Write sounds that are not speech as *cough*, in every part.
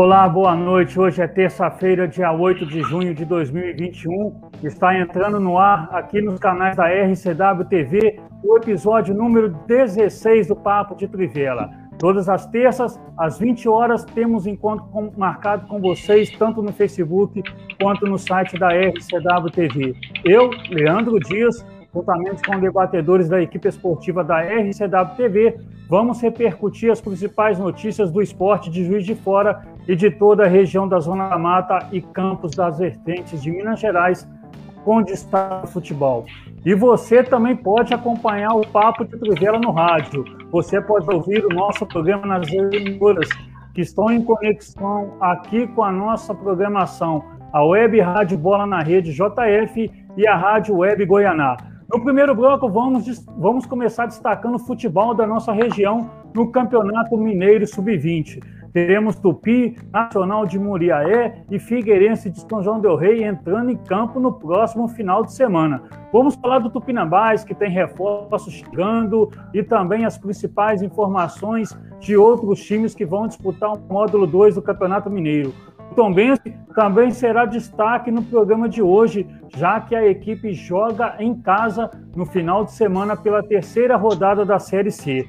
Olá, boa noite. Hoje é terça-feira, dia 8 de junho de 2021. Está entrando no ar aqui nos canais da RCW TV o episódio número 16 do Papo de Trivela. Todas as terças, às 20 horas, temos encontro com, marcado com vocês, tanto no Facebook quanto no site da RCW TV. Eu, Leandro Dias, juntamente com debatedores da equipe esportiva da RCW TV, vamos repercutir as principais notícias do esporte de Juiz de Fora e de toda a região da Zona da Mata e campos das vertentes de Minas Gerais, com destaque futebol. E você também pode acompanhar o Papo de Trivela no rádio. Você pode ouvir o nosso programa nas emissoras que estão em conexão aqui com a nossa programação, a Web Rádio Bola na Rede JF e a Rádio Web Goianá. No primeiro bloco, vamos, vamos começar destacando o futebol da nossa região no Campeonato Mineiro Sub-20. Teremos Tupi, Nacional de Muriaé e Figueirense de São João del Rei entrando em campo no próximo final de semana. Vamos falar do Tupinambás, que tem reforços chegando, e também as principais informações de outros times que vão disputar o módulo 2 do Campeonato Mineiro. O Tombense também será destaque no programa de hoje, já que a equipe joga em casa no final de semana pela terceira rodada da Série C.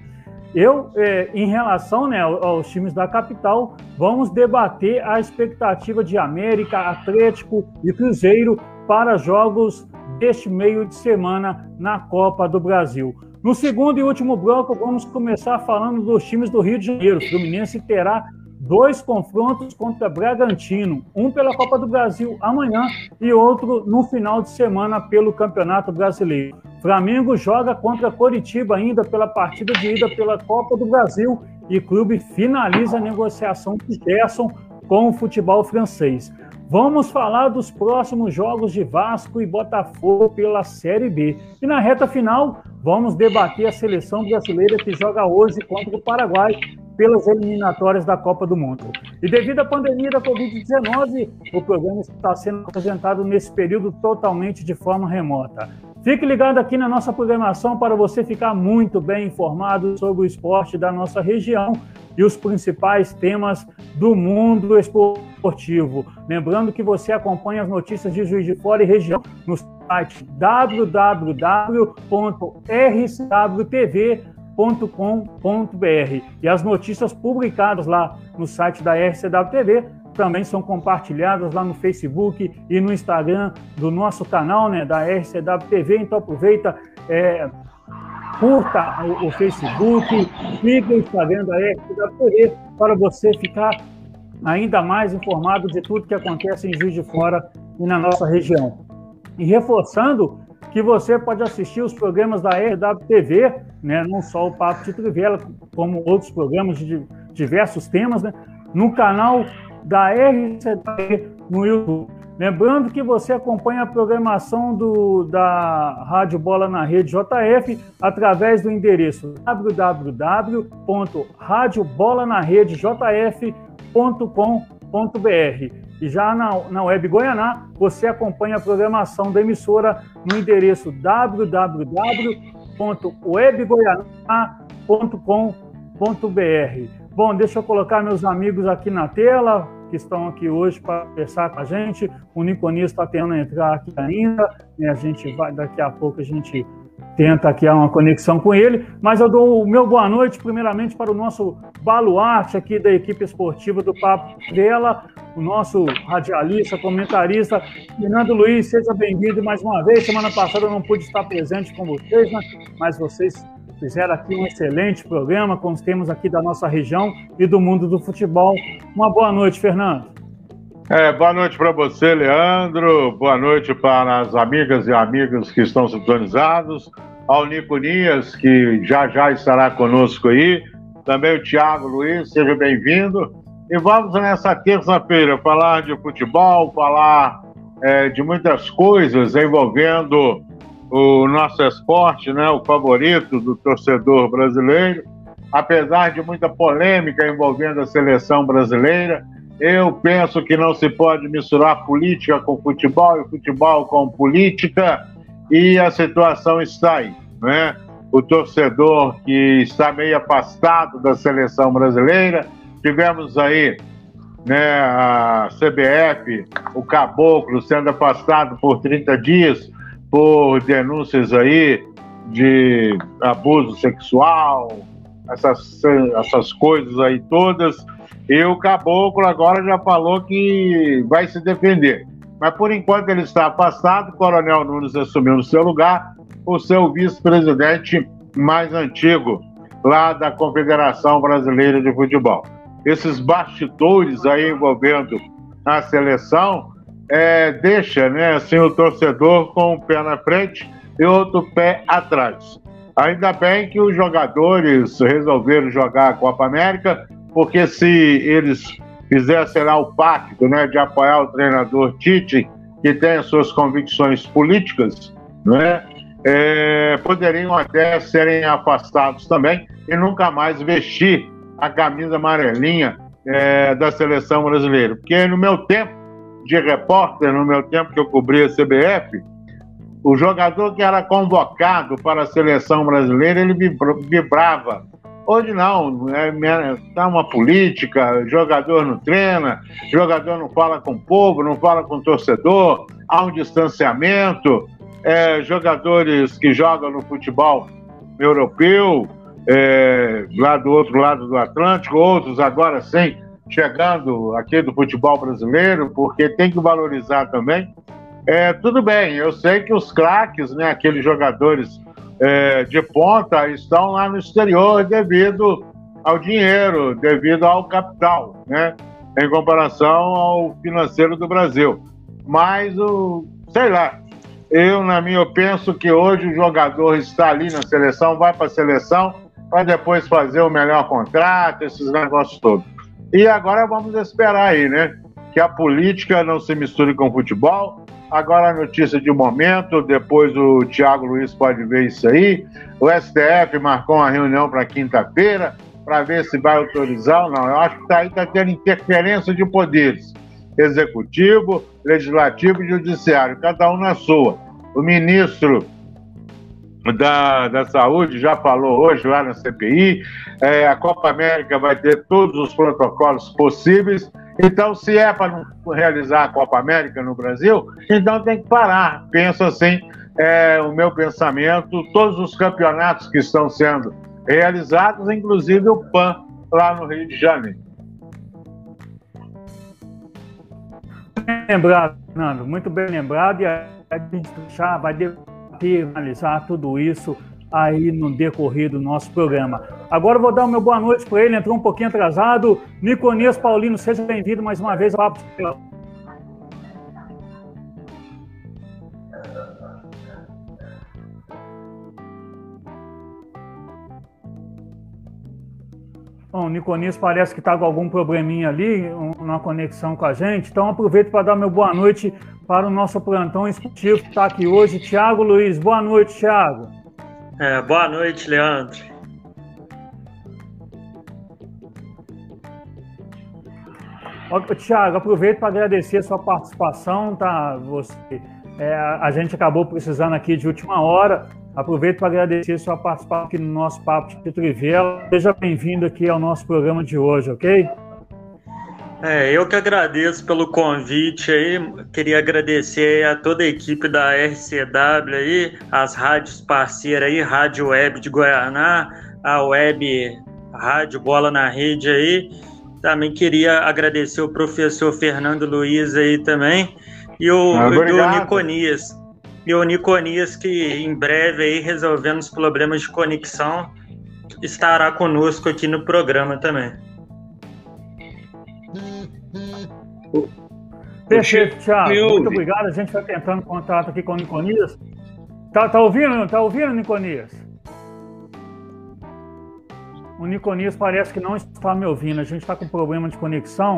Eu, é, em relação né, aos times da capital, vamos debater a expectativa de América, Atlético e Cruzeiro para jogos deste meio de semana na Copa do Brasil. No segundo e último bloco, vamos começar falando dos times do Rio de Janeiro. O Fluminense terá dois confrontos contra Bragantino, um pela Copa do Brasil amanhã e outro no final de semana pelo Campeonato Brasileiro. Flamengo joga contra Coritiba ainda pela partida de ida pela Copa do Brasil e clube finaliza a negociação de Gerson com o futebol francês. Vamos falar dos próximos jogos de Vasco e Botafogo pela Série B. E na reta final, vamos debater a seleção brasileira que joga hoje contra o Paraguai pelas eliminatórias da Copa do Mundo. E devido à pandemia da Covid-19, o programa está sendo apresentado nesse período totalmente de forma remota. Fique ligado aqui na nossa programação para você ficar muito bem informado sobre o esporte da nossa região e os principais temas do mundo esportivo. Lembrando que você acompanha as notícias de Juiz de Fora e região no site www.rcwtv.com rcw.com.br. E as notícias publicadas lá no site da RCW TV também são compartilhadas lá no Facebook e no Instagram do nosso canal, né, da RCW TV. Então aproveita, é, curta o, o Facebook, siga o Instagram da RCW TV para você ficar ainda mais informado de tudo que acontece em Juiz de Fora e na nossa região. E reforçando que você pode assistir os programas da RWTV, né, não só o Papo de Trivela, como outros programas de diversos temas, né, no canal da RCW no YouTube. Lembrando que você acompanha a programação do, da Rádio Bola na Rede JF através do endereço www.radiobolanarredejf.com.br. E já na, na Web Goianá, você acompanha a programação da emissora no endereço www.webgoianá.com.br. Bom, deixa eu colocar meus amigos aqui na tela, que estão aqui hoje para conversar com a gente. O Niconis está tentando entrar aqui ainda, a gente vai, daqui a pouco a gente tenta aqui uma conexão com ele, mas eu dou o meu boa noite primeiramente para o nosso baluarte aqui da equipe esportiva do Papo dela, o nosso radialista, comentarista, Fernando Luiz, seja bem-vindo mais uma vez. Semana passada eu não pude estar presente com vocês, né? mas vocês fizeram aqui um excelente programa com os temas aqui da nossa região e do mundo do futebol. Uma boa noite, Fernando. É, boa noite para você, Leandro. Boa noite para as amigas e amigos que estão sintonizados. Ao Nico Nias, que já já estará conosco aí. Também o Tiago Luiz, seja bem-vindo. E vamos nessa terça-feira falar de futebol, falar é, de muitas coisas envolvendo o nosso esporte, né, o favorito do torcedor brasileiro. Apesar de muita polêmica envolvendo a seleção brasileira, eu penso que não se pode misturar política com futebol e futebol com política, e a situação está aí, né? O torcedor que está meio afastado da seleção brasileira, tivemos aí né, a CBF, o Caboclo sendo afastado por 30 dias por denúncias aí de abuso sexual, essas, essas coisas aí todas. E o Caboclo agora já falou que vai se defender. Mas por enquanto ele está afastado, o Coronel Nunes assumiu no seu lugar o seu vice-presidente mais antigo, lá da Confederação Brasileira de Futebol. Esses bastidores aí envolvendo a seleção é, deixa né, assim, o torcedor com um pé na frente e outro pé atrás. Ainda bem que os jogadores resolveram jogar a Copa América, porque se eles fizessem lá o pacto né, de apoiar o treinador Tite, que tem as suas convicções políticas, né, é, poderiam até serem afastados também e nunca mais vestir a camisa amarelinha é, da seleção brasileira. Porque no meu tempo de repórter, no meu tempo que eu cobria a CBF, o jogador que era convocado para a seleção brasileira, ele vibrava. Hoje não, é tá uma política, jogador não treina, jogador não fala com o povo, não fala com o torcedor, há um distanciamento, é, jogadores que jogam no futebol europeu, é, lá do outro lado do Atlântico, outros agora sim, chegando aqui do futebol brasileiro, porque tem que valorizar também. É, tudo bem, eu sei que os craques, né, aqueles jogadores é, de ponta, estão lá no exterior devido ao dinheiro, devido ao capital, né, em comparação ao financeiro do Brasil. Mas, o, sei lá, eu, na minha, eu penso que hoje o jogador está ali na seleção, vai para a seleção, para depois fazer o melhor contrato, esses negócios todos. E agora vamos esperar aí, né? Que a política não se misture com o futebol. Agora a notícia de momento, depois o Tiago Luiz pode ver isso aí. O STF marcou uma reunião para quinta-feira para ver se vai autorizar ou não. Eu acho que tá aí está tendo interferência de poderes executivo, legislativo e judiciário, cada um na sua. O ministro da, da Saúde já falou hoje lá na CPI. É, a Copa América vai ter todos os protocolos possíveis. Então, se é para não realizar a Copa América no Brasil, então tem que parar. Penso assim, é, o meu pensamento, todos os campeonatos que estão sendo realizados, inclusive o PAN lá no Rio de Janeiro. Lembrado, Fernando, muito bem lembrado, e a gente já vai debater, analisar tudo isso aí no decorrer do nosso programa. Agora vou dar meu boa noite para ele, entrou um pouquinho atrasado. Niconias Paulino, seja bem-vindo mais uma vez ao Papo Bom, o parece que está com algum probleminha ali, uma conexão com a gente. Então aproveito para dar meu boa noite para o nosso plantão esportivo que está aqui hoje, Tiago Luiz. Boa noite, Tiago. É, boa noite, Leandro. Tiago, aproveito para agradecer a sua participação, tá? Você, é, a gente acabou precisando aqui de última hora. Aproveito para agradecer a sua participação aqui no nosso Papo de Trivela. Seja bem-vindo aqui ao nosso programa de hoje, ok? É, eu que agradeço pelo convite aí. Queria agradecer a toda a equipe da RCW aí, as rádios parceiras aí, Rádio Web de Goianá, a Web Rádio Bola na Rede aí. Também queria agradecer o professor Fernando Luiz aí também e o, ah, e o Niconias e o Niconias, que em breve aí, resolvendo os problemas de conexão, estará conosco aqui no programa também. Perfeito, Thiago. Muito obrigado. A gente vai tentando contato aqui com o Niconias. Tá, tá ouvindo? Tá ouvindo, Niconias? O Niconias parece que não está me ouvindo. A gente está com problema de conexão.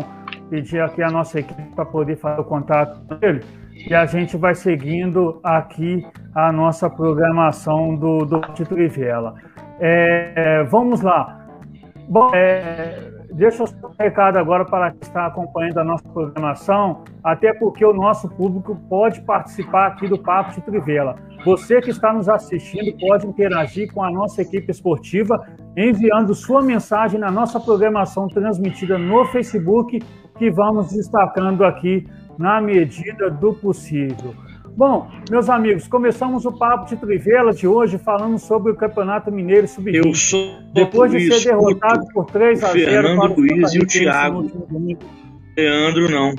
Pedir aqui a nossa equipe para poder fazer o contato com ele e a gente vai seguindo aqui a nossa programação do, do Trivela. É, vamos lá. Bom, é, deixa só um recado agora para quem está acompanhando a nossa programação, até porque o nosso público pode participar aqui do Papo de Trivela. Você que está nos assistindo pode interagir com a nossa equipe esportiva enviando sua mensagem na nossa programação transmitida no Facebook, que vamos destacando aqui na medida do possível. Bom, meus amigos, começamos o papo de Trivela de hoje falando sobre o Campeonato Mineiro Sub-20. Depois de ser derrotado por 3 a 0 Fernando para o Luiz e o Thiago. Leandro não.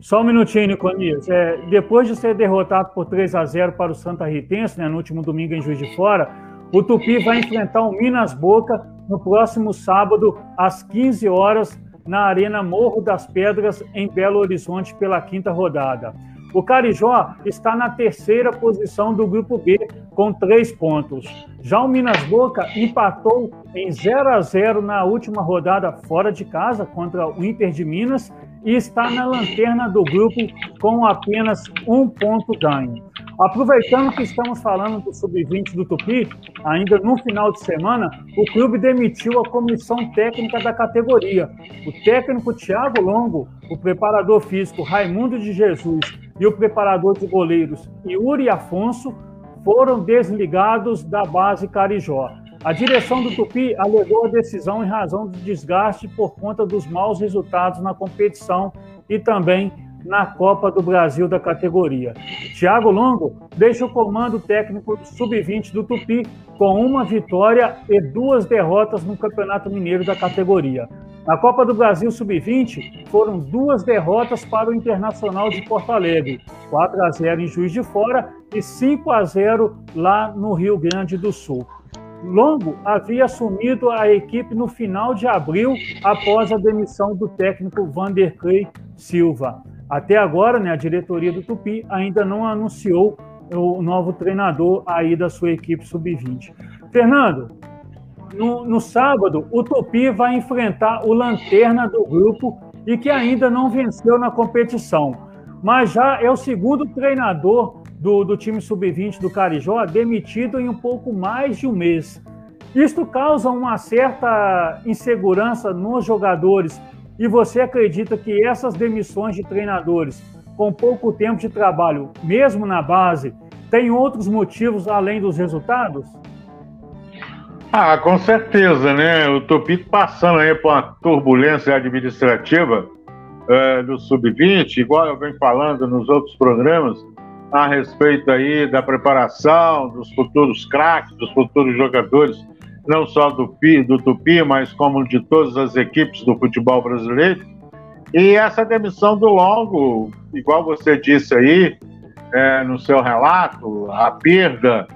Só um minutinho, Niconias. É, depois de ser derrotado por 3 a 0 para o Santa Ritense, né, no último domingo em Juiz de Fora, o Tupi vai enfrentar o Minas Boca no próximo sábado, às 15 horas, na Arena Morro das Pedras, em Belo Horizonte, pela quinta rodada. O Carijó está na terceira posição do grupo B, com três pontos. Já o Minas Boca empatou em 0 a 0 na última rodada fora de casa contra o Inter de Minas e está na lanterna do grupo com apenas um ponto ganho. Aproveitando que estamos falando do sub-20 do Tupi, ainda no final de semana, o clube demitiu a comissão técnica da categoria. O técnico Thiago Longo, o preparador físico Raimundo de Jesus e o preparador de goleiros Yuri Afonso foram desligados da base Carijó. A direção do Tupi alegou a decisão em razão do desgaste por conta dos maus resultados na competição e também na Copa do Brasil da categoria. Thiago Longo deixa o comando técnico sub-20 do Tupi com uma vitória e duas derrotas no Campeonato Mineiro da categoria. Na Copa do Brasil Sub-20 foram duas derrotas para o Internacional de Porto Alegre, 4 a 0 em Juiz de Fora e 5 a 0 lá no Rio Grande do Sul. Longo havia assumido a equipe no final de abril, após a demissão do técnico Vanderlei Silva. Até agora, né, a diretoria do Tupi ainda não anunciou o novo treinador aí da sua equipe sub-20. Fernando, no, no, sábado, o Tupi vai enfrentar o Lanterna do grupo e que ainda não venceu na competição. Mas já é o segundo treinador do, do time sub-20 do Carijó demitido em um pouco mais de um mês. Isto causa uma certa insegurança nos jogadores e você acredita que essas demissões de treinadores com pouco tempo de trabalho, mesmo na base, tem outros motivos além dos resultados? Ah, com certeza, né? O Tupi passando aí por uma turbulência administrativa é, do Sub-20, igual eu venho falando nos outros programas, a respeito aí da preparação dos futuros craques, dos futuros jogadores não só do, do Tupi, mas como de todas as equipes do futebol brasileiro. E essa demissão do Longo, igual você disse aí é, no seu relato, a perda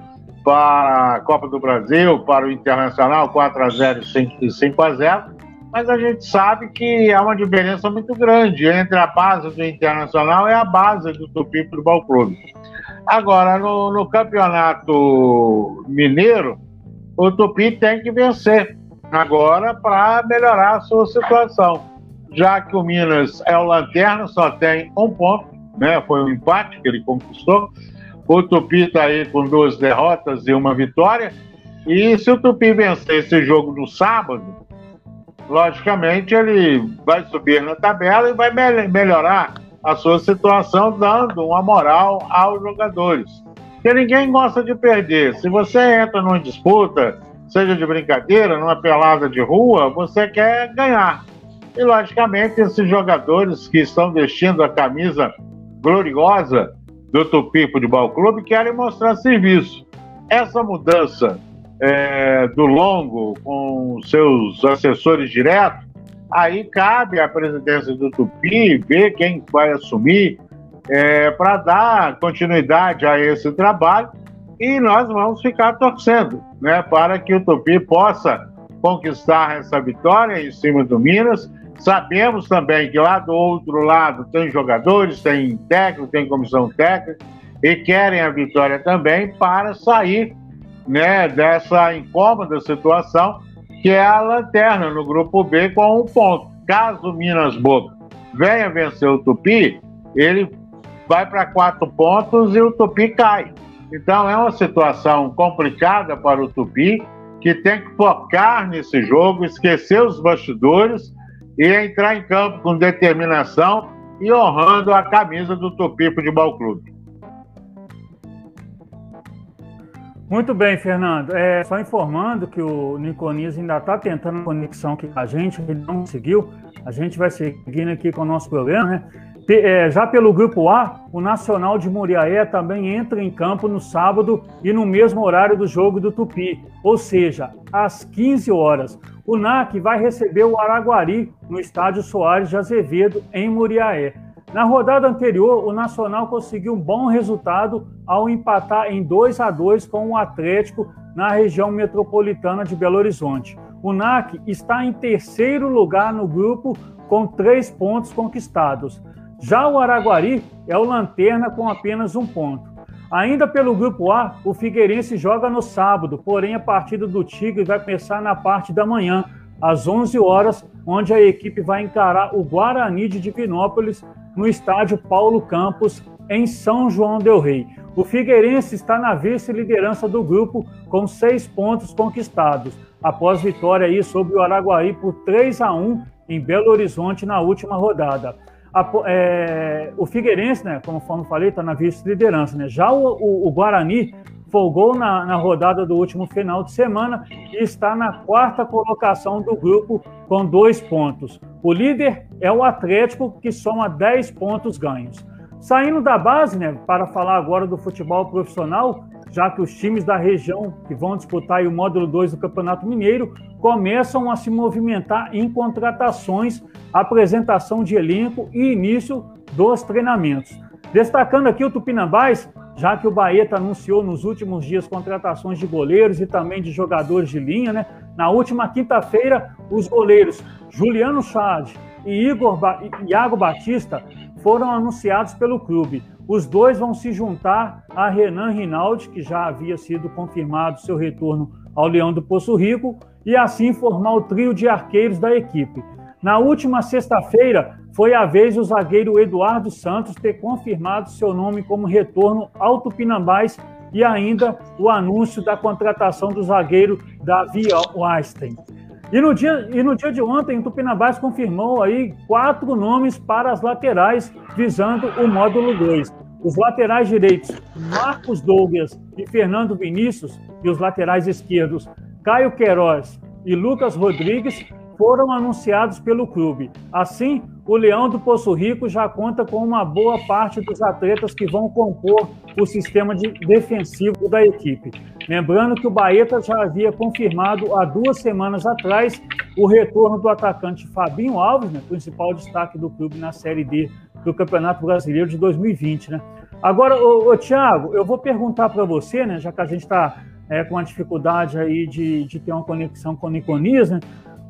para a Copa do Brasil, para o Internacional, 4 a 0 e 5 a 0 mas a gente sabe que há uma diferença muito grande entre a base do Internacional e a base do Tupi Futebol Clube. Agora, no, no Campeonato Mineiro, o Tupi tem que vencer agora para melhorar a sua situação. Já que o Minas é o lanterna, só tem um ponto, né? Foi um empate que ele conquistou. O Tupi está aí com duas derrotas e uma vitória. E se o Tupi vencer esse jogo no sábado, logicamente ele vai subir na tabela e vai me melhorar a sua situação, dando uma moral aos jogadores. Porque ninguém gosta de perder. Se você entra numa disputa, seja de brincadeira, numa pelada de rua, você quer ganhar. E, logicamente, esses jogadores que estão vestindo a camisa gloriosa do Tupi Futebol Clube querem mostrar serviço. Essa mudança é, do Longo com seus assessores diretos, aí cabe à presidência do Tupi ver quem vai assumir, é, para dar continuidade a esse trabalho e nós vamos ficar torcendo né, para que o Tupi possa conquistar essa vitória em cima do Minas. Sabemos também que lá do outro lado tem jogadores, tem técnico, tem comissão técnica e querem a vitória também para sair né, dessa incômoda situação que é a lanterna no grupo B com um ponto. Caso o Minas Boca venha vencer o Tupi, ele vai para quatro pontos e o Tupi cai. Então é uma situação complicada para o Tupi, que tem que focar nesse jogo, esquecer os bastidores e entrar em campo com determinação e honrando a camisa do Tupi Futebol Clube. Muito bem, Fernando. É, só informando que o Niconias ainda está tentando conexão aqui com a gente, ele não conseguiu. A gente vai seguindo aqui com o nosso programa, né? É, já pelo grupo A, o Nacional de Muriaé também entra em campo no sábado e no mesmo horário do jogo do Tupi, ou seja, às 15 horas. O NAC vai receber o Araguari no estádio Soares de Azevedo, em Muriaé. Na rodada anterior, o Nacional conseguiu um bom resultado ao empatar em 2 a 2 com o Atlético na região metropolitana de Belo Horizonte. O NAC está em terceiro lugar no grupo com três pontos conquistados. Já o Araguari é o lanterna com apenas um ponto. Ainda pelo grupo A, o Figueirense joga no sábado, porém a partida do Tigre vai começar na parte da manhã, às 11 horas, onde a equipe vai encarar o Guarani de Divinópolis no estádio Paulo Campos, em São João Del Rei. O Figueirense está na vice-liderança do grupo com seis pontos conquistados, após vitória aí sobre o Araguari por 3 a 1 em Belo Horizonte na última rodada. A, é, o Figueirense, né, como eu falei, está na vice-liderança. Né? Já o, o, o Guarani folgou na, na, rodada do último final de semana e está na quarta colocação do grupo com dois pontos. O líder é o Atlético, que soma 10 pontos ganhos. Saindo da base, né, para falar agora do futebol profissional, já que os times da região que vão disputar o módulo 2 do Campeonato Mineiro começam a se movimentar em contratações, apresentação de elenco e início dos treinamentos. Destacando aqui o Tupinambás, já que o Baeta anunciou nos últimos dias contratações de goleiros e também de jogadores de linha, né? Na última quinta-feira, os goleiros Juliano Chad e Igor ba Iago Batista foram anunciados pelo clube. Os dois vão se juntar a Renan Rinaldi, que já havia sido confirmado seu retorno ao Leão do Poço Rico, e assim formar o trio de arqueiros da equipe. Na última sexta-feira, foi a vez do zagueiro Eduardo Santos ter confirmado seu nome como retorno ao Tupinambás e ainda o anúncio da contratação do zagueiro Davi Weinstein. E no dia, e no dia de ontem, o Tupinambás confirmou aí quatro nomes para as laterais, visando o módulo 2. Os laterais direitos, Marcos Douglas e Fernando Vinícius, e os laterais esquerdos, Caio Queiroz e Lucas Rodrigues, foram anunciados pelo clube. Assim, o Leão do Poço Rico já conta com uma boa parte dos atletas que vão compor o sistema de defensivo da equipe. Lembrando que o Baeta já havia confirmado há duas semanas atrás o retorno do atacante Fabinho Alves, né, principal destaque do clube na Série D do Campeonato Brasileiro de 2020. Né? Agora, ô, ô Thiago, eu vou perguntar para você, né, já que a gente está é, com a dificuldade aí de, de ter uma conexão com o Niconias, né?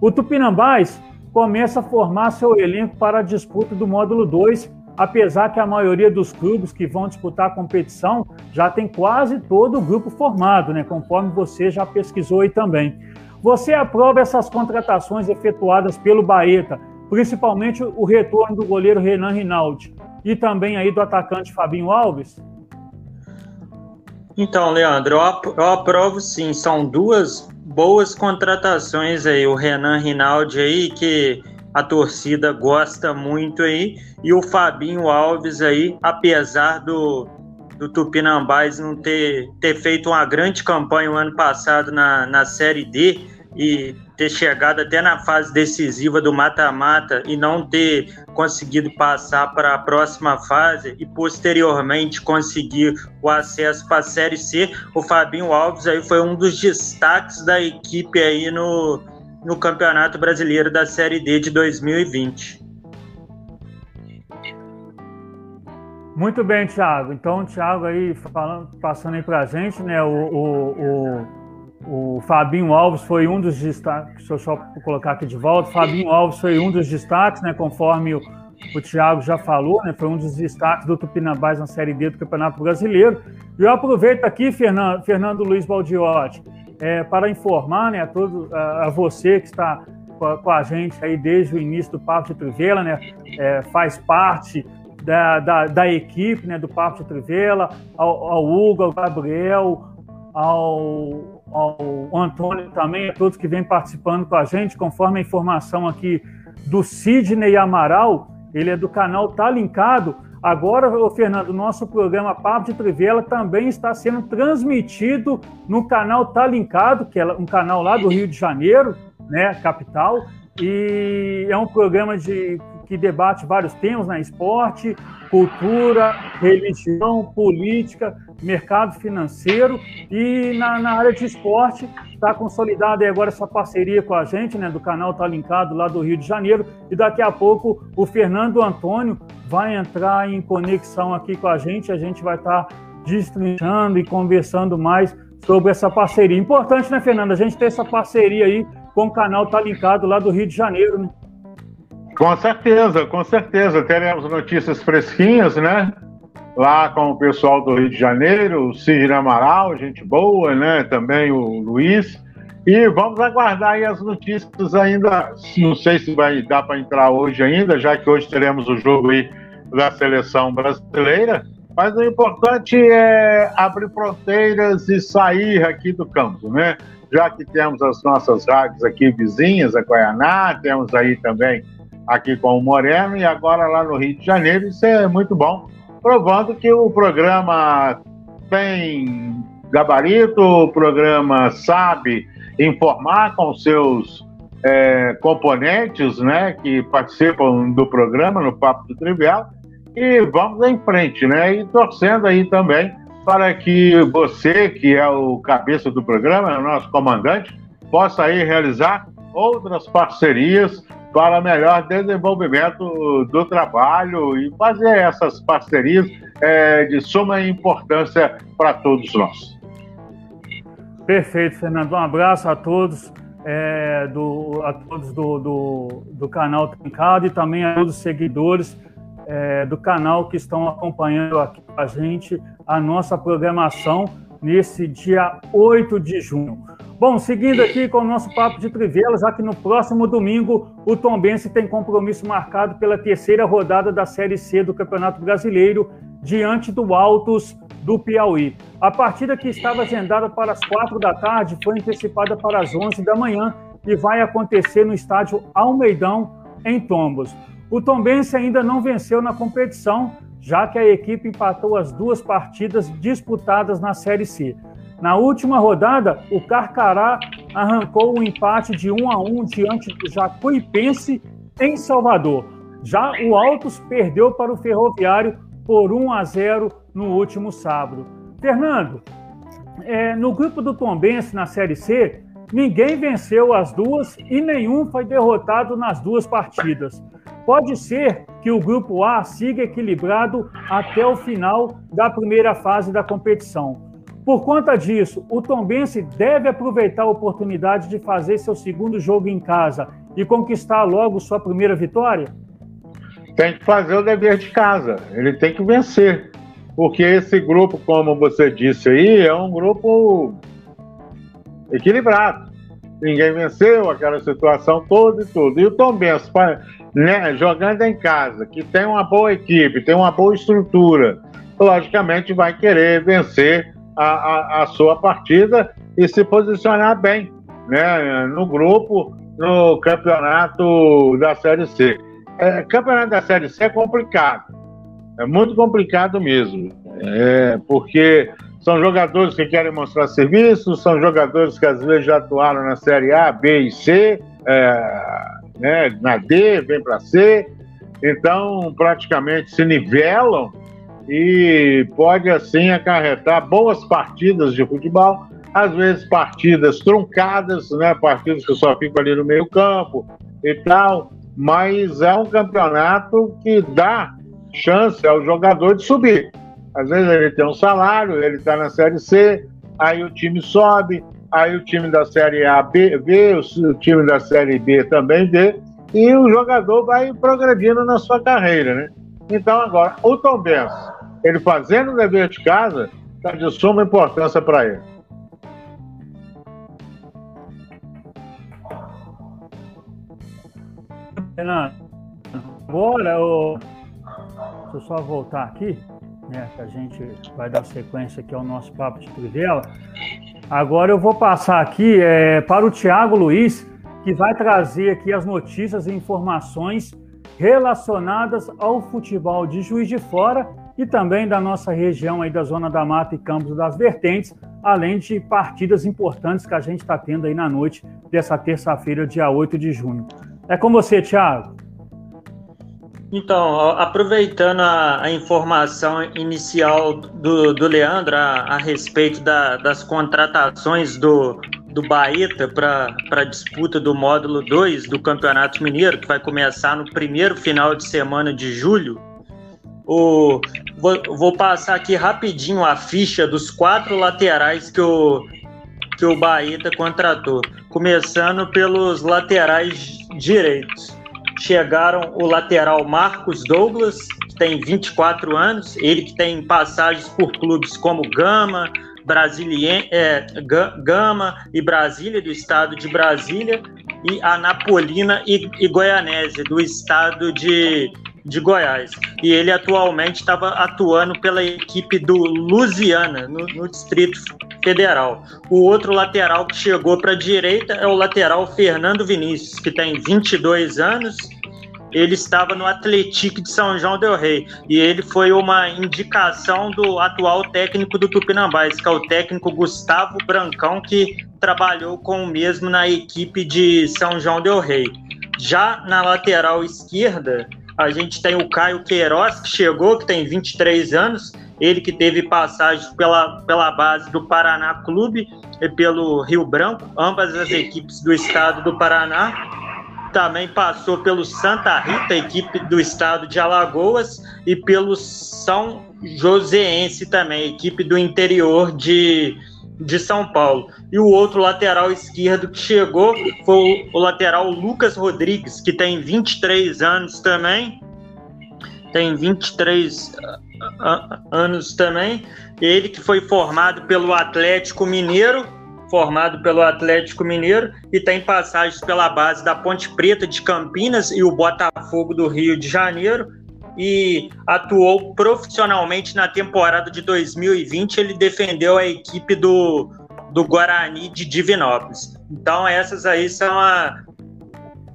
O Tupinambás começa a formar seu elenco para a disputa do módulo 2, apesar que a maioria dos clubes que vão disputar a competição já tem quase todo o grupo formado, né? conforme você já pesquisou aí também. Você aprova essas contratações efetuadas pelo Baeta, principalmente o retorno do goleiro Renan Rinaldi e também aí do atacante Fabinho Alves? Então, Leandro, eu aprovo sim. São duas boas contratações aí. O Renan Rinaldi aí, que a torcida gosta muito aí. E o Fabinho Alves aí, apesar do, do Tupinambás não ter, ter feito uma grande campanha o ano passado na, na Série D e ter chegado até na fase decisiva do mata-mata e não ter conseguido passar para a próxima fase e posteriormente conseguir o acesso para a Série C, o Fabinho Alves aí foi um dos destaques da equipe aí no, no Campeonato Brasileiro da Série D de 2020. Muito bem, Thiago. Então, Thiago aí falando, passando aí para a gente, né, o, o, o o Fabinho Alves foi um dos destaques, deixa eu só colocar aqui de volta. Fabinho Alves foi um dos destaques, né, conforme o, o Thiago já falou, né, foi um dos destaques do Tupinambás na Série D do Campeonato Brasileiro. E eu aproveito aqui, Fernando, Fernando Luiz Baldiotti, é, para informar né, a, todo, a, a você que está com a, com a, gente aí desde o início do Papo de Trivela, né, é, faz parte da, da, da, equipe né, do Papo de Trivela, ao, ao Hugo, ao Gabriel, ao ao Antônio também, a todos que vêm participando com a gente, conforme a informação aqui do Sidney Amaral, ele é do canal Tá Linkado. Agora, Fernando, nosso programa Papo de Trivela também está sendo transmitido no canal Tá Linkado, que é um canal lá do Rio de Janeiro, né, capital, e é um programa de, que debate vários temas, né, esporte, cultura, religião, política, mercado financeiro e na, na área de esporte está consolidada agora essa parceria com a gente, né, do canal Tá Linkado lá do Rio de Janeiro e daqui a pouco o Fernando Antônio vai entrar em conexão aqui com a gente, a gente vai estar tá destrinchando e conversando mais sobre essa parceria. Importante, né, Fernando, a gente ter essa parceria aí com o canal Tá Linkado lá do Rio de Janeiro, né? Com certeza, com certeza. Teremos notícias fresquinhas, né? Lá com o pessoal do Rio de Janeiro, o Sidney Amaral, gente boa, né? Também o Luiz. E vamos aguardar aí as notícias ainda. Não sei se vai dar para entrar hoje ainda, já que hoje teremos o jogo aí da seleção brasileira. Mas o importante é abrir fronteiras e sair aqui do campo, né? Já que temos as nossas rádios aqui vizinhas, a Guaianá, temos aí também aqui com o Moreno e agora lá no Rio de Janeiro. Isso é muito bom, provando que o programa tem gabarito, o programa sabe informar com seus é, componentes né, que participam do programa no Papo do Trivial e vamos em frente, né? E torcendo aí também para que você, que é o cabeça do programa, é o nosso comandante, possa aí realizar outras parcerias para melhor desenvolvimento do trabalho e fazer essas parcerias é, de suma importância para todos nós. Perfeito, Fernando. Um abraço a todos, é, do, a todos do, do, do canal Trincado e também a todos os seguidores é, do canal que estão acompanhando aqui a gente a nossa programação nesse dia 8 de junho. Bom, seguindo aqui com o nosso papo de trivela, já que no próximo domingo o Tombense tem compromisso marcado pela terceira rodada da Série C do Campeonato Brasileiro diante do Altos do Piauí. A partida que estava agendada para as quatro da tarde foi antecipada para as onze da manhã e vai acontecer no estádio Almeidão, em Tombos. O Tombense ainda não venceu na competição, já que a equipe empatou as duas partidas disputadas na Série C. Na última rodada, o Carcará arrancou o um empate de 1 a 1 diante do Jacuipense em Salvador. Já o Altos perdeu para o Ferroviário por 1 a 0 no último sábado. Fernando, é, no grupo do Tombense na Série C, ninguém venceu as duas e nenhum foi derrotado nas duas partidas. Pode ser que o grupo A siga equilibrado até o final da primeira fase da competição. Por conta disso, o Tombense deve aproveitar a oportunidade de fazer seu segundo jogo em casa e conquistar logo sua primeira vitória? Tem que fazer o dever de casa, ele tem que vencer. Porque esse grupo, como você disse aí, é um grupo equilibrado. Ninguém venceu aquela situação toda e tudo. E o Tombense, né, jogando em casa, que tem uma boa equipe, tem uma boa estrutura, logicamente vai querer vencer a, a, a sua partida e se posicionar bem né, no grupo, no campeonato da Série C. É, campeonato da Série C é complicado, é muito complicado mesmo, é, porque são jogadores que querem mostrar serviço, são jogadores que às vezes já atuaram na Série A, B e C, é, né, na D, vem para C, então praticamente se nivelam e pode assim acarretar boas partidas de futebol, às vezes partidas truncadas, né, partidas que só ficam ali no meio campo e tal, mas é um campeonato que dá chance ao jogador de subir. Às vezes ele tem um salário, ele está na Série C, aí o time sobe, aí o time da Série A B, vê, o time da Série B também vê, e o jogador vai progredindo na sua carreira, né? Então agora, o Tom Benz, ele fazendo o dever de casa, está de suma importância para ele. Renan, agora eu... deixa eu só voltar aqui, né, que a gente vai dar sequência aqui ao nosso papo de trivela. Agora eu vou passar aqui é, para o Tiago Luiz, que vai trazer aqui as notícias e informações relacionadas ao futebol de Juiz de Fora e também da nossa região aí da Zona da Mata e Campos das Vertentes, além de partidas importantes que a gente está tendo aí na noite dessa terça-feira, dia 8 de junho. É com você, Thiago. Então, aproveitando a, a informação inicial do, do Leandro a, a respeito da, das contratações do, do Baeta para a disputa do módulo 2 do Campeonato Mineiro, que vai começar no primeiro final de semana de julho, o, vou, vou, passar aqui rapidinho a ficha dos quatro laterais que o, que o Baeta contratou. Começando pelos laterais direitos. Chegaram o lateral Marcos Douglas, que tem 24 anos, ele que tem passagens por clubes como Gama, Brasília, é, Gama e Brasília, do estado de Brasília, e Anapolina e, e do estado de de Goiás. E ele atualmente estava atuando pela equipe do Lusiana, no, no, Distrito Federal. O outro lateral que chegou para a direita é o lateral Fernando Vinícius, que tem 22 anos. Ele estava no Atlético de São João del Rei e ele foi uma indicação do atual técnico do Tupinambás, que é o técnico Gustavo Brancão, que trabalhou com o mesmo na equipe de São João del Rei. Já na lateral esquerda, a gente tem o Caio Queiroz, que chegou, que tem 23 anos, ele que teve passagem pela, pela base do Paraná Clube e pelo Rio Branco, ambas as equipes do estado do Paraná. Também passou pelo Santa Rita, equipe do estado de Alagoas, e pelo São Joséense também, equipe do interior de, de São Paulo. E o outro lateral esquerdo que chegou foi o lateral Lucas Rodrigues, que tem 23 anos também. Tem 23 anos também. Ele que foi formado pelo Atlético Mineiro, formado pelo Atlético Mineiro e tem passagens pela base da Ponte Preta de Campinas e o Botafogo do Rio de Janeiro e atuou profissionalmente na temporada de 2020. Ele defendeu a equipe do, do Guarani de Divinópolis. Então, essas aí são a.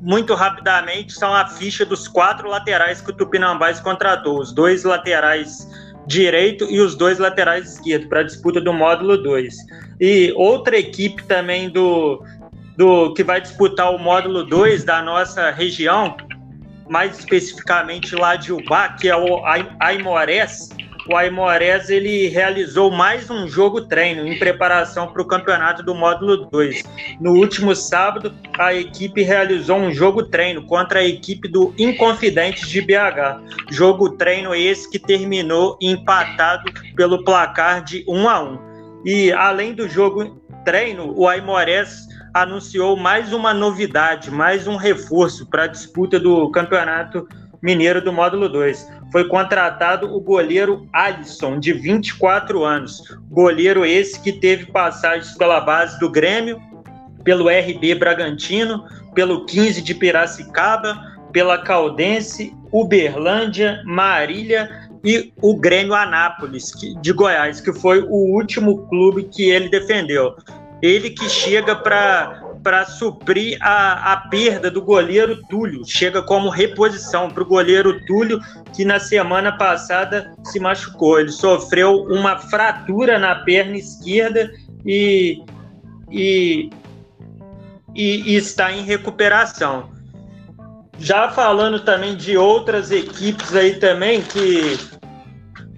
Muito rapidamente, são a ficha dos quatro laterais que o Tupinambás contratou: os dois laterais direito e os dois laterais esquerdo para a disputa do módulo 2. E outra equipe também do, do que vai disputar o módulo 2 da nossa região, mais especificamente lá de Ubá, que é o Aimorés. O Aimorés ele realizou mais um jogo treino em preparação para o campeonato do módulo 2. No último sábado, a equipe realizou um jogo treino contra a equipe do Inconfidentes de BH. Jogo treino esse que terminou empatado pelo placar de 1 a 1. E além do jogo treino, o Aimorés anunciou mais uma novidade, mais um reforço para a disputa do Campeonato Mineiro do Módulo 2. Foi contratado o goleiro Alisson, de 24 anos. Goleiro esse que teve passagens pela base do Grêmio, pelo RB Bragantino, pelo 15 de Piracicaba, pela Caldense, Uberlândia, Marília e o Grêmio Anápolis, de Goiás, que foi o último clube que ele defendeu ele que chega para suprir a, a perda do goleiro Túlio, chega como reposição para o goleiro Túlio, que na semana passada se machucou. Ele sofreu uma fratura na perna esquerda e, e, e, e está em recuperação. Já falando também de outras equipes aí também que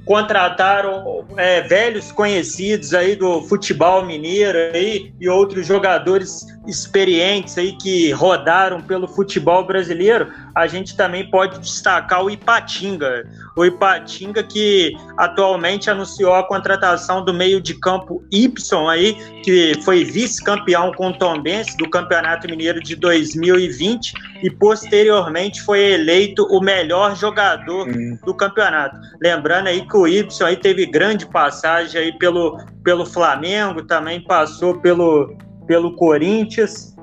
contrataram é, velhos conhecidos aí do futebol mineiro aí, e outros jogadores experientes aí que rodaram pelo futebol brasileiro, a gente também pode destacar o Ipatinga. O Ipatinga que atualmente anunciou a contratação do meio de campo Y aí, que foi vice-campeão com o Tombense do Campeonato Mineiro de 2020 e posteriormente foi eleito o melhor jogador hum. do campeonato. Lembrando aí que o Y aí teve grande passagem aí pelo, pelo Flamengo, também passou pelo, pelo Corinthians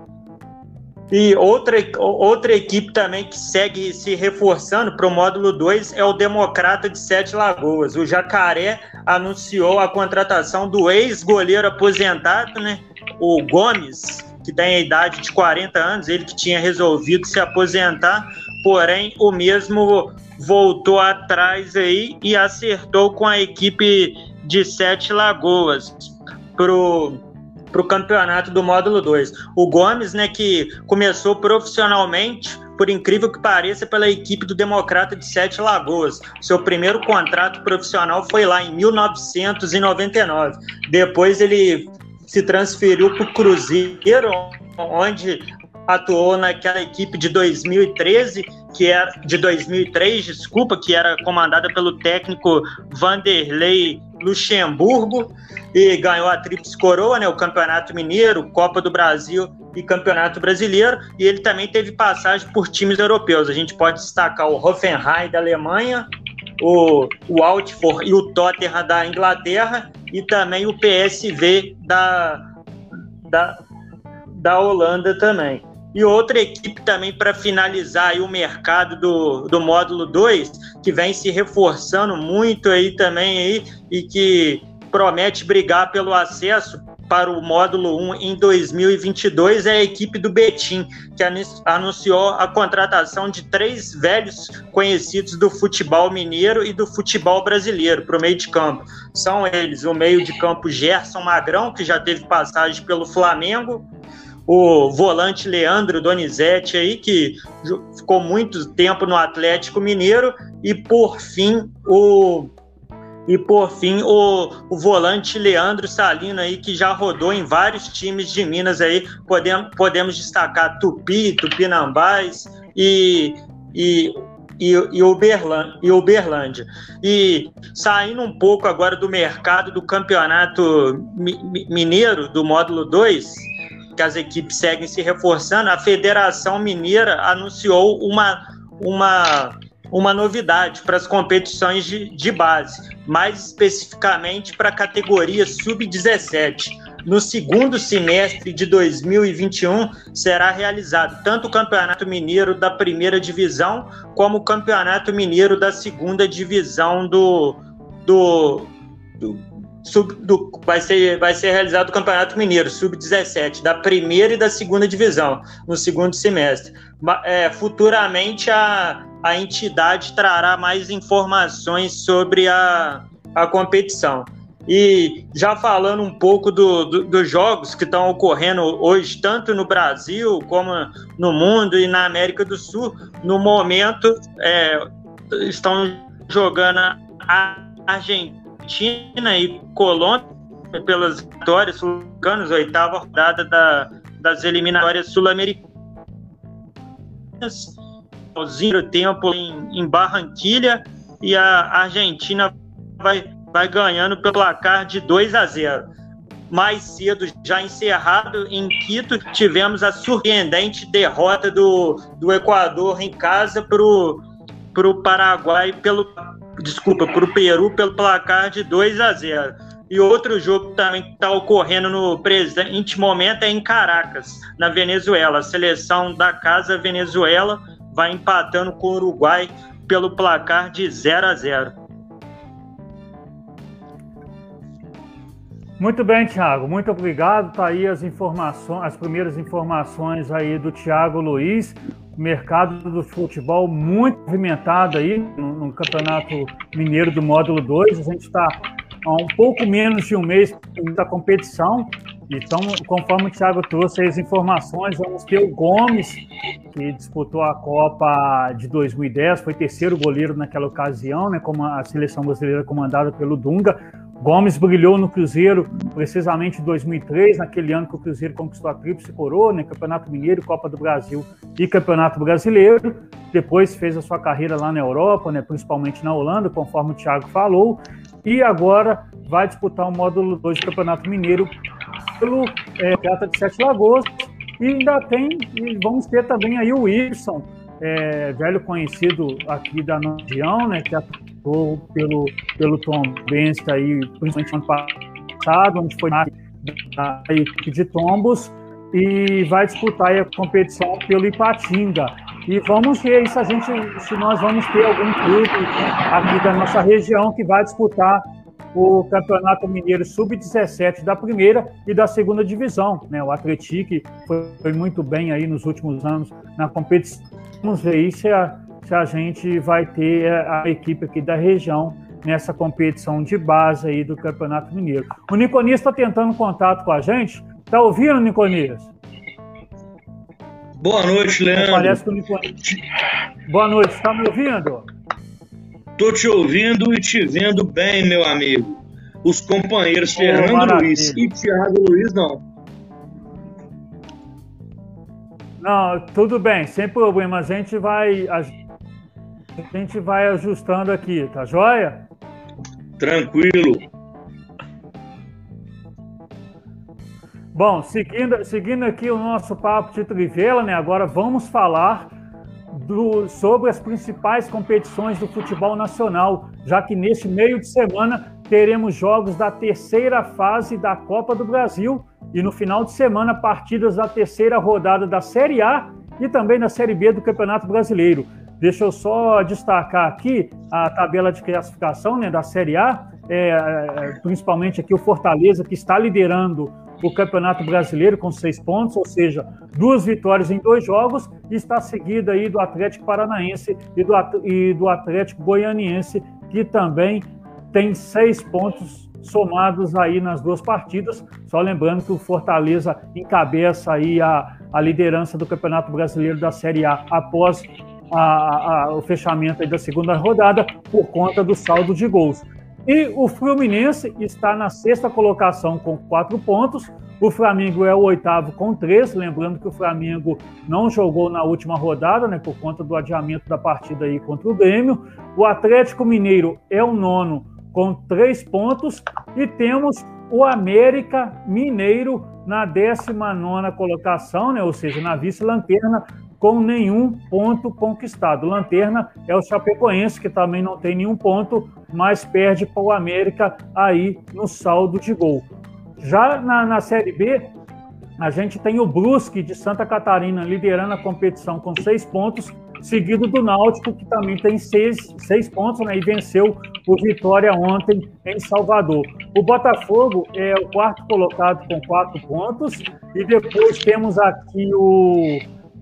E outra, outra equipe também que segue se reforçando para o módulo 2 é o Democrata de Sete Lagoas. O Jacaré anunciou a contratação do ex-goleiro aposentado, né? O Gomes, que tem a idade de 40 anos, ele que tinha resolvido se aposentar, porém o mesmo voltou atrás aí e acertou com a equipe de Sete Lagoas pro para o campeonato do módulo 2. O Gomes, né, que começou profissionalmente, por incrível que pareça, pela equipe do Democrata de Sete Lagoas. Seu primeiro contrato profissional foi lá em 1999. Depois ele se transferiu para o Cruzeiro, onde atuou naquela equipe de 2013, que era de 2003, desculpa, que era comandada pelo técnico Vanderlei Luxemburgo e ganhou a Tríplice Coroa, né, o Campeonato Mineiro, Copa do Brasil e Campeonato Brasileiro, e ele também teve passagem por times europeus. A gente pode destacar o Hoffenheim da Alemanha, o, o Altford e o Tottenham da Inglaterra e também o PSV da, da, da Holanda também. E outra equipe também para finalizar o mercado do, do módulo 2, que vem se reforçando muito aí também aí, e que promete brigar pelo acesso para o módulo 1 em 2022 é a equipe do Betim, que anunciou a contratação de três velhos conhecidos do futebol mineiro e do futebol brasileiro para o meio de campo. São eles o meio de campo Gerson Magrão, que já teve passagem pelo Flamengo, o volante Leandro Donizete aí, que ficou muito tempo no Atlético Mineiro, e por fim o e por fim o, o volante Leandro Salino aí, que já rodou em vários times de Minas aí, podemos, podemos destacar Tupi, Tupinambás e, e e, e, Uberlândia, e Uberlândia. E saindo um pouco agora do mercado do campeonato mineiro, do módulo 2, que as equipes seguem se reforçando, a Federação Mineira anunciou uma, uma, uma novidade para as competições de, de base, mais especificamente para a categoria sub-17. No segundo semestre de 2021, será realizado tanto o Campeonato Mineiro da primeira divisão, como o Campeonato Mineiro da segunda divisão do, do, do sub, do, vai, ser, vai ser realizado o Campeonato Mineiro, Sub-17, da primeira e da segunda divisão, no segundo semestre. É, futuramente, a, a entidade trará mais informações sobre a, a competição. E já falando um pouco do, do, dos jogos que estão ocorrendo hoje, tanto no Brasil como no mundo e na América do Sul, no momento é, estão jogando a Argentina Argentina e Colômbia pelas vitórias sul-americanas, oitava rodada da, das eliminatórias sul-americanas. O tempo em, em Barranquilha e a Argentina vai, vai ganhando pelo placar de 2 a 0 mais cedo, já encerrado em Quito, tivemos a surpreendente derrota do, do Equador em casa para o Paraguai pelo desculpa, para o Peru pelo placar de 2 a 0. E outro jogo também que está ocorrendo no presente momento é em Caracas, na Venezuela. A seleção da casa Venezuela vai empatando com o Uruguai pelo placar de 0 a 0. Muito bem, Thiago. Muito obrigado. Tá aí as informações, as primeiras informações aí do Thiago Luiz mercado do futebol muito movimentado aí no, no Campeonato Mineiro do Módulo 2. A gente está há um pouco menos de um mês da competição. Então, conforme o Thiago trouxe as informações, vamos ter o Gomes, que disputou a Copa de 2010, foi terceiro goleiro naquela ocasião, né, como a seleção brasileira comandada pelo Dunga. Gomes brilhou no Cruzeiro precisamente em 2003, naquele ano que o Cruzeiro conquistou a Tríplice Coroa, né, Campeonato Mineiro, Copa do Brasil e Campeonato Brasileiro. Depois fez a sua carreira lá na Europa, né, principalmente na Holanda, conforme o Thiago falou. E agora vai disputar o módulo 2 do Campeonato Mineiro pelo é, Prata de Sete Lagoas. E ainda tem, e vamos ter também aí o Wilson, é, velho conhecido aqui da região, né, que atuou pelo, pelo Tom Benz aí, principalmente ano passado, onde foi na equipe de tombos, e vai disputar a competição pelo Ipatinga. E vamos ver se a gente, se nós vamos ter algum clube aqui da nossa região que vai disputar o Campeonato Mineiro Sub-17 da primeira e da segunda divisão. Né? O Atlético foi, foi, muito bem aí nos últimos anos na competição. Vamos ver se a, se a gente vai ter a equipe aqui da região nessa competição de base aí do Campeonato Mineiro. O Niconias está tentando contato com a gente. Tá ouvindo, Niconias? Boa noite, Leandro. Parece que o Niconias... Boa noite, está me ouvindo? Tô te ouvindo e te vendo bem, meu amigo. Os companheiros oh, Fernando maravilha. Luiz e Thiago Luiz não. Não, tudo bem, sem problema. A gente vai, a gente vai ajustando aqui, tá joia? Tranquilo. Bom, seguindo, seguindo aqui o nosso papo de Trivela, né? Agora vamos falar do, sobre as principais competições do futebol nacional, já que neste meio de semana teremos jogos da terceira fase da Copa do Brasil e no final de semana partidas da terceira rodada da Série A e também da Série B do Campeonato Brasileiro. Deixa eu só destacar aqui a tabela de classificação né, da Série A, é, é principalmente aqui o Fortaleza, que está liderando o Campeonato Brasileiro com seis pontos, ou seja, duas vitórias em dois jogos, e está seguida aí do Atlético Paranaense e do, e do Atlético Goianiense, que também tem seis pontos somados aí nas duas partidas. Só lembrando que o Fortaleza encabeça aí a, a liderança do Campeonato Brasileiro da Série A após a, a, o fechamento da segunda rodada por conta do saldo de gols. E o Fluminense está na sexta colocação com quatro pontos. O Flamengo é o oitavo com três. Lembrando que o Flamengo não jogou na última rodada, né, por conta do adiamento da partida aí contra o Grêmio. O Atlético Mineiro é o nono com três pontos. E temos o América Mineiro na 19 colocação, né, ou seja, na vice-lanterna, com nenhum ponto conquistado. Lanterna é o Chapecoense, que também não tem nenhum ponto, mas perde para o América aí no saldo de gol. Já na, na Série B, a gente tem o Brusque de Santa Catarina liderando a competição com seis pontos, seguido do Náutico, que também tem seis, seis pontos né, e venceu o Vitória ontem em Salvador. O Botafogo é o quarto colocado com quatro pontos, e depois temos aqui o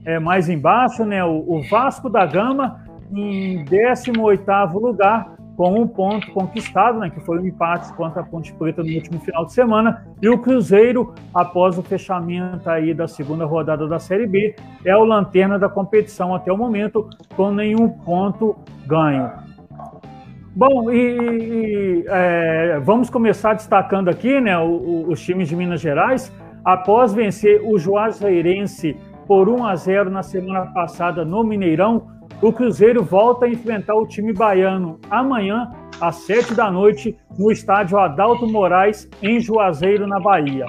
é, mais embaixo, né, o, o Vasco da Gama em 18º lugar, com um ponto conquistado, né, que foi um empate contra a Ponte Preta no último final de semana, e o Cruzeiro, após o fechamento aí da segunda rodada da Série B, é o lanterna da competição até o momento, com nenhum ponto ganho. Bom, e, e é, vamos começar destacando aqui né, o, o, os times de Minas Gerais. Após vencer o Juazeirense por 1 a 0 na semana passada no Mineirão, o Cruzeiro volta a enfrentar o time baiano amanhã, às 7 da noite, no estádio Adalto Moraes, em Juazeiro, na Bahia.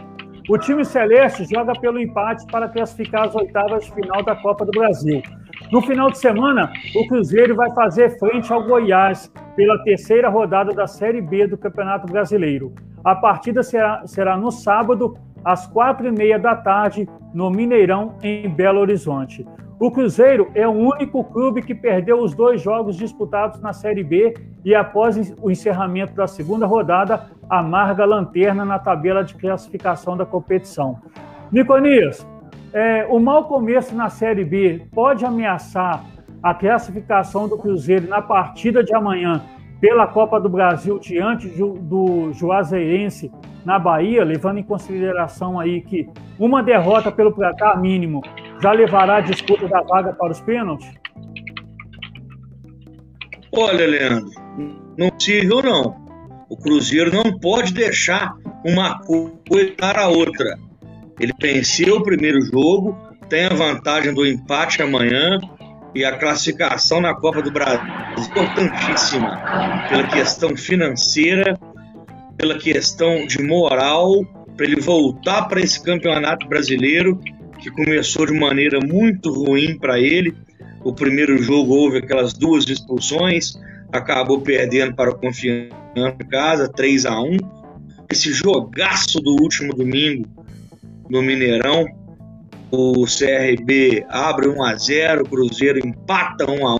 O time celeste joga pelo empate para classificar as oitavas de final da Copa do Brasil. No final de semana, o Cruzeiro vai fazer frente ao Goiás pela terceira rodada da Série B do Campeonato Brasileiro. A partida será, será no sábado, às quatro e meia da tarde, no Mineirão, em Belo Horizonte. O Cruzeiro é o único clube que perdeu os dois jogos disputados na Série B e, após o encerramento da segunda rodada, amarga a lanterna na tabela de classificação da competição. Niconias, é, o mau começo na Série B pode ameaçar a classificação do Cruzeiro na partida de amanhã pela Copa do Brasil diante do Juazeirense na Bahia, levando em consideração aí que uma derrota pelo placar mínimo já levará a disputa da vaga para os pênaltis? Olha, Leandro, não possível não. O Cruzeiro não pode deixar uma coisa a outra. Ele venceu o primeiro jogo, tem a vantagem do empate amanhã, e a classificação na Copa do Brasil é importantíssima pela questão financeira, pela questão de moral, para ele voltar para esse campeonato brasileiro que começou de maneira muito ruim para ele. O primeiro jogo houve aquelas duas expulsões, acabou perdendo para o Confiança em casa, 3 a 1 Esse jogaço do último domingo no Mineirão o CRB abre 1 a 0, Cruzeiro empata 1 a 1,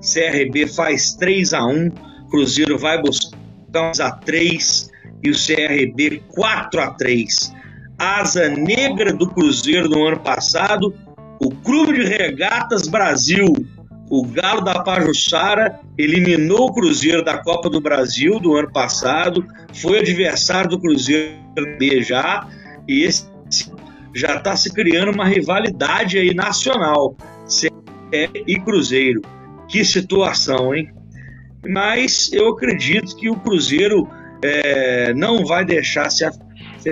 CRB faz 3 a 1, Cruzeiro vai buscar 1 a 3 e o CRB 4 a 3. Asa negra do Cruzeiro no ano passado, o Clube de Regatas Brasil, o Galo da Pajuçara, eliminou o Cruzeiro da Copa do Brasil do ano passado, foi adversário do Cruzeiro B já, e esse já está se criando uma rivalidade aí nacional, CE e Cruzeiro. Que situação, hein? Mas eu acredito que o Cruzeiro é, não vai deixar se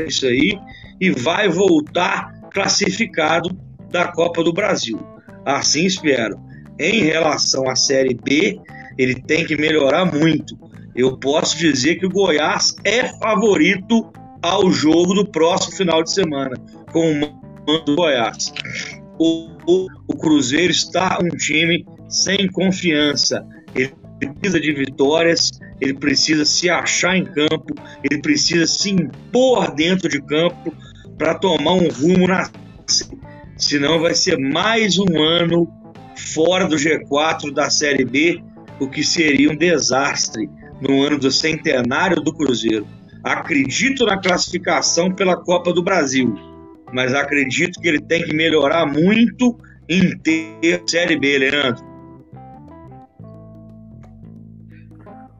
isso aí e vai voltar classificado da Copa do Brasil. Assim espero. Em relação à Série B, ele tem que melhorar muito. Eu posso dizer que o Goiás é favorito ao jogo do próximo final de semana com o mando do Goiás. O, o, o Cruzeiro está um time sem confiança. Ele precisa de vitórias, ele precisa se achar em campo, ele precisa se impor dentro de campo para tomar um rumo na. Senão vai ser mais um ano fora do G4 da Série B, o que seria um desastre no ano do centenário do Cruzeiro. Acredito na classificação pela Copa do Brasil, mas acredito que ele tem que melhorar muito em ter Série B, Leandro.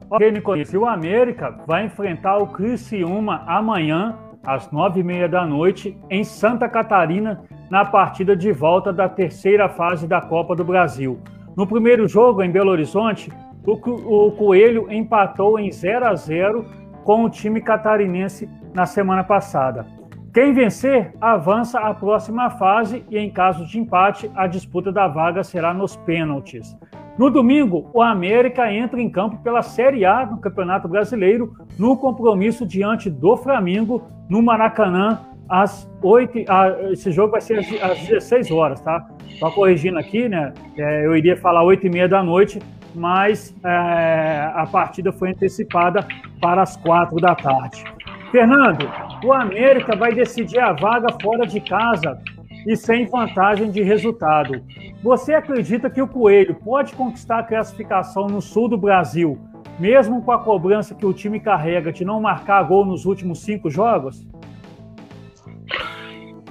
Ok, Nicolas. E o América vai enfrentar o Criciúma amanhã, às nove e meia da noite, em Santa Catarina, na partida de volta da terceira fase da Copa do Brasil. No primeiro jogo, em Belo Horizonte, o, Coelho empatou em 0 a 0 com o time catarinense na semana passada. Quem vencer avança à próxima fase e, em caso de empate, a disputa da vaga será nos pênaltis. No domingo, o América entra em campo pela Série A do Campeonato Brasileiro, no compromisso diante do Flamengo, no Maracanã, às 8. esse jogo vai ser às 16 horas, tá? Só corrigindo aqui, né? É, eu iria falar 8 e meia da noite, mas é, a partida foi antecipada para as 4 da tarde. Fernando, o América vai decidir a vaga fora de casa e sem vantagem de resultado. Você acredita que o Coelho pode conquistar a classificação no sul do Brasil, mesmo com a cobrança que o time carrega de não marcar gol nos últimos cinco jogos?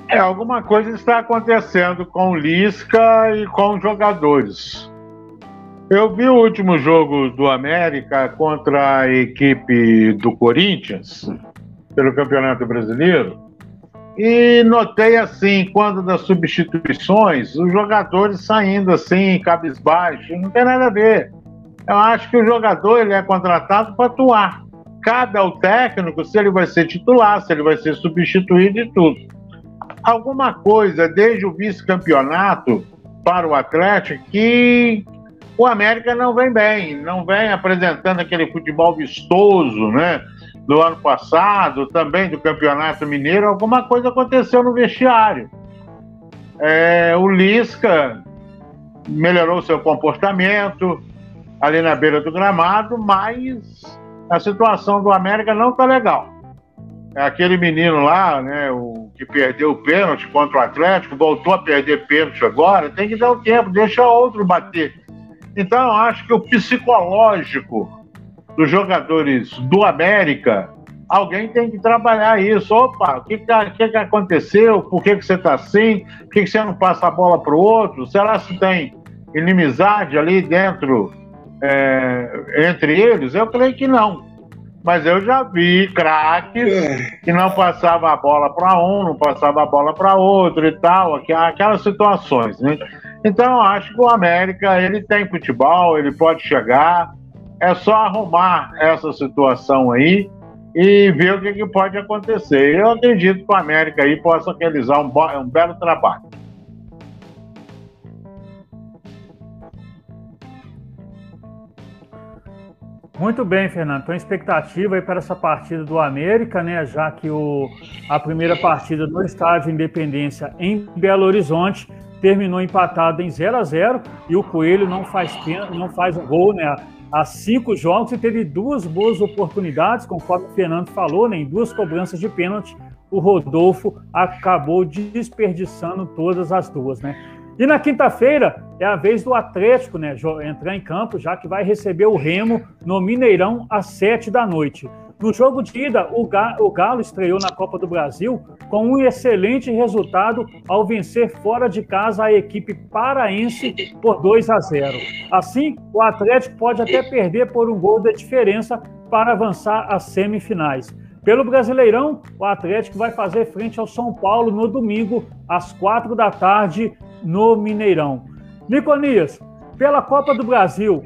É, alguma coisa está acontecendo com o Lisca e com os jogadores. Eu vi o último jogo do América contra a equipe do Corinthians pelo Campeonato Brasileiro. E notei assim, quando das substituições, os jogadores saindo assim, cabisbaixo, não tem nada a ver. Eu acho que o jogador ele é contratado para atuar. Cabe ao técnico se ele vai ser titular, se ele vai ser substituído e tudo. Alguma coisa desde o vice-campeonato para o Atlético que o América não vem bem, não vem apresentando aquele futebol vistoso, né? Do ano passado, também do Campeonato Mineiro, alguma coisa aconteceu no vestiário. É, o Lisca melhorou seu comportamento ali na beira do gramado, mas a situação do América não está legal. É aquele menino lá, né, o que perdeu o pênalti contra o Atlético, voltou a perder pênalti agora, tem que dar o tempo, deixa outro bater. Então, eu acho que o psicológico dos jogadores do América, alguém tem que trabalhar isso. Opa, o que, que, que aconteceu? Por que, que você está assim? Por que, que você não passa a bola para o outro? Será que tem inimizade ali dentro é, entre eles? Eu creio que não. Mas eu já vi craques é. que não passava a bola para um, não passava a bola para outro e tal, aquelas situações. Né? Então, eu acho que o América ele tem futebol, ele pode chegar, é só arrumar essa situação aí e ver o que, que pode acontecer. Eu acredito que o América aí possa realizar um, um belo trabalho. Muito bem, Fernando. Então, expectativa aí para essa partida do América, né? Já que o, a primeira partida no estádio Independência em Belo Horizonte terminou empatado em 0 a 0 e o Coelho não faz não faz um gol, né? Há cinco jogos e teve duas boas oportunidades, conforme o Fernando falou, né, em duas cobranças de pênalti, o Rodolfo acabou desperdiçando todas as duas, né? E na quinta-feira é a vez do Atlético, né, entrar em campo, já que vai receber o Remo no Mineirão às sete da noite. No jogo de ida, o Galo estreou na Copa do Brasil com um excelente resultado ao vencer fora de casa a equipe paraense por 2 a 0. Assim, o Atlético pode até perder por um gol de diferença para avançar às semifinais. Pelo Brasileirão, o Atlético vai fazer frente ao São Paulo no domingo, às quatro da tarde, no Mineirão. Niconias, pela Copa do Brasil,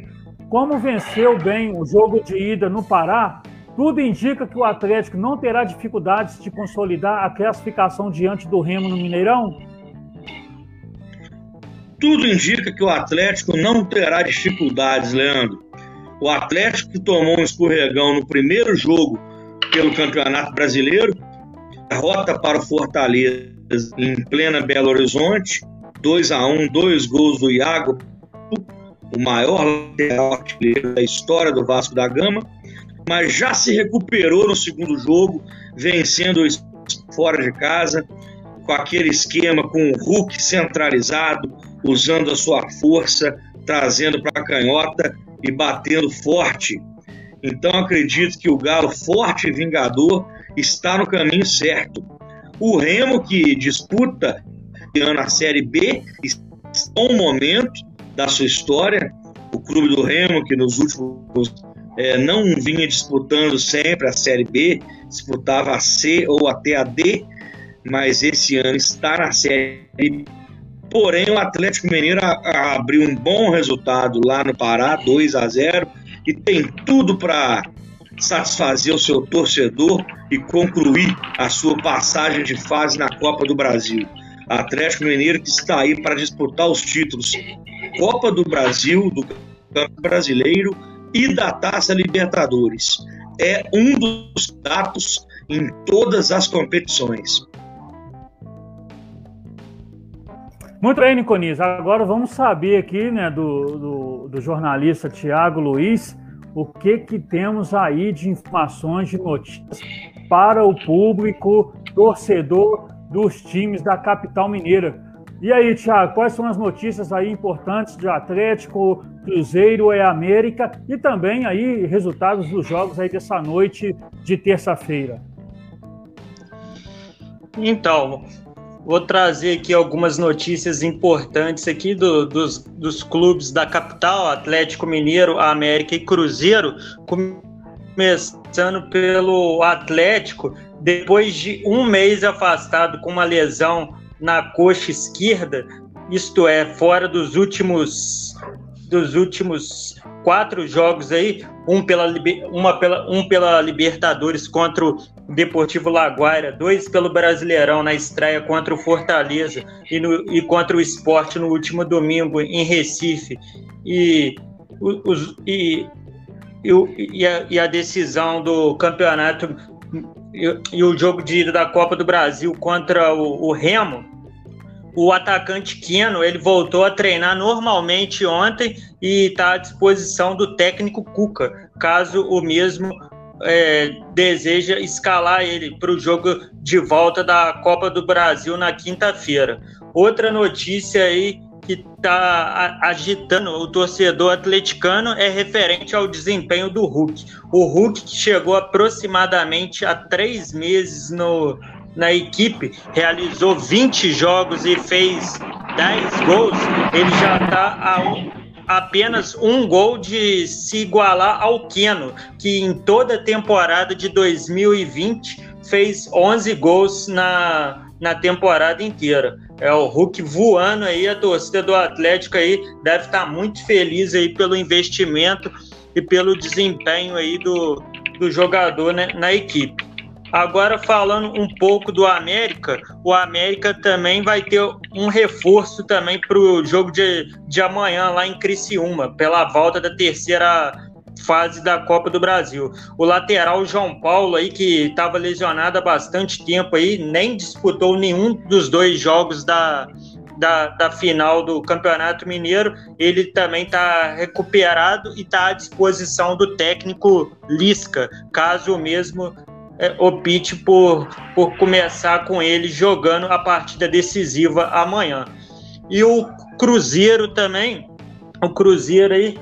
como venceu bem o jogo de ida no Pará, tudo indica que o Atlético não terá dificuldades de consolidar a classificação diante do Remo no Mineirão? Tudo indica que o Atlético não terá dificuldades, Leandro. O Atlético que tomou um escorregão no primeiro jogo pelo Campeonato Brasileiro, derrota para o Fortaleza em plena Belo Horizonte, 2 a 1 dois gols do Iago, o maior lateral artilheiro da história do Vasco da Gama, mas já se recuperou no segundo jogo, vencendo fora de casa, com aquele esquema com o Hulk centralizado, usando a sua força, trazendo para a canhota e batendo forte. Então acredito que o Galo, forte e vingador, está no caminho certo. O Remo, que disputa a Série B, está um momento da sua história. O clube do Remo, que nos últimos é, não vinha disputando sempre a Série B, disputava a C ou até a D, mas esse ano está na Série B. Porém, o Atlético Mineiro abriu um bom resultado lá no Pará, 2 a 0, e tem tudo para satisfazer o seu torcedor e concluir a sua passagem de fase na Copa do Brasil. Atlético Mineiro que está aí para disputar os títulos Copa do Brasil, do Campeonato Brasileiro e da Taça Libertadores. É um dos dados em todas as competições. Muito bem, Niconis. Agora vamos saber aqui né, do, do, do jornalista Tiago Luiz o que, que temos aí de informações, de notícias para o público torcedor dos times da capital mineira. E aí, Thiago, quais são as notícias aí importantes de Atlético, Cruzeiro e América e também aí resultados dos jogos aí dessa noite de terça-feira? Então, vou trazer aqui algumas notícias importantes aqui do, dos, dos clubes da capital, Atlético Mineiro, América e Cruzeiro, começando pelo Atlético, depois de um mês afastado com uma lesão na coxa esquerda, isto é, fora dos últimos dos últimos quatro jogos aí, um pela, uma pela, um pela Libertadores contra o Deportivo Laguaira, dois pelo Brasileirão na estreia contra o Fortaleza e, no, e contra o Esporte no último domingo em Recife. E, os, e, e, a, e a decisão do campeonato e, e, o jogo de ida da Copa do Brasil contra o, o Remo, o atacante Keno ele voltou a treinar normalmente ontem e está à disposição do técnico Cuca, caso o mesmo é, deseja escalar ele para o jogo de volta da Copa do Brasil na quinta-feira. Outra notícia aí que está agitando o torcedor atleticano é referente ao desempenho do Hulk. O Hulk chegou aproximadamente há três meses no, na equipe, realizou 20 jogos e fez 10 gols, ele já está a um, apenas um gol de se igualar ao Keno, que em toda a temporada de 2020 fez 11 gols na, na temporada inteira. É o Hulk voando aí, a torcida do Atlético aí deve estar muito feliz aí pelo investimento e pelo desempenho aí do, do jogador né, na equipe. Agora, falando um pouco do América, o América também vai ter um reforço também para o jogo de, de amanhã lá em Criciúma, pela volta da terceira fase da Copa do Brasil. O lateral João Paulo aí, que estava lesionado há bastante tempo aí, nem disputou nenhum dos dois jogos da, da, da, final do Campeonato Mineiro, ele também está recuperado e está à disposição do técnico Lisca, caso o mesmo é, opte por, por começar com ele jogando a partida decisiva amanhã. E o Cruzeiro também, o Cruzeiro aí,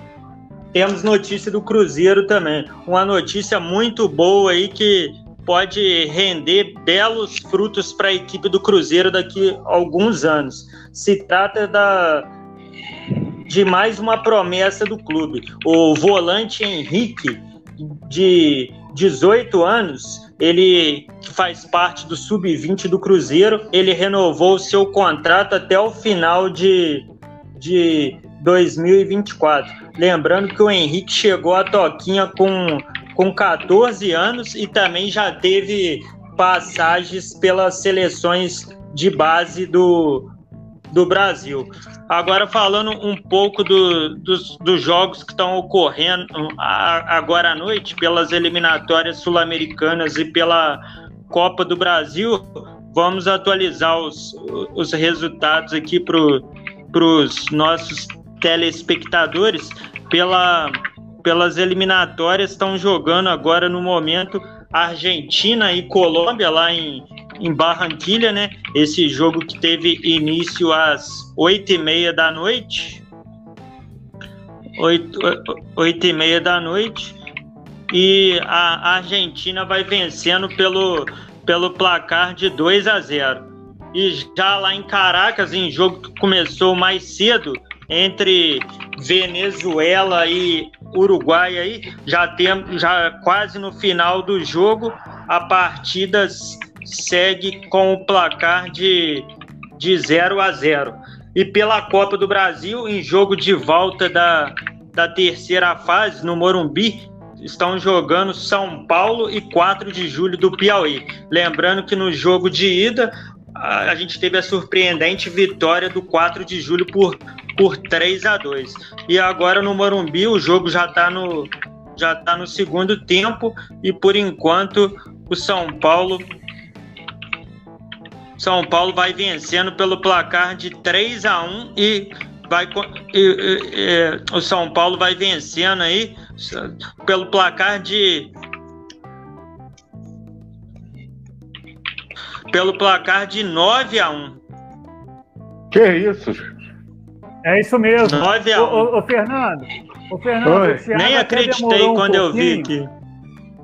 temos notícia do Cruzeiro também. Uma notícia muito boa aí que pode render belos frutos para a equipe do Cruzeiro daqui a alguns anos. Se trata da de mais uma promessa do clube. O volante Henrique, de 18 anos, ele faz parte do sub-20 do Cruzeiro, ele renovou seu contrato até o final de, de 2024. Lembrando que o Henrique chegou à Toquinha com, com 14 anos e também já teve passagens pelas seleções de base do, do Brasil. Agora, falando um pouco do, dos, dos, jogos que estão ocorrendo agora à noite, pelas eliminatórias sul-americanas e pela Copa do Brasil, vamos atualizar os, os resultados aqui para os nossos telespectadores. Pela, pelas eliminatórias, estão jogando agora no momento Argentina e Colômbia lá em em Barranquilha, né? Esse jogo que teve início às oito e meia da noite. Oito, e meia da noite. E a Argentina vai vencendo pelo, pelo placar de 2 a 0. E já lá em Caracas, em jogo que começou mais cedo, entre Venezuela e Uruguai aí, já temos já quase no final do jogo, a partidas segue com o placar de, de 0 a 0. E pela Copa do Brasil, em jogo de volta da, da terceira fase, no Morumbi, estão jogando São Paulo e 4 de julho do Piauí. Lembrando que no jogo de ida, a, a gente teve a surpreendente vitória do 4 de julho por, por 3 a 2. E agora no Morumbi, o jogo já está no, já tá no segundo tempo e por enquanto o São Paulo são Paulo vai vencendo pelo placar de 3 a 1 e vai e, e, e, o São Paulo vai vencendo aí pelo placar de pelo placar de 9 a 1. Que isso? É isso mesmo. 9 a 1. Ô, ô, ô Fernando, ô, Fernando Nem acreditei um quando eu vi que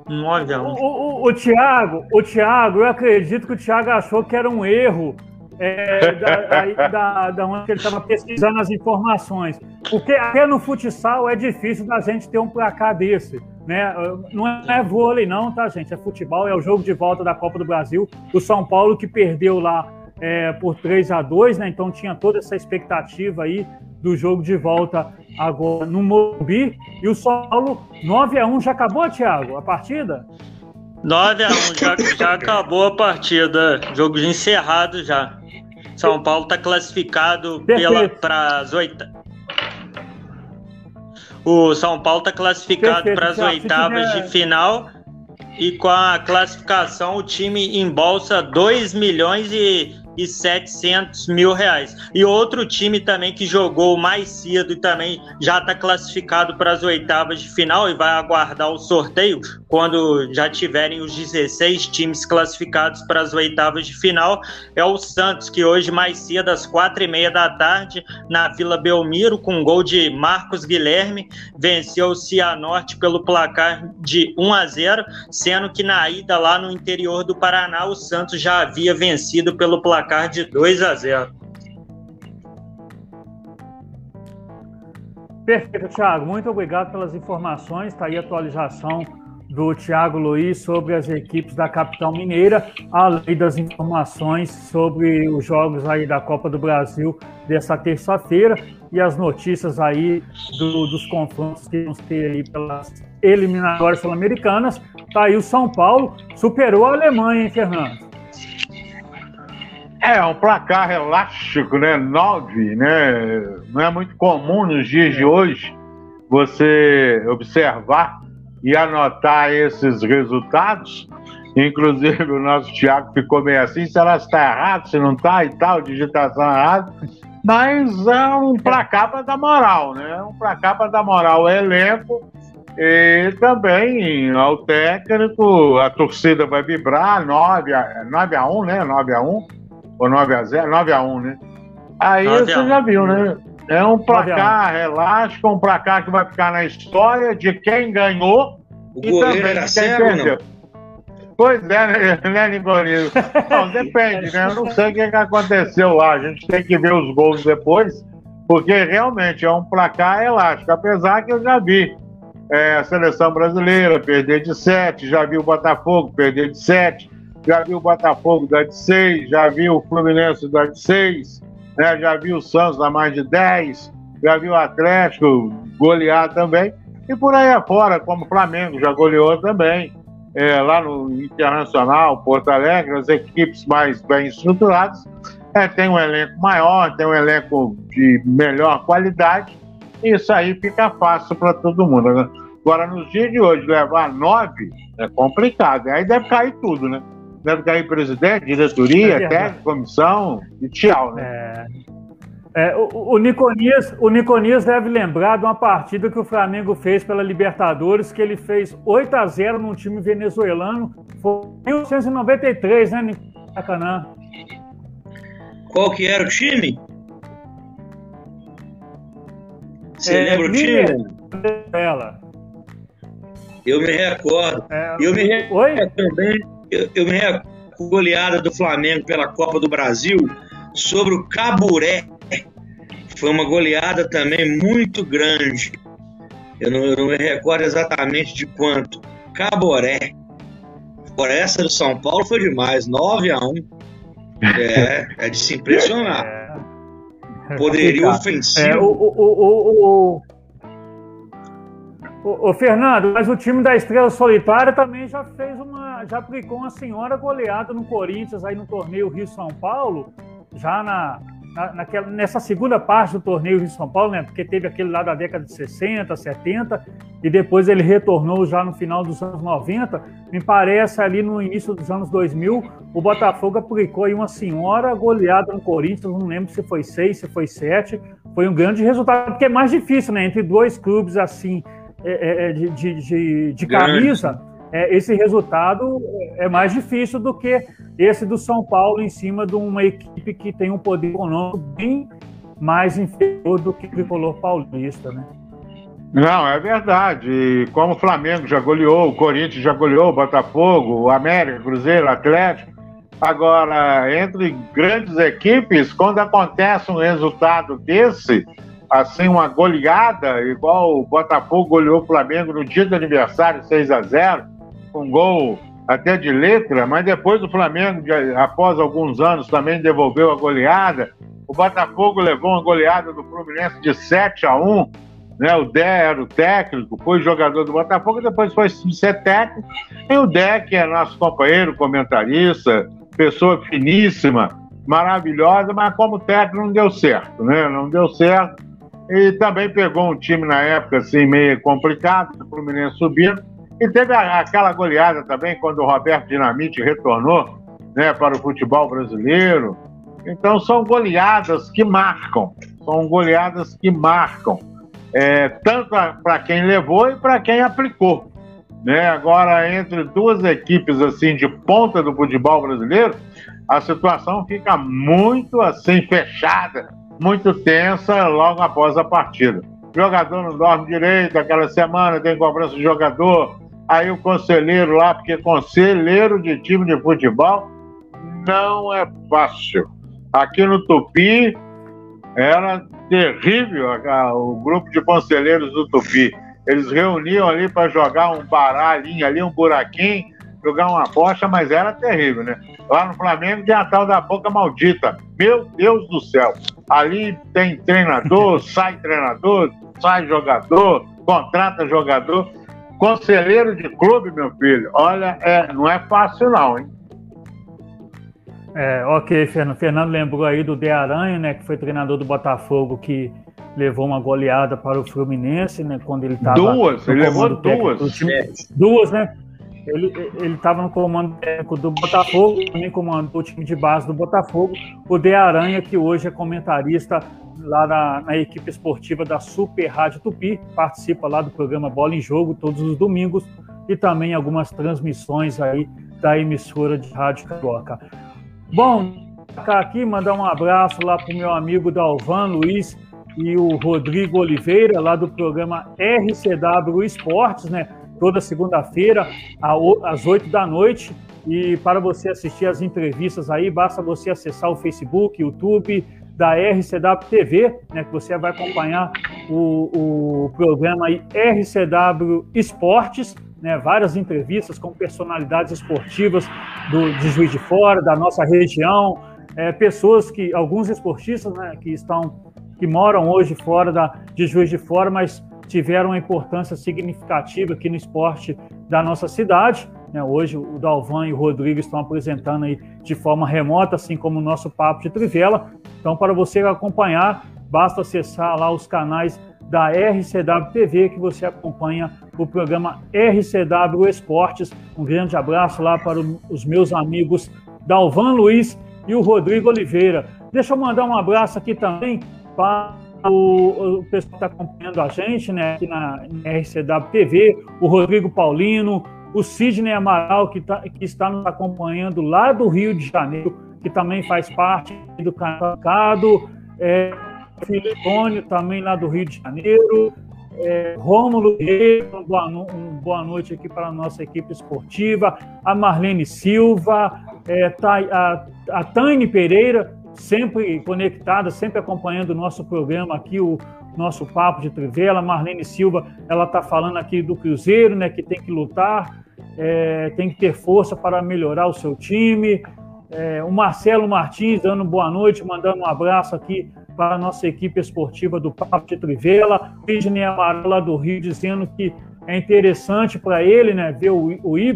9 a 1. O, o, o, Thiago, o Thiago, eu acredito que o Thiago achou que era um erro é, da, da, da, onde ele estava pesquisando as informações. Porque até no futsal é difícil da gente ter um placar desse. Né? Não é vôlei, não, tá, gente? É futebol, é o jogo de volta da Copa do Brasil. O São Paulo que perdeu lá é, por 3 a 2 né? Então tinha toda essa expectativa aí do jogo de volta agora no Morumbi. E o São Paulo, 9 a 1 já acabou, Thiago, a partida? 9 a 1 já, já acabou a partida. Jogo encerrado já. São Paulo está classificado para as oitavas. O São Paulo está classificado para as oitavas de final e com a classificação o time embolsa 2 milhões e e 700 mil reais. E outro time também que jogou mais cedo e também já está classificado para as oitavas de final e vai aguardar o sorteio quando já tiverem os 16 times classificados para as oitavas de final é o Santos que hoje mais cedo às quatro e meia da tarde na Vila Belmiro com gol de Marcos Guilherme venceu o Cianorte pelo placar de 1 a 0 sendo que na ida lá no interior do Paraná o Santos já havia vencido pelo placar placar de 2 a 0. Perfeito, Thiago. Muito obrigado pelas informações. Está aí a atualização do Thiago Luiz sobre as equipes da capital mineira, além das informações sobre os jogos aí da Copa do Brasil dessa terça-feira e as notícias aí do, dos confrontos que vamos ter aí pelas eliminatórias sul-americanas. Tá aí o São Paulo, superou a Alemanha, hein, Fernando? É, um placar elástico, né? Nove, né? Não é muito comum nos dias de hoje você observar e anotar esses resultados. Inclusive, o nosso Tiago ficou meio assim: será que está errado, se não está e tal, digitação errada. Mas é um placar para dar moral, né? Um placar para dar moral ao elenco E também ao técnico, a torcida vai vibrar 9 a, 9 a 1, né? 9 a 1 ou 9 a 0, 9 a 1, né? Aí você já viu, né? É um placar elástico, um placar que vai ficar na história de quem ganhou o e também de quem cego, perdeu. Não? Pois é, né, *laughs* né Nicolino? Não, *laughs* depende, né? Eu não sei o que, que aconteceu lá. A gente tem que ver os gols depois, porque realmente é um placar elástico. Apesar que eu já vi é, a seleção brasileira perder de 7, já vi o Botafogo perder de 7, já vi o Botafogo dar de 6, já vi o Fluminense dar de 6, né? já vi o Santos dar mais de 10, já vi o Atlético golear também, e por aí afora, como o Flamengo já goleou também é, lá no Internacional, Porto Alegre, as equipes mais bem estruturadas, é, tem um elenco maior, tem um elenco de melhor qualidade, e isso aí fica fácil para todo mundo. Né? Agora, nos dias de hoje, levar nove é complicado, aí deve cair tudo, né? Deve cair presidente, diretoria, é técnico, comissão e tchau, né? É. É, o, o, Niconias, o Niconias deve lembrar de uma partida que o Flamengo fez pela Libertadores, que ele fez 8 a 0 num time venezuelano. Foi em 1993, né, Nicacanã? Qual que era o time? Você é, lembra o time? Ela. Eu me recordo. É, eu me recordo também. Eu, eu me recordo goleada do Flamengo pela Copa do Brasil sobre o Caburé foi uma goleada também muito grande. Eu não, eu não me recordo exatamente de quanto. Caboré. Por essa do São Paulo foi demais, 9 a 1 É, é de se impressionar. É. Poderia ofensivo. É, o, o, o, o, Fernando, mas o time da Estrela Solitária também já fez uma. já aplicou uma senhora goleada no Corinthians aí no torneio Rio São Paulo, já na, na, naquela, nessa segunda parte do torneio em São Paulo, né? Porque teve aquele lá da década de 60, 70, e depois ele retornou já no final dos anos 90. Me parece ali no início dos anos 2000, o Botafogo aplicou aí uma senhora goleada no Corinthians, não lembro se foi seis, se foi sete. Foi um grande resultado, porque é mais difícil, né? Entre dois clubes assim, é, é, é de, de, de, de camisa é, esse resultado é mais difícil do que esse do São Paulo em cima de uma equipe que tem um poder econômico bem mais inferior do que o tricolor paulista, né? Não, é verdade. Como o Flamengo já goleou, o Corinthians já goleou, o Botafogo, o América, Cruzeiro, Atlético. Agora, entre grandes equipes, quando acontece um resultado desse, assim, uma goleada, igual o Botafogo goleou o Flamengo no dia do aniversário, 6 a 0 um gol até de letra, mas depois o Flamengo, após alguns anos, também devolveu a goleada. O Botafogo levou uma goleada do Fluminense de 7 a 1. Né? O Dé era o técnico, foi jogador do Botafogo, depois foi ser técnico. E o Dé, que é nosso companheiro, comentarista, pessoa finíssima, maravilhosa, mas como técnico não deu certo, né? Não deu certo. E também pegou um time na época assim meio complicado, o Fluminense subindo e teve aquela goleada também quando o Roberto Dinamite retornou né, para o futebol brasileiro. Então são goleadas que marcam, são goleadas que marcam, é, tanto para quem levou e para quem aplicou. Né? Agora, entre duas equipes assim de ponta do futebol brasileiro, a situação fica muito assim fechada, muito tensa logo após a partida. O jogador não dorme direito aquela semana, tem cobrança de jogador, Aí o conselheiro lá, porque conselheiro de time de futebol não é fácil. Aqui no Tupi era terrível o grupo de conselheiros do Tupi. Eles reuniam ali para jogar um baralhinho ali, um buraquinho, jogar uma bocha, mas era terrível, né? Lá no Flamengo tem a tal da boca maldita. Meu Deus do céu. Ali tem treinador, *laughs* sai treinador, sai jogador, contrata jogador. Conselheiro de clube, meu filho, olha, é, não é fácil não, hein? É, ok, Fernando. Fernando lembrou aí do De Aranha, né, que foi treinador do Botafogo, que levou uma goleada para o Fluminense, né, quando ele estava... Duas, ele levou duas. Time, duas, né? Ele estava no comando técnico do Botafogo, também comandou o time de base do Botafogo. O De Aranha, que hoje é comentarista lá na, na, equipe esportiva da Super Rádio Tupi, participa lá do programa Bola em Jogo todos os domingos e também algumas transmissões aí da emissora de Rádio Carioca. Bom, aqui mandar um abraço lá para o meu amigo Dalvan Luiz e o Rodrigo Oliveira, lá do programa RCW Esportes, né? Toda segunda-feira, às 8 da noite. E para você assistir as entrevistas aí, basta você acessar o Facebook, YouTube da RCW TV, né, que você vai acompanhar o, o programa aí RCW Esportes, né, várias entrevistas com personalidades esportivas do, de Juiz de Fora, da nossa região, é, pessoas que, alguns esportistas né, que estão, que moram hoje fora da, de Juiz de Fora, mas tiveram uma importância significativa aqui no esporte da nossa cidade. Né? Hoje o Dalvan e o Rodrigo estão apresentando aí de forma remota, assim como o nosso Papo de Trivela. Então, para você acompanhar, basta acessar lá os canais da RCW TV, que você acompanha o programa RCW Esportes. Um grande abraço lá para os meus amigos Dalvan Luiz e o Rodrigo Oliveira. Deixa eu mandar um abraço aqui também para o, o pessoal está acompanhando a gente, né, aqui na, na RCW TV, o Rodrigo Paulino, o Sidney Amaral, que, tá, que está nos acompanhando lá do Rio de Janeiro, que também faz parte do Cantado, é, Filipônio, também lá do Rio de Janeiro, é, Rômulo boa, um boa noite aqui para a nossa equipe esportiva, a Marlene Silva, é, a, a Tânia Pereira, sempre conectada, sempre acompanhando o nosso programa aqui, o nosso Papo de Trivela. Marlene Silva, ela está falando aqui do Cruzeiro, né, que tem que lutar, é, tem que ter força para melhorar o seu time. É, o Marcelo Martins dando boa noite, mandando um abraço aqui para a nossa equipe esportiva do Papo de Trivela. O Sidney Amarela do Rio dizendo que é interessante para ele né, ver o, o Y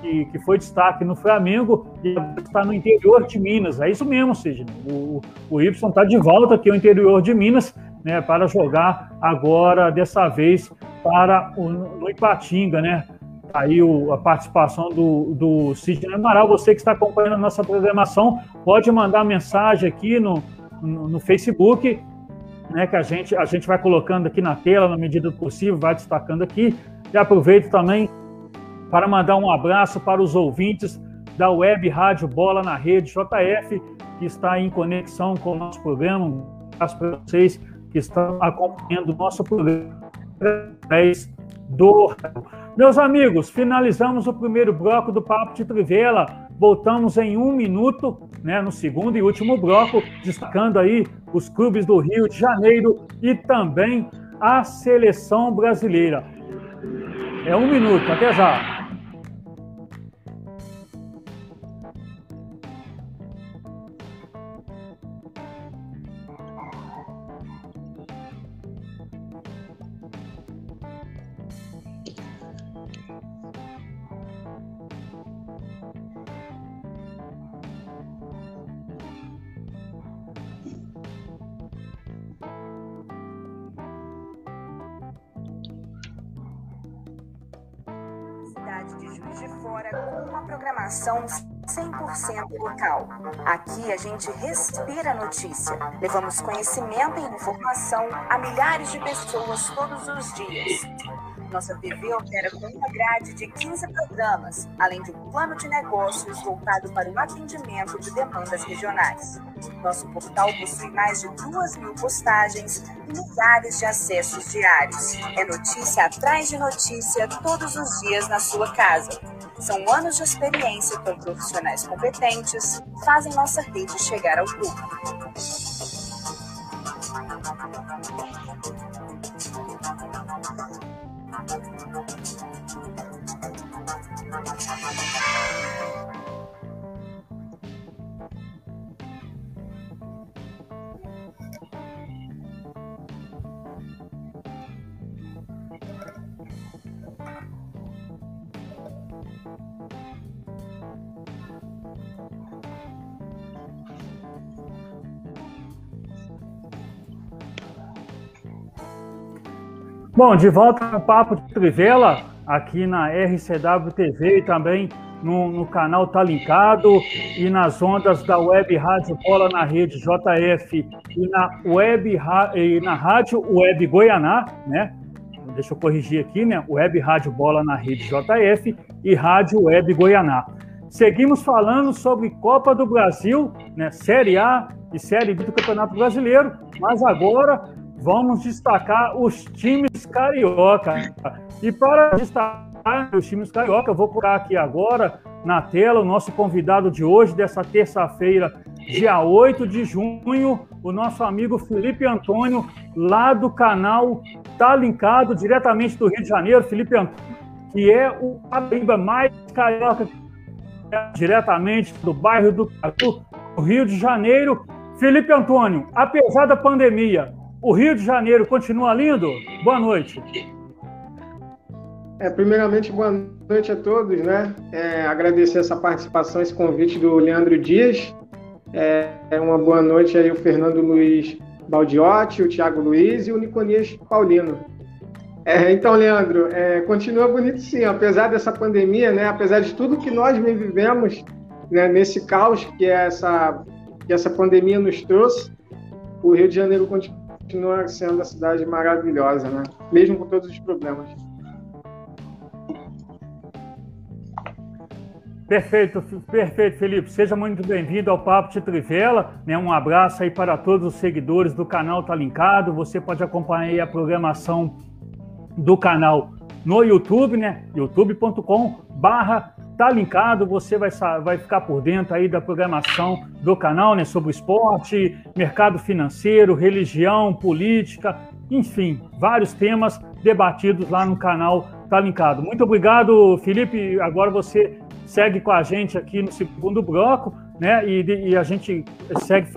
que, que foi destaque no Flamengo e está no interior de Minas. É isso mesmo, Sidney. O, o Y está de volta aqui ao interior de Minas né, para jogar agora, dessa vez, para o, no Ipatinga, né? Aí o, a participação do, do Sidney Amaral. Você que está acompanhando a nossa programação, pode mandar mensagem aqui no, no, no Facebook, né, que a gente, a gente vai colocando aqui na tela na medida do possível, vai destacando aqui. E aproveito também para mandar um abraço para os ouvintes da Web Rádio Bola na Rede JF, que está em conexão com o nosso programa. Um abraço para vocês que estão acompanhando o nosso programa através do. Meus amigos, finalizamos o primeiro bloco do Papo de Trivela. Voltamos em um minuto, né, no segundo e último bloco, destacando aí os clubes do Rio de Janeiro e também a seleção brasileira. É um minuto, até já. Programação 100% local. Aqui a gente respira notícia. Levamos conhecimento e informação a milhares de pessoas todos os dias. Nossa TV opera com uma grade de 15 programas, além de um plano de negócios voltado para o atendimento de demandas regionais. Nosso portal possui mais de 2 mil postagens e milhares de acessos diários. É notícia atrás de notícia todos os dias na sua casa. São anos de experiência com profissionais competentes, fazem nossa rede chegar ao público. Bom, de volta no Papo de Trivela, aqui na RCW TV e também no, no, canal Tá Linkado e nas ondas da Web Rádio Bola na rede JF e na Web e na Rádio Web Goianá, né? Deixa eu corrigir aqui, né? Web Rádio Bola na rede JF e Rádio Web Goianá. Seguimos falando sobre Copa do Brasil, né? Série A e Série B do Campeonato Brasileiro, mas agora vamos destacar os times carioca. E para destacar os times carioca. Eu vou colocar aqui agora na tela o nosso convidado de hoje, dessa terça-feira, dia 8 de junho, o nosso amigo Felipe Antônio, lá do canal Tá Linkado, diretamente do Rio de Janeiro. Felipe Antônio, que é o Paraíba mais carioca, diretamente do bairro do Catu, Rio de Janeiro. Felipe Antônio, apesar da pandemia, o Rio de Janeiro continua lindo? Boa noite. É, primeiramente, boa noite a todos, né? É, agradecer essa participação, esse convite do Leandro Dias. É, é uma boa noite aí o Fernando Luiz Baldiotti, o Thiago Luiz e o Niconias Paulino. É, então, Leandro, é, continua bonito sim, apesar dessa pandemia, né? Apesar de tudo que nós vivemos né, nesse caos que essa, que essa pandemia nos trouxe, o Rio de Janeiro continua sendo a cidade maravilhosa, né? Mesmo com todos os problemas. Perfeito, perfeito, Felipe. Seja muito bem-vindo ao Papo de Trivela. Né? Um abraço aí para todos os seguidores do canal Tá Linkado. Você pode acompanhar a programação do canal no YouTube, né? youtube.com barra tá linkado, você vai, vai ficar por dentro aí da programação do canal, né? Sobre esporte, mercado financeiro, religião, política, enfim, vários temas debatidos lá no canal Tá Linkado. Muito obrigado, Felipe. Agora você segue com a gente aqui no segundo bloco, né? E, e a gente segue,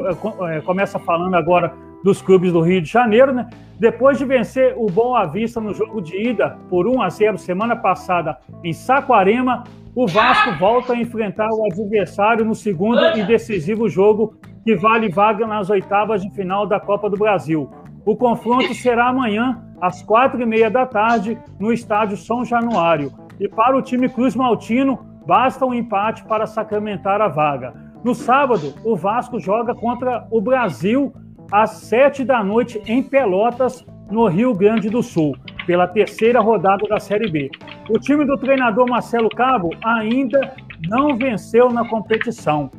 é, começa falando agora dos clubes do Rio de Janeiro, né? Depois de vencer o Boa Vista no jogo de ida por 1 a 0 semana passada em Saquarema, o Vasco volta a enfrentar o adversário no segundo e decisivo jogo que vale vaga nas oitavas de final da Copa do Brasil. O confronto será amanhã, às quatro e meia da tarde, no estádio São Januário. E para o time Cruz Maltino, Basta um empate para sacramentar a vaga. No sábado, o Vasco joga contra o Brasil às sete da noite em Pelotas, no Rio Grande do Sul, pela terceira rodada da Série B. O time do treinador Marcelo Cabo ainda não venceu na competição.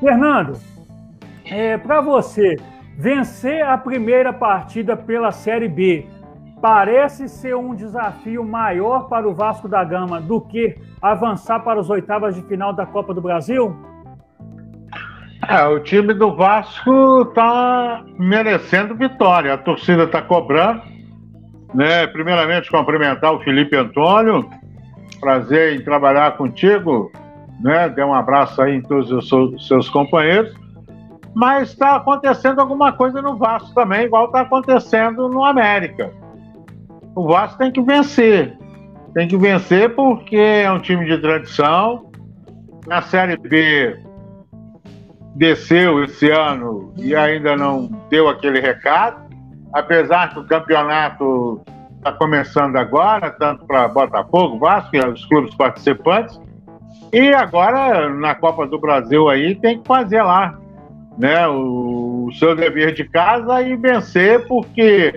Fernando, é, para você, vencer a primeira partida pela Série B parece ser um desafio maior para o Vasco da Gama do que avançar para as oitavas de final da Copa do Brasil? É, o time do Vasco está merecendo vitória. A torcida está cobrando. Né? Primeiramente, cumprimentar o Felipe Antônio. Prazer em trabalhar contigo. Né? Dê um abraço aí em todos os seus companheiros. Mas está acontecendo alguma coisa no Vasco também, igual está acontecendo no América o Vasco tem que vencer. Tem que vencer porque é um time de tradição. Na Série B desceu esse ano e ainda não deu aquele recado. Apesar que o campeonato está começando agora, tanto para Botafogo, Vasco e os clubes participantes. E agora, na Copa do Brasil aí, tem que fazer lá né, o, o seu dever de casa e vencer, porque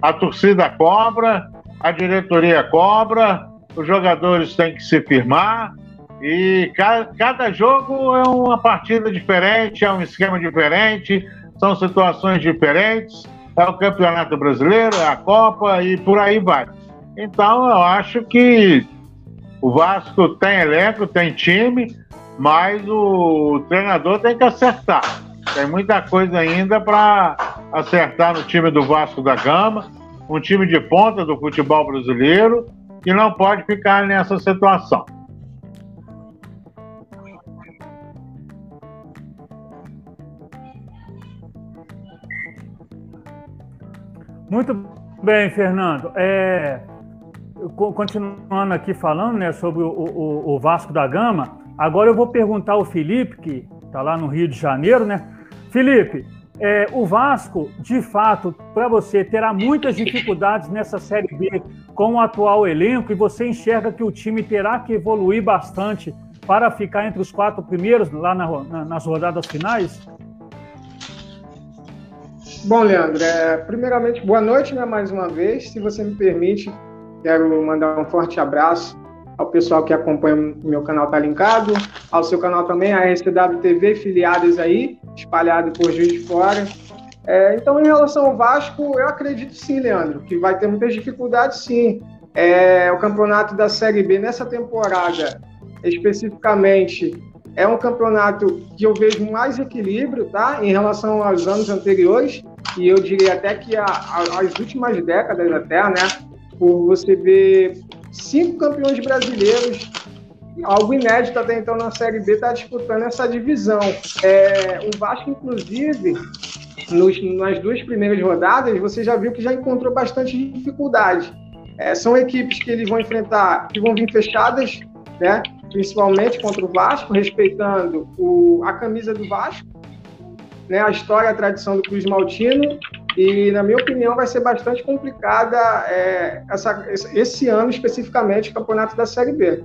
a torcida cobra, a diretoria cobra, os jogadores têm que se firmar e cada, cada jogo é uma partida diferente, é um esquema diferente, são situações diferentes. É o Campeonato Brasileiro, é a Copa e por aí vai. Então eu acho que o Vasco tem elenco, tem time, mas o treinador tem que acertar. Tem muita coisa ainda para acertar no time do Vasco da Gama, um time de ponta do futebol brasileiro, que não pode ficar nessa situação. Muito bem, Fernando. É, continuando aqui falando né, sobre o, o, o Vasco da Gama, agora eu vou perguntar ao Felipe, que está lá no Rio de Janeiro, né? Felipe, é, o Vasco, de fato, para você, terá muitas dificuldades nessa Série B com o atual elenco e você enxerga que o time terá que evoluir bastante para ficar entre os quatro primeiros lá na, na, nas rodadas finais? Bom, Leandro, é, primeiramente, boa noite né, mais uma vez. Se você me permite, quero mandar um forte abraço ao pessoal que acompanha o meu canal Tá Linkado, ao seu canal também, a SW TV, filiadas aí, espalhado por Juiz de Fora. É, então, em relação ao Vasco, eu acredito sim, Leandro, que vai ter muitas dificuldades sim. É, o campeonato da Série B nessa temporada, especificamente, é um campeonato que eu vejo mais equilíbrio, tá? Em relação aos anos anteriores, e eu diria até que a, a, as últimas décadas até, né? Por você ver cinco campeões brasileiros, algo inédito até então na Série B, está disputando essa divisão. É, o Vasco, inclusive, nos, nas duas primeiras rodadas, você já viu que já encontrou bastante dificuldade. É, são equipes que eles vão enfrentar, que vão vir fechadas, né? principalmente contra o Vasco, respeitando o, a camisa do Vasco, né? a história, a tradição do Cruz Maltino, e, na minha opinião, vai ser bastante complicada é, essa, esse ano, especificamente, o campeonato da Série B.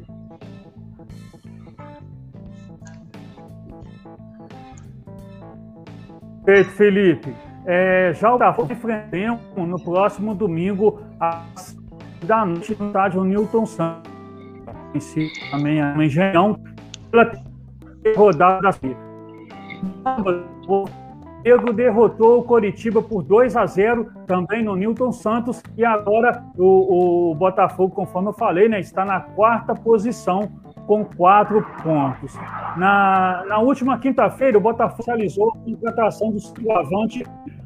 Perfeito, Felipe. É, já o Botafogo enfrentamos no próximo domingo, às da noite, no estádio Newton Santos. Também a Engenhão, pela rodada da Pedro derrotou o Coritiba por 2 a 0 também no Newton Santos e agora o, o, Botafogo, conforme eu falei, né, está na quarta posição com quatro pontos. Na, na última quinta-feira, o Botafogo realizou a contratação do centroavante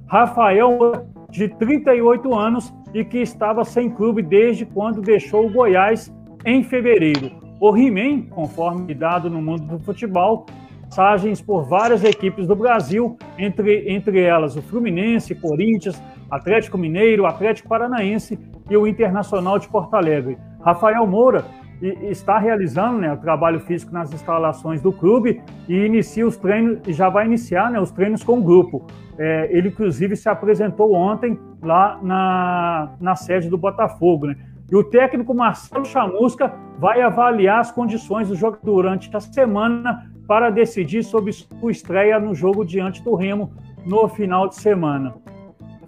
Rafael, de 38 anos e que estava sem clube desde quando deixou o Goiás em fevereiro. O He-Man, conforme dado no mundo do futebol, passagens por várias equipes do Brasil, entre, entre elas o Fluminense, Corinthians, Atlético Mineiro, Atlético Paranaense e o Internacional de Porto Alegre. Rafael Moura está realizando né, o trabalho físico nas instalações do clube e inicia os treinos já vai iniciar né, os treinos com o grupo. É, ele, inclusive, se apresentou ontem lá na, na sede do Botafogo. Né? E o técnico Marcelo Chamusca vai avaliar as condições do jogo durante a semana para decidir sobre sua estreia no jogo diante do Remo no final de semana.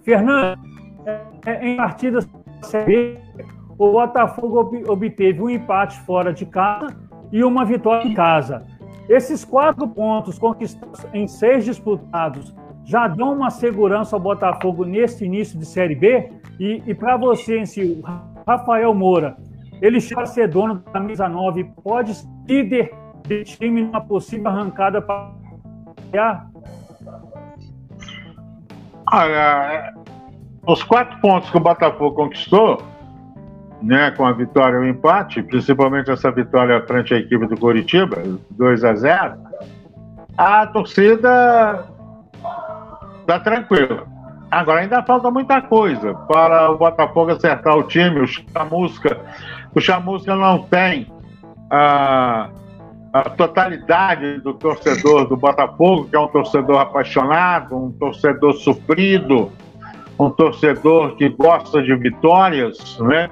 Fernando, é, em partidas da Série o Botafogo obteve um empate fora de casa e uma vitória em casa. Esses quatro pontos conquistados em seis disputados já dão uma segurança ao Botafogo nesse início de Série B? E, e para você em si, Rafael Moura, ele chega a ser dono da camisa 9, pode ser líder de time numa possível arrancada para Olha, os quatro pontos que o Botafogo conquistou, né, com a vitória e o empate, principalmente essa vitória frente à equipe do Coritiba, 2 a 0, a torcida está tranquila. Agora ainda falta muita coisa para o Botafogo acertar o time. O Chamusca, o Chamusca não tem a a totalidade do torcedor do Botafogo, que é um torcedor apaixonado, um torcedor sofrido, um torcedor que gosta de vitórias, né?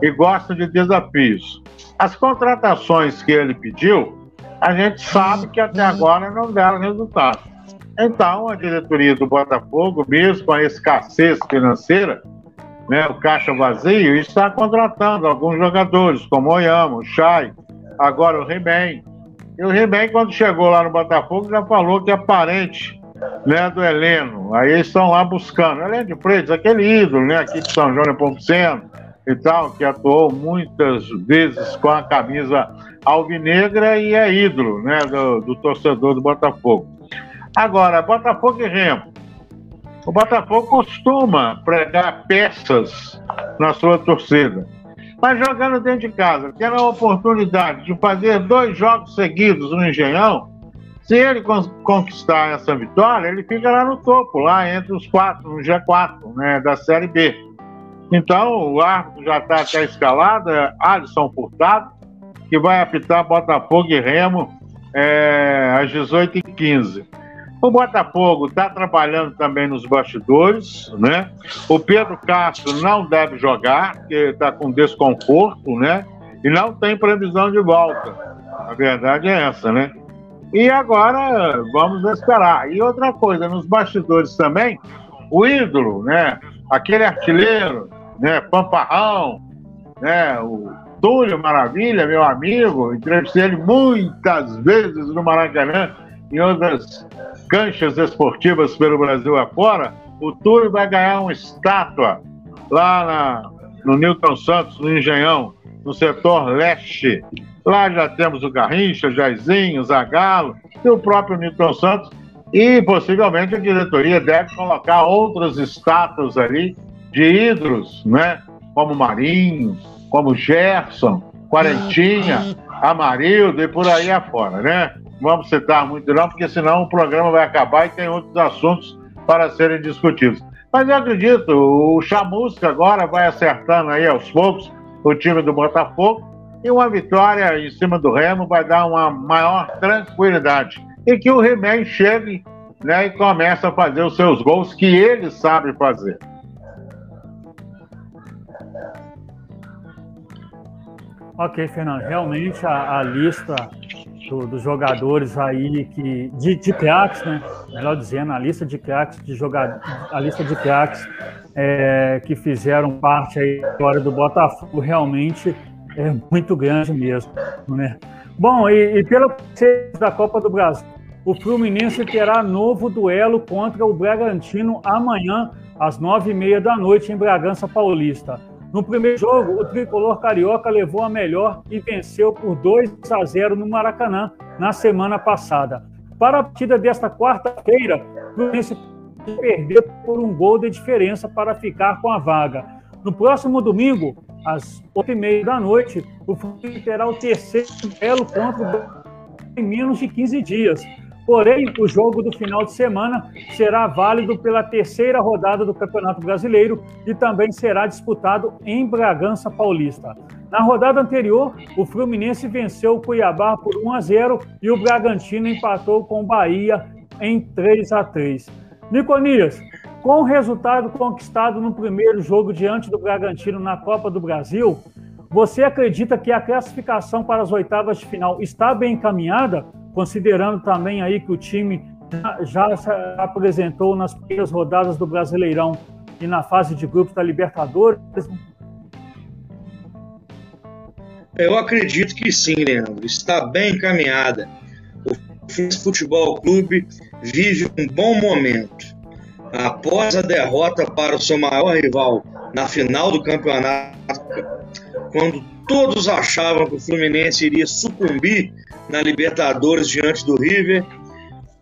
E gosta de desafios. As contratações que ele pediu, a gente sabe que até agora não deram resultado. Então, a diretoria do Botafogo, mesmo com a escassez financeira, né, o caixa vazio, está contratando alguns jogadores, como Oyama, o Chay, agora o He-Man, e o He-Man, quando chegou lá no Botafogo, já falou que é parente né, do Heleno. Aí eles estão lá buscando. Heleno de Freitas, aquele ídolo né, aqui de São João de Pompoceno e tal, que atuou muitas vezes com a camisa alvinegra e é ídolo né, do, do torcedor do Botafogo. Agora, Botafogo e Remo. O Botafogo costuma pregar peças na sua torcida mas jogando dentro de casa, tendo a oportunidade de fazer dois jogos seguidos no Engenhão, se ele conquistar essa vitória, ele fica lá no topo, lá entre os quatro, no G4 né, da Série B. Então, o árbitro já está até escalado, é Alisson Furtado, que vai apitar Botafogo e Remo é, às 18h15. O Botafogo está trabalhando também nos bastidores, né? O Pedro Castro não deve jogar, porque está com desconforto, né? E não tem previsão de volta. A verdade é essa, né? E agora vamos esperar. E outra coisa, nos bastidores também, o ídolo, né? Aquele artilheiro, né? Pamparrão, né? O Túlio Maravilha, meu amigo, entrevistei ele muitas vezes no Maracanã, em outras canchas esportivas pelo Brasil afora. O Túlio vai ganhar uma estátua lá na, no Newton Santos, no Engenhão, no setor leste. Lá já temos o Garrincha, Jairzinho, Zagalo e o próprio Newton Santos. E possivelmente a diretoria deve colocar outras estátuas ali de ídolos, né? Como Marinho, como Gerson, Quarentinha, Amarildo e por aí afora, né? Vamos citar muito não, porque senão o programa vai acabar e tem outros assuntos para serem discutidos. Mas eu acredito, o Chamusca agora vai acertando aí aos poucos o time do Botafogo e uma vitória em cima do Remo vai dar uma maior tranquilidade. E que o He-Man chegue né, e comece a fazer os seus gols que ele sabe fazer. Ok, Fernando. Realmente a, a lista do, dos jogadores aí que de, de craques, né? Melhor dizendo, a lista de craques de jogadores, a lista de craques é, que fizeram parte aí da história do Botafogo realmente é muito grande mesmo, né? Bom, e, e pela da Copa do Brasil, o Fluminense terá novo duelo contra o Bragantino amanhã às nove e meia da noite em Bragança Paulista. No primeiro jogo, o tricolor carioca levou a melhor e venceu por 2 a 0 no Maracanã na semana passada. Para a partida desta quarta-feira, o Fluminense perdeu por um gol de diferença para ficar com a vaga. No próximo domingo, às 8h30 da noite, o Fluminense terá o terceiro duelo contra o em menos de 15 dias. Porém, o jogo do final de semana será válido pela terceira rodada do Campeonato Brasileiro e também será disputado em Bragança Paulista. Na rodada anterior, o Fluminense venceu o Cuiabá por 1 a 0 e o Bragantino empatou com o Bahia em 3 a 3. Niconias, com o resultado conquistado no primeiro jogo diante do Bragantino na Copa do Brasil, você acredita que a classificação para as oitavas de final está bem encaminhada? Considerando também aí que o time já se apresentou nas primeiras rodadas do Brasileirão e na fase de grupos da Libertadores? Eu acredito que sim, Leandro. Está bem encaminhada. O Futebol Clube vive um bom momento. Após a derrota para o seu maior rival na final do campeonato, quando todos achavam que o Fluminense iria sucumbir na Libertadores diante do River,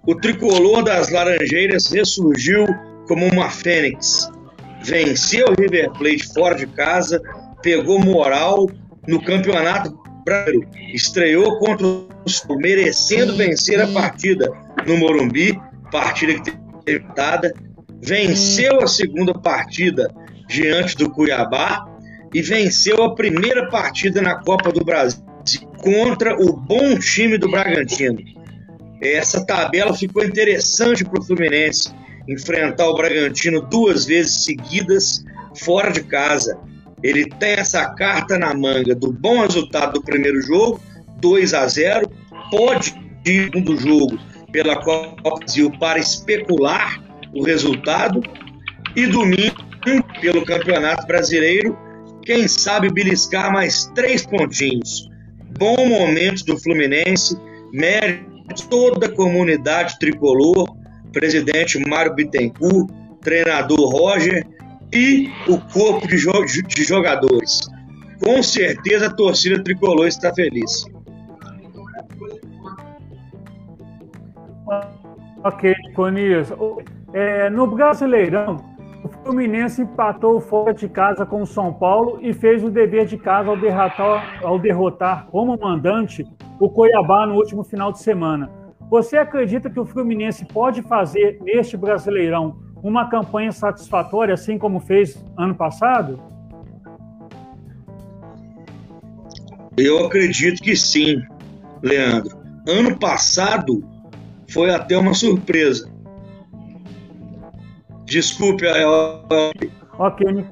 o tricolor das Laranjeiras ressurgiu como uma fênix. Venceu o River Plate fora de casa, pegou moral no Campeonato Brasileiro, estreou contra o Sul, merecendo vencer a partida no Morumbi, partida que teve venceu a segunda partida diante do Cuiabá e venceu a primeira partida na Copa do Brasil contra o bom time do Bragantino. Essa tabela ficou interessante para o Fluminense enfrentar o Bragantino duas vezes seguidas fora de casa. Ele tem essa carta na manga do bom resultado do primeiro jogo, 2 a 0, pode ir do jogo pela Copa do Brasil para especular o resultado e domingo pelo Campeonato Brasileiro, quem sabe beliscar mais três pontinhos bom momento do Fluminense, mérito toda a comunidade tricolor, presidente Mário Bittencourt, treinador Roger e o corpo de, jo de jogadores. Com certeza a torcida tricolor está feliz. Ok, Conias. É, no Brasileirão, Fluminense empatou fora de casa com o São Paulo e fez o dever de casa ao derrotar, ao derrotar como mandante o Cuiabá no último final de semana. Você acredita que o Fluminense pode fazer neste Brasileirão uma campanha satisfatória, assim como fez ano passado? Eu acredito que sim, Leandro. Ano passado, foi até uma surpresa. Desculpe, eu... Ok.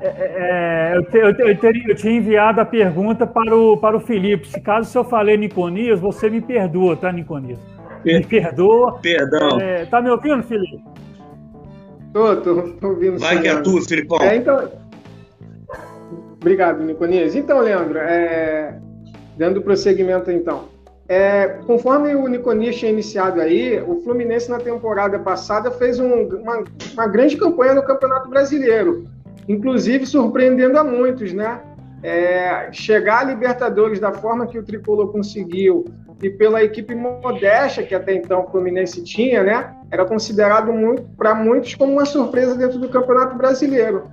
É, é, é, eu, te, eu, te, eu, teria, eu, tinha enviado a pergunta para o, para o Felipe. Se caso se eu falei Niconias, você me perdoa, tá, Niconias? Me perdoa. Perdão. É, tá me ouvindo, Felipe? Tô, tô, tô ouvindo. Vai que é tu, Filipão. É, então... Obrigado, Niconias. Então, Leandro, é... dando prosseguimento então. É, conforme o Niconias tinha iniciado aí, o Fluminense na temporada passada fez um, uma, uma grande campanha no Campeonato Brasileiro inclusive surpreendendo a muitos, né? É, chegar à Libertadores da forma que o Tricolor conseguiu e pela equipe modesta que até então o Fluminense tinha, né? Era considerado para muitos como uma surpresa dentro do Campeonato Brasileiro.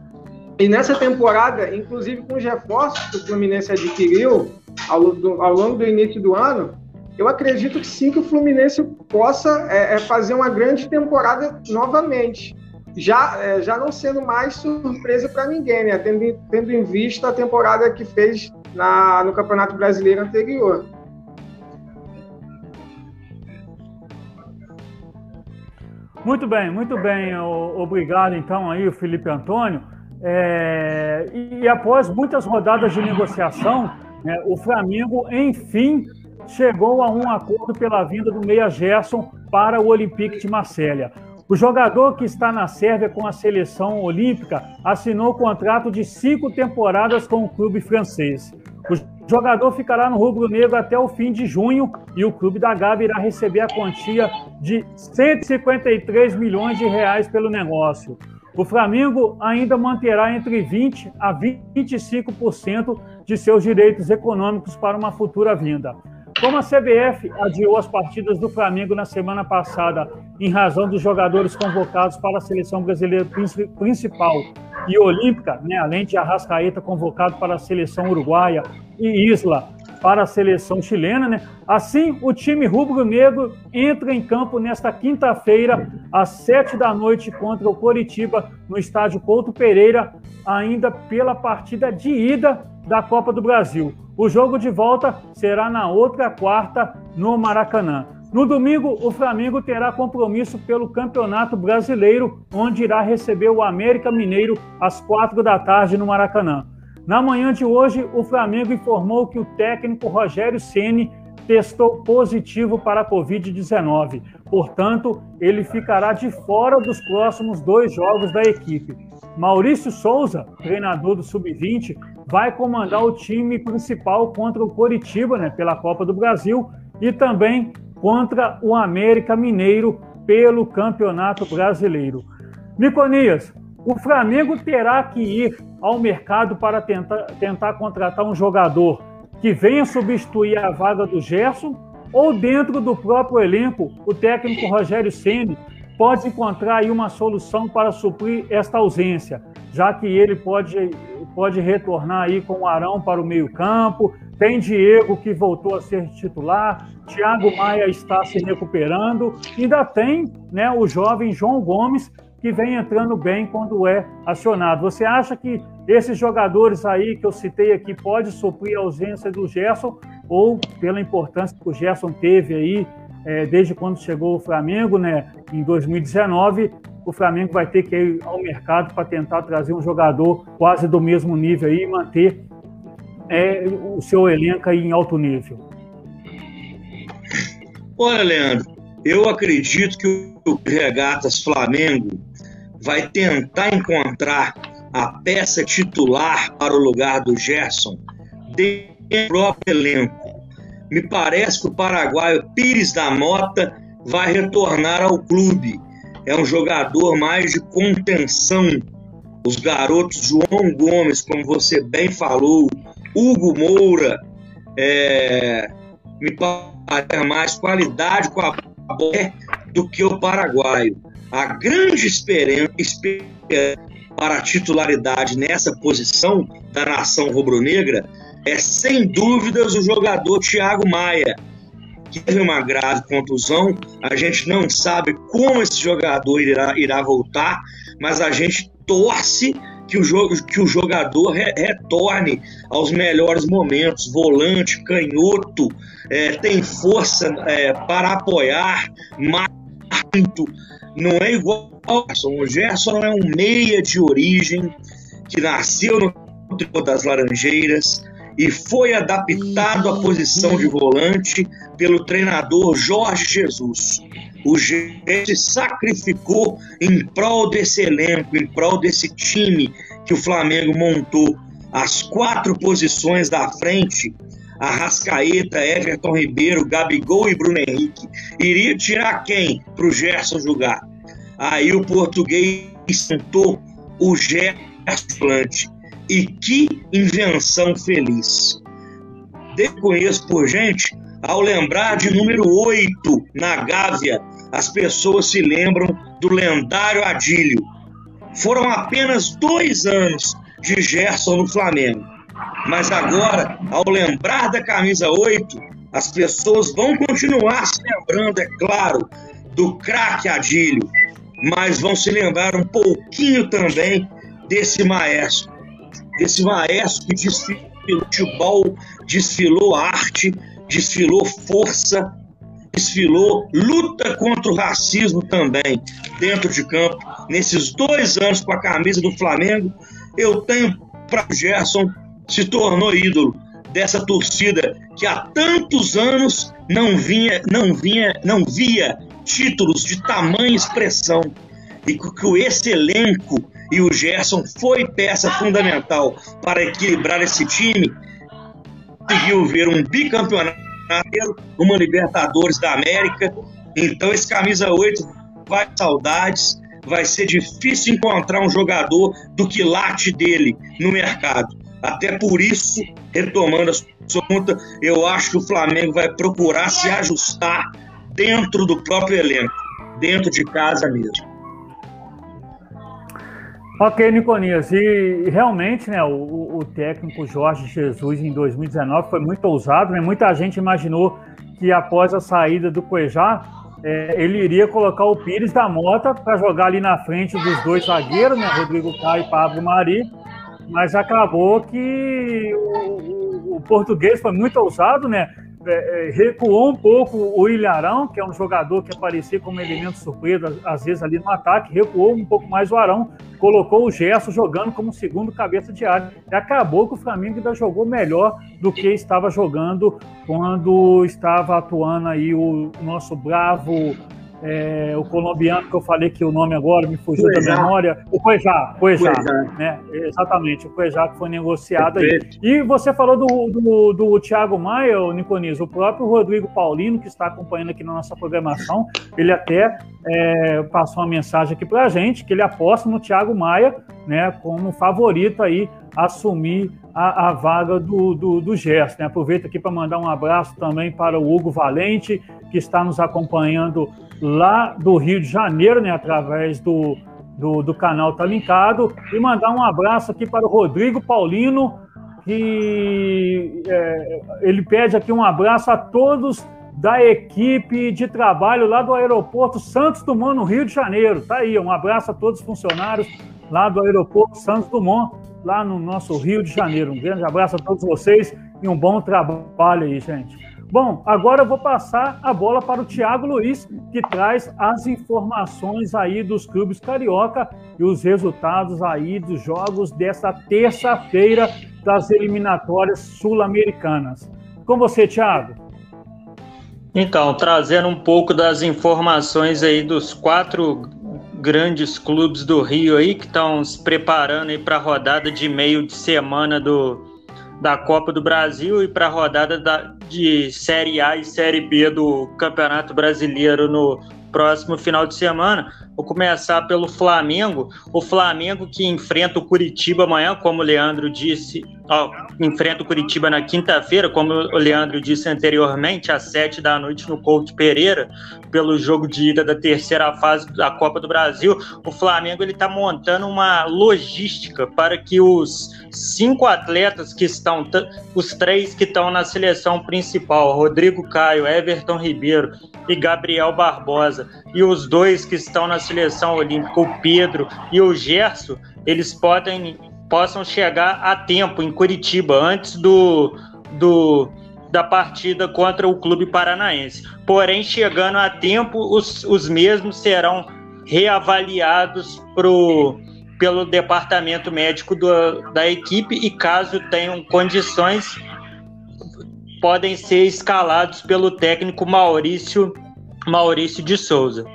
E nessa temporada, inclusive com os reforços que o Fluminense adquiriu ao, do, ao longo do início do ano, eu acredito que sim que o Fluminense possa é, é fazer uma grande temporada novamente já, é, já não sendo mais surpresa para ninguém, né? Tendo, tendo em vista a temporada que fez na, no Campeonato Brasileiro anterior. Muito bem, muito bem. Obrigado, então, aí, o Felipe Antônio. É, e, após muitas rodadas de negociação, né, o Flamengo, enfim, chegou a um acordo pela vinda do Meia Gerson para o Olympique de Marselha. O jogador que está na Sérvia com a seleção olímpica assinou contrato de cinco temporadas com o clube francês. O jogador ficará no rubro-negro até o fim de junho e o clube da Gávea irá receber a quantia de 153 milhões de reais pelo negócio. O Flamengo ainda manterá entre 20 a 25% de seus direitos econômicos para uma futura vinda. Como a CBF adiou as partidas do Flamengo na semana passada em razão dos jogadores convocados para a seleção brasileira principal e olímpica, né, além de Arrascaeta convocado para a seleção uruguaia e Isla para a seleção chilena, né? Assim, o time rubro-negro entra em campo nesta quinta-feira, às sete da noite, contra o Coritiba, no estádio Couto Pereira, ainda pela partida de ida da Copa do Brasil. O jogo de volta será na outra quarta, no Maracanã. No domingo, o Flamengo terá compromisso pelo Campeonato Brasileiro, onde irá receber o América Mineiro às quatro da tarde no Maracanã. Na manhã de hoje, o Flamengo informou que o técnico Rogério Ceni testou positivo para a Covid-19. Portanto, ele ficará de fora dos próximos dois jogos da equipe. Maurício Souza, treinador do Sub-20, vai comandar o time principal contra o Coritiba, né, pela Copa do Brasil, e também contra o América Mineiro pelo Campeonato Brasileiro. Niconias, o Flamengo terá que ir ao mercado para tentar, tentar contratar um jogador que venha substituir a vaga do Gerson ou dentro do próprio elenco, o técnico Rogério Ceni pode encontrar aí uma solução para suprir esta ausência, já que ele pode, pode retornar aí com o Arão para o meio-campo. Tem Diego que voltou a ser titular, Thiago Maia está se recuperando, ainda tem né, o jovem João Gomes que vem entrando bem quando é acionado. Você acha que esses jogadores aí que eu citei aqui pode suprir a ausência do Gerson ou pela importância que o Gerson teve aí é, desde quando chegou o Flamengo, né, em 2019, o Flamengo vai ter que ir ao mercado para tentar trazer um jogador quase do mesmo nível aí e manter é, o seu elenco aí em alto nível. Olha, Leandro, eu acredito que o Regatas Flamengo vai tentar encontrar a peça titular para o lugar do Gerson dentro do próprio elenco me parece que o paraguaio Pires da Mota vai retornar ao clube. É um jogador mais de contenção. Os garotos João Gomes, como você bem falou, Hugo Moura, é, me parece mais qualidade com a bola do que o paraguaio. A grande esperança para a titularidade nessa posição da nação rubro-negra é sem dúvidas o jogador Thiago Maia, teve uma grave contusão. A gente não sabe como esse jogador irá, irá voltar, mas a gente torce que o, jogo, que o jogador re, retorne aos melhores momentos. Volante, canhoto, é, tem força é, para apoiar, muito. Não é igual ao Gerson. O Gerson é um meia de origem que nasceu no tribo das Laranjeiras e foi adaptado à posição de volante pelo treinador Jorge Jesus. O Gerson se sacrificou em prol desse elenco, em prol desse time que o Flamengo montou. As quatro posições da frente, Arrascaeta, Everton Ribeiro, Gabigol e Bruno Henrique. Iria tirar quem para o Gerson jogar? Aí o português sentou o Gerson Plante. E que invenção feliz! Desconheço por gente, ao lembrar de número 8 na Gávea, as pessoas se lembram do lendário Adílio. Foram apenas dois anos de Gerson no Flamengo. Mas agora, ao lembrar da camisa 8, as pessoas vão continuar se lembrando, é claro, do craque Adílio, mas vão se lembrar um pouquinho também desse maestro, desse maestro que desfilou futebol, desfilou arte, desfilou força, desfilou luta contra o racismo também dentro de campo. Nesses dois anos com a camisa do Flamengo, eu tenho para o Gerson se tornou ídolo dessa torcida que há tantos anos não vinha, não vinha, não via títulos de tamanha expressão e que esse elenco e o Gerson foi peça fundamental para equilibrar esse time. Conseguiu ver um bicampeonato, uma Libertadores da América. Então esse camisa 8 vai saudades, vai ser difícil encontrar um jogador do quilate dele no mercado. Até por isso, retomando a sua pergunta, eu acho que o Flamengo vai procurar se ajustar dentro do próprio elenco, dentro de casa mesmo. Ok, Niconias, e realmente né, o, o, técnico Jorge Jesus em 2019 foi muito ousado, né? muita gente imaginou que após a saída do Cuejá, é, ele iria colocar o Pires da Mota para jogar ali na frente dos dois zagueiros, né, Rodrigo Caio e Pablo Mari, mas acabou que o, o, português foi muito ousado, né? É, é, recuou um pouco o Ilharão, que é um jogador que aparecia como elemento surpresa, às vezes ali no ataque, recuou um pouco mais o Arão, colocou o Gerson jogando como segundo cabeça de área. E acabou que o Flamengo ainda jogou melhor do que estava jogando quando estava atuando aí o nosso bravo é, o colombiano que eu falei que o nome agora me fugiu Cuejá. da memória, o Cuejá, Cuejá, né? Exatamente, o Cuejá que foi negociado aí. E você falou do, do, do Thiago Maia, o Niconiz, o próprio Rodrigo Paulino, que está acompanhando aqui na nossa programação, ele até é, passou uma mensagem aqui para a gente, que ele aposta no Thiago Maia, né, como favorito aí assumir a, a vaga do, do, do Gerson. Né? Aproveito aqui para mandar um abraço também para o Hugo Valente, que está nos acompanhando lá do Rio de Janeiro, né, através do, do, do canal Tá Linkado, e mandar um abraço aqui para o Rodrigo Paulino, que é, ele pede aqui um abraço a todos da equipe de trabalho lá do aeroporto Santos Dumont, no Rio de Janeiro. Tá aí, um abraço a todos os funcionários lá do aeroporto Santos Dumont, lá no nosso Rio de Janeiro. Um grande abraço a todos vocês e um bom trabalho aí, gente. Bom, agora eu vou passar a bola para o Thiago Luiz, que traz as informações aí dos clubes carioca e os resultados aí dos jogos dessa terça-feira das eliminatórias sul-americanas. Com você, Thiago. Então, trazendo um pouco das informações aí dos quatro grandes clubes do Rio aí que estão se preparando aí para a rodada de meio de semana do da Copa do Brasil e para a rodada da, de Série A e Série B do Campeonato Brasileiro no próximo final de semana. Vou começar pelo Flamengo. O Flamengo que enfrenta o Curitiba amanhã, como o Leandro disse, ó, enfrenta o Curitiba na quinta-feira, como o Leandro disse anteriormente, às sete da noite no Couto Pereira, pelo jogo de ida da terceira fase da Copa do Brasil. O Flamengo ele está montando uma logística para que os cinco atletas que estão, os três que estão na seleção principal, Rodrigo Caio, Everton Ribeiro e Gabriel Barbosa, e os dois que estão na seleção olímpica, o Pedro e o Gerson, eles podem possam chegar a tempo em Curitiba antes do, do da partida contra o clube paranaense. Porém, chegando a tempo, os, os mesmos serão reavaliados pro, pelo departamento médico do, da equipe e, caso tenham condições, podem ser escalados pelo técnico Maurício, Maurício de Souza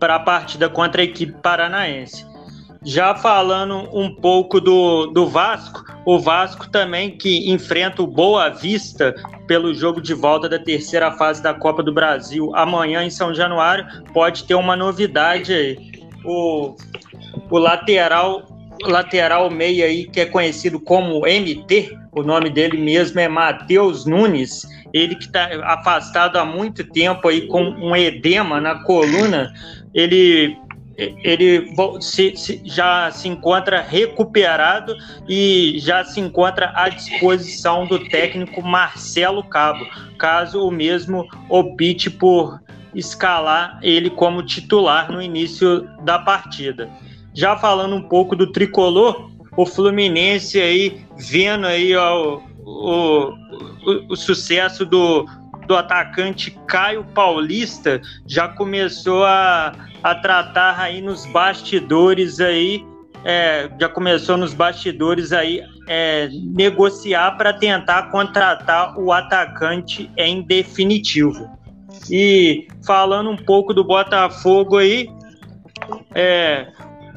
para a partida contra a equipe paranaense. Já falando um pouco do, do Vasco, o Vasco também que enfrenta o Boa Vista pelo jogo de volta da terceira fase da Copa do Brasil amanhã em São Januário, pode ter uma novidade aí. O, o lateral lateral meia aí que é conhecido como MT, o nome dele mesmo é Matheus Nunes, ele que está afastado há muito tempo aí com um edema na coluna, ele ele se, se, já se encontra recuperado e já se encontra à disposição do técnico Marcelo Cabo, caso o mesmo opte por escalar ele como titular no início da partida. Já falando um pouco do tricolor, o Fluminense aí vendo aí ó, o, o, o sucesso do, do atacante Caio Paulista já começou a, a tratar aí nos bastidores aí, é, já começou nos bastidores aí é, negociar para tentar contratar o atacante em definitivo. E falando um pouco do Botafogo aí, é,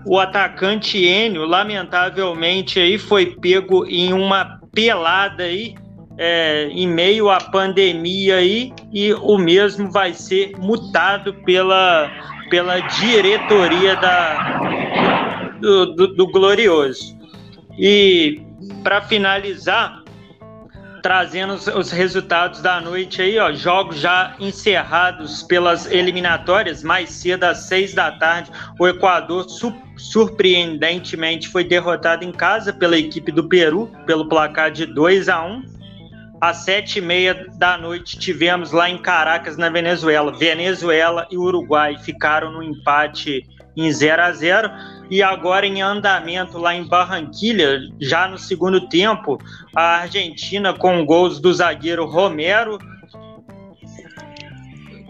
o atacante Enio, lamentavelmente aí foi pego em uma pelada aí é, em meio à pandemia aí e o mesmo vai ser mutado pela, pela diretoria da, do, do, do Glorioso. E para finalizar, trazendo os, os, resultados da noite aí, ó, jogos já encerrados pelas eliminatórias, mais cedo às seis da tarde, o Equador su surpreendentemente foi derrotado em casa pela equipe do Peru, pelo placar de 2 a 1 às sete e meia da noite tivemos lá em Caracas, na Venezuela. Venezuela e Uruguai ficaram no empate em 0 a 0 e agora em andamento lá em Barranquilha, já no segundo tempo, a Argentina com gols do zagueiro Romero,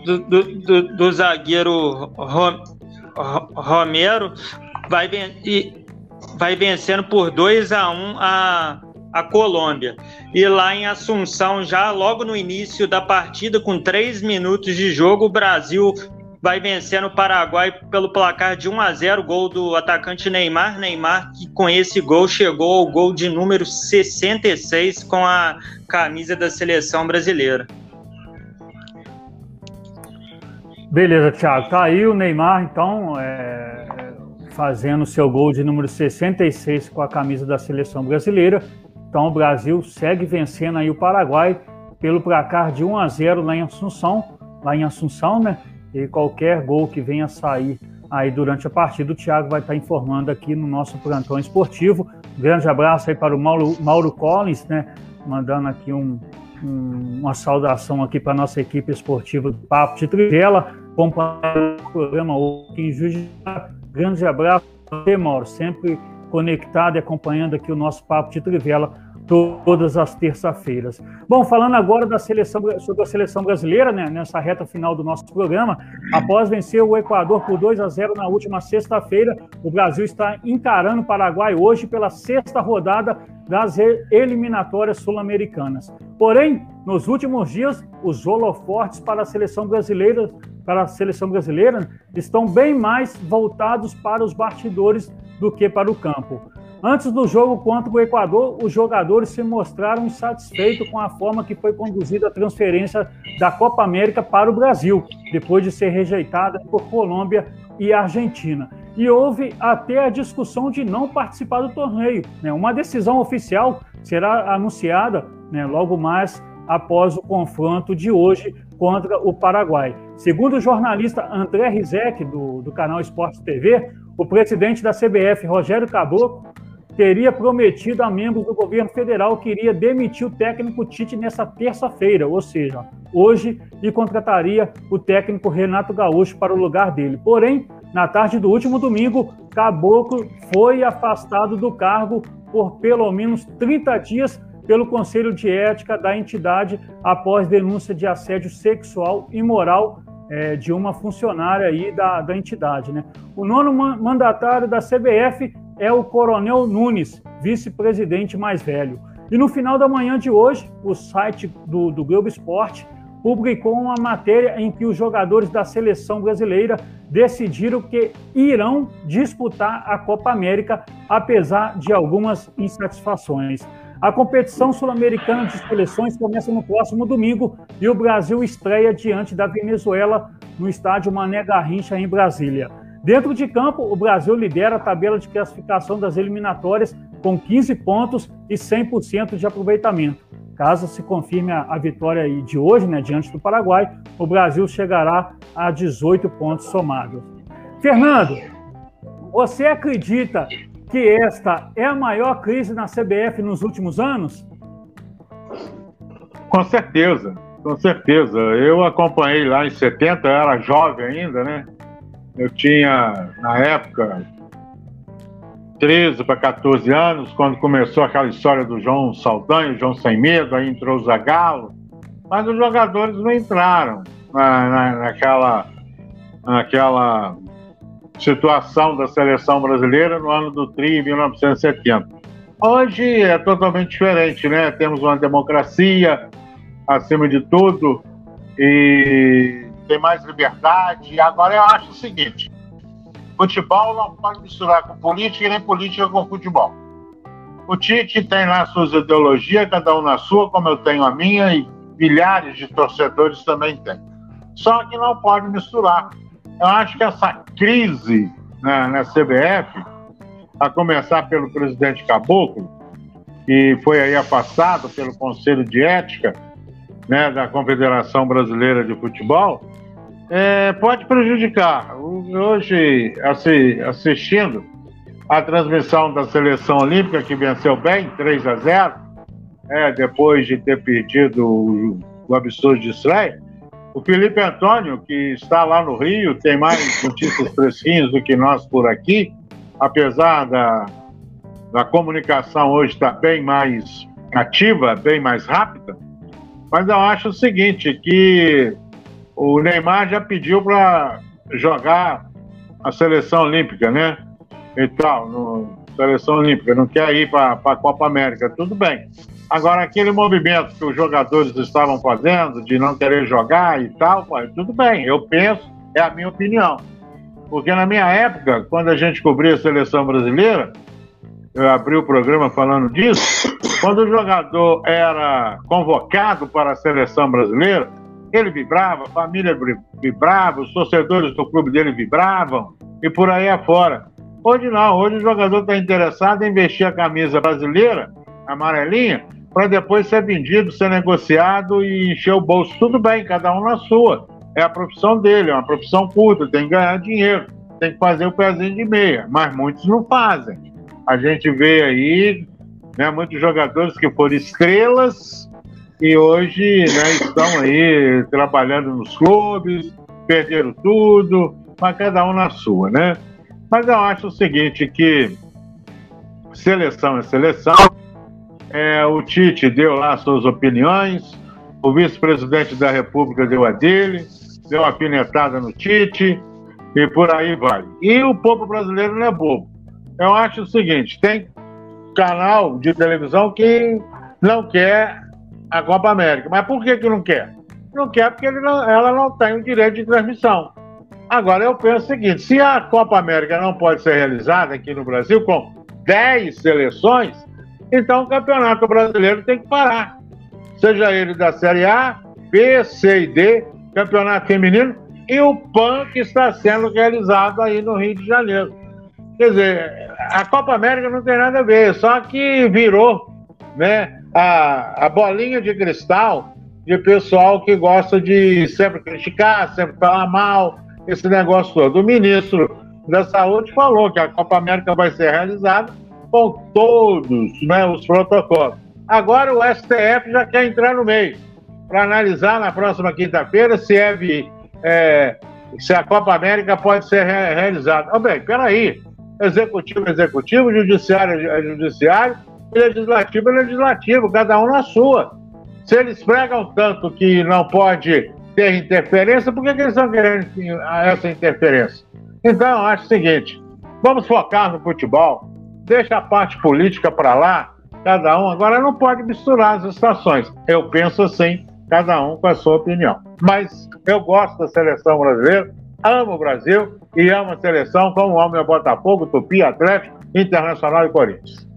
do, do, do, do zagueiro Rom, Romero, vai, vai vencendo por 2 a 1 a a Colômbia. E lá em Assunção, já logo no início da partida, com três minutos de jogo, o Brasil vai vencendo o Paraguai pelo placar de 1 a 0, gol do atacante Neymar. Neymar, que com esse gol chegou ao gol de número 66 com a camisa da seleção brasileira. Beleza, Thiago. Tá aí o Neymar, então, é, fazendo seu gol de número 66 com a camisa da seleção brasileira. Então o Brasil segue vencendo aí o Paraguai pelo placar de 1 a 0 lá em Assunção, lá em Assunção, né? E qualquer gol que venha sair aí durante a partida, o Thiago vai estar informando aqui no nosso plantão esportivo. Um grande abraço aí para o Mauro, Mauro Collins, né? Mandando aqui um, um, uma saudação aqui para a nossa equipe esportiva do Papo de Trivela, acompanhando o programa aqui em Juiz Grande abraço para você, Mauro, sempre conectado e acompanhando aqui o nosso Papo de Trivela todas as terças-feiras. Bom, falando agora da seleção, sobre a seleção brasileira, né, nessa reta final do nosso programa, após vencer o Equador por 2 a 0 na última sexta-feira, o Brasil está encarando o Paraguai hoje pela sexta rodada das eliminatórias sul-americanas. Porém, nos últimos dias, os holofortes para a seleção brasileira para a seleção brasileira estão bem mais voltados para os bastidores do que para o campo. Antes do jogo contra o Equador, os jogadores se mostraram insatisfeitos com a forma que foi conduzida a transferência da Copa América para o Brasil, depois de ser rejeitada por Colômbia e Argentina. E houve até a discussão de não participar do torneio. Né? Uma decisão oficial será anunciada né, logo mais após o confronto de hoje contra o Paraguai. Segundo o jornalista André Rizek, do, do canal Esporte TV, o presidente da CBF, Rogério Caboclo, teria prometido a membros do governo federal que iria demitir o técnico Tite nessa terça-feira, ou seja, hoje, e contrataria o técnico Renato Gaúcho para o lugar dele. Porém, Na tarde do último domingo, Caboclo foi afastado do cargo por pelo menos 30 dias pelo Conselho de Ética da entidade após denúncia de assédio sexual e moral é, de uma funcionária aí da, da entidade. Né? O nono mandatário da CBF é o Coronel Nunes, vice-presidente mais velho. E no final da manhã de hoje, o site do, do Globo Esporte publicou uma matéria em que os jogadores da seleção brasileira decidiram que irão disputar a Copa América, apesar de algumas insatisfações. A competição sul-americana de seleções começa no próximo domingo e o Brasil estreia diante da Venezuela no estádio Mané Garrincha, em Brasília. Dentro de campo, o Brasil lidera a tabela de classificação das eliminatórias com 15 pontos e 100% de aproveitamento. Caso se confirme a, vitória de hoje, né, diante do Paraguai, o Brasil chegará a 18 pontos somados. Fernando, você acredita que esta é a maior crise na CBF nos últimos anos? Com certeza, com certeza. Eu acompanhei lá em 70, eu era jovem ainda, né? Eu tinha, na época, 13 para 14 anos, quando começou aquela história do João Saldanha, João Sem Medo, aí entrou o Zagallo, mas os jogadores não entraram na, na, naquela, naquela situação da seleção brasileira no ano do TRI, em 1970. Hoje é totalmente diferente, né? Temos uma democracia acima de tudo e tem mais liberdade. Agora eu acho o seguinte: futebol não pode misturar com política e nem política com futebol. O Tite tem lá suas ideologias, cada um na sua, como eu tenho a minha, e milhares de torcedores também têm. Só que não pode misturar. Eu acho que essa crise na, na CBF, a começar pelo presidente Caboclo, que foi aí afastado pelo Conselho de Ética né, da Confederação Brasileira de Futebol, é, pode prejudicar. Hoje, assistindo a transmissão da seleção olímpica, que venceu bem, 3 a 0, é, depois de ter perdido o, o absurdo de Israel, o Felipe Antônio, que está lá no Rio, tem mais notícias fresquinhas do que nós por aqui, apesar da, da comunicação hoje estar bem mais ativa, bem mais rápida. Mas eu acho o seguinte, que o Neymar já pediu para jogar a seleção olímpica, né? E tal, no, seleção olímpica, não quer ir para a Copa América, tudo bem. Agora, aquele movimento que os jogadores estavam fazendo, de não querer jogar e tal, tudo bem, eu penso, é a minha opinião. Porque na minha época, quando a gente cobria a seleção brasileira, eu abri o programa falando disso, quando o jogador era convocado para a seleção brasileira, ele vibrava, a família vibrava, os torcedores do clube dele vibravam e por aí afora. Hoje não, hoje o jogador está interessado em vestir a camisa brasileira, amarelinha, para depois ser vendido, ser negociado e encher o bolso. Tudo bem, cada um na sua. É a profissão dele, é uma profissão curta, tem que ganhar dinheiro, tem que fazer o pezinho de meia, mas muitos não fazem. A gente vê aí né, muitos jogadores que foram estrelas e hoje né, estão aí trabalhando nos clubes, perderam tudo, mas cada um na sua, né? Mas eu acho o seguinte, que seleção é seleção, é, o Tite deu lá suas opiniões, o vice-presidente da República deu a dele, deu uma pinetada no Tite e por aí vai. E o povo brasileiro não é bobo. Eu acho o seguinte: tem canal de televisão que não quer a Copa América. Mas por que, que não quer? Não quer porque não, ela não tem o direito de transmissão. Agora eu penso o seguinte: se a Copa América não pode ser realizada aqui no Brasil com 10 seleções, então o Campeonato Brasileiro tem que parar. Seja ele da Série A, B, C e D, Campeonato Feminino e o PAN que está sendo realizado aí no Rio de Janeiro. Quer dizer, a Copa América não tem nada a ver, só que virou né, a, a bolinha de cristal de pessoal que gosta de sempre criticar, sempre falar mal, esse negócio todo. O ministro da Saúde falou que a Copa América vai ser realizada com todos né, os protocolos. Agora o STF já quer entrar no meio para analisar na próxima quinta-feira se é, é, se a Copa América pode ser re realizada. Oh, bem, peraí. Executivo, executivo, judiciário, judiciário, legislativo, legislativo, cada um na sua. Se eles pregam tanto que não pode ter interferência, por que, que eles estão querendo essa interferência? Então, eu acho o seguinte: vamos focar no futebol, deixa a parte política para lá, cada um. Agora, não pode misturar as estações. Eu penso assim, cada um com a sua opinião. Mas eu gosto da seleção brasileira, amo o Brasil e amo a seleção como amo o Botafogo, Tupi, Atlético, Internacional e Corinthians.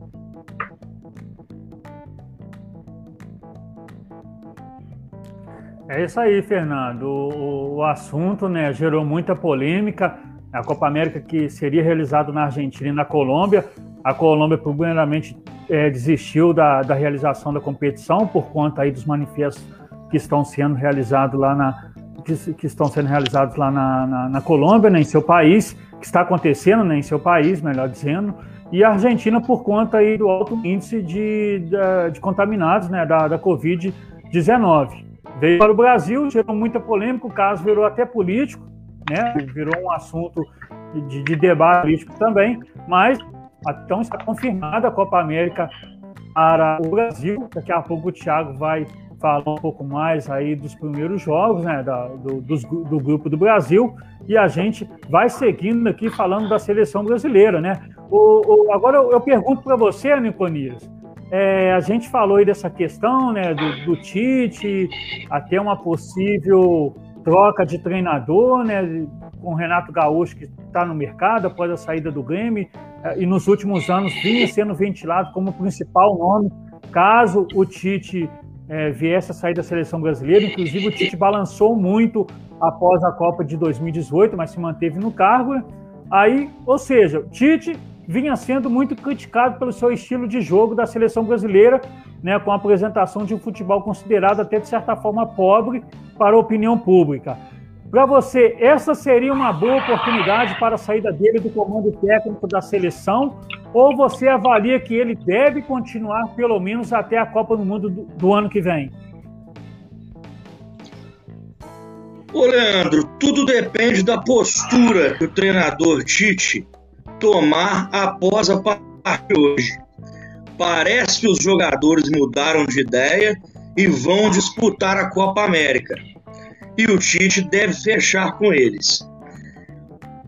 É isso aí, Fernando. O, o, assunto né, gerou muita polêmica. A Copa América que seria realizada na Argentina e na Colômbia. A Colômbia, primeiramente, é, desistiu da, da realização da competição por conta aí dos manifestos que estão sendo realizados lá na que, que estão sendo realizados lá na, na, na, Colômbia, né, em seu país, que está acontecendo né, em seu país, melhor dizendo, e a Argentina por conta aí do alto índice de, de, de contaminados né, da, da Covid-19 veio para o Brasil, gerou muita polêmica, o caso virou até político, né? virou um assunto de, de debate político também, mas então está confirmada a Copa América para o Brasil. Daqui a pouco o Thiago vai falar um pouco mais aí dos primeiros jogos né, da, do, do grupo do Brasil e a gente vai seguindo aqui falando da seleção brasileira, né? O, o agora eu, eu pergunto para você, Niconias, é, a gente falou aí dessa questão né, do, do Tite, até uma possível troca de treinador, né, com o Renato Gaúcho, que está no mercado após a saída do Grêmio, é, e nos últimos anos vinha sendo ventilado como principal nome, caso o Tite é, viesse a sair da seleção brasileira. Inclusive, o Tite balançou muito após a Copa de 2018, mas se manteve no cargo. Né? Aí, ou seja, o Tite vinha sendo muito criticado pelo seu estilo de jogo da seleção brasileira, né, com a apresentação de um futebol considerado até de certa forma pobre para a opinião pública. Para você, essa seria uma boa oportunidade para a saída dele do comando técnico da seleção? Ou você avalia que ele deve continuar pelo menos até a Copa do Mundo do, do ano que vem? Ô Leandro, tudo depende da postura que o treinador Tite tomar após a partida hoje. Parece que os jogadores mudaram de ideia e vão disputar a Copa América. E o Tite deve fechar com eles.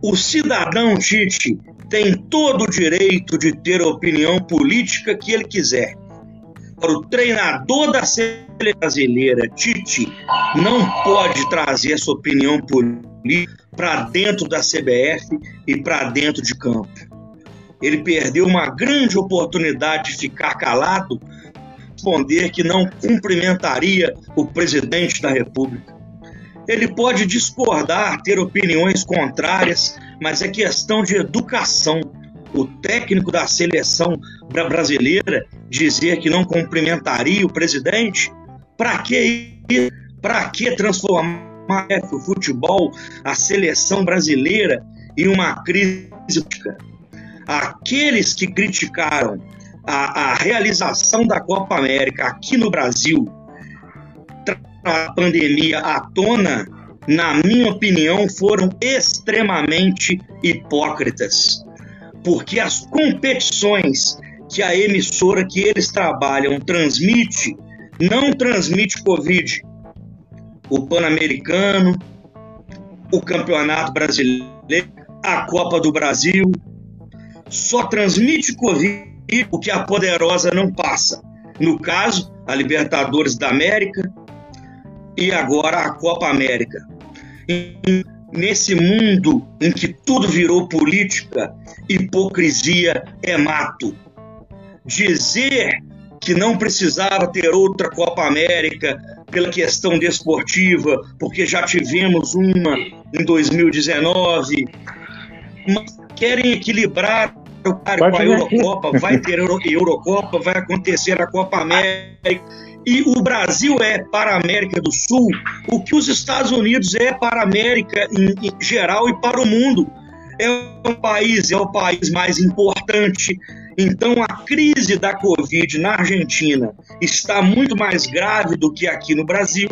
O cidadão Tite tem todo o direito de ter a opinião política que ele quiser. Para o treinador da seleção brasileira, Tite, não pode trazer essa opinião política para dentro da CBF e para dentro de campo. Ele perdeu uma grande oportunidade de ficar calado, responder que não cumprimentaria o presidente da República. Ele pode discordar, ter opiniões contrárias, mas é questão de educação. O técnico da seleção brasileira dizer que não cumprimentaria o presidente, para que Para que transformar o futebol, a seleção brasileira em uma crise. Aqueles que criticaram a, a realização da Copa América aqui no Brasil, a pandemia à tona, na minha opinião, foram extremamente hipócritas. Porque as competições que a emissora que eles trabalham transmite, não transmite Covid, o Pan-Americano, o Campeonato Brasileiro, a Copa do Brasil. Só transmite Covid o que a poderosa não passa. No caso, a Libertadores da América e agora a Copa América. E nesse mundo em que tudo virou política, hipocrisia é mato. Dizer que não precisava ter outra Copa América pela questão desportiva, porque já tivemos uma em 2019, mas querem equilibrar o cara com a Eurocopa, vai ter Eurocopa, vai acontecer a Copa América. E o Brasil é para a América do Sul o que os Estados Unidos é para a América em, em geral e para o mundo. É um país, é o país mais importante, então, a crise da Covid na Argentina está muito mais grave do que aqui no Brasil.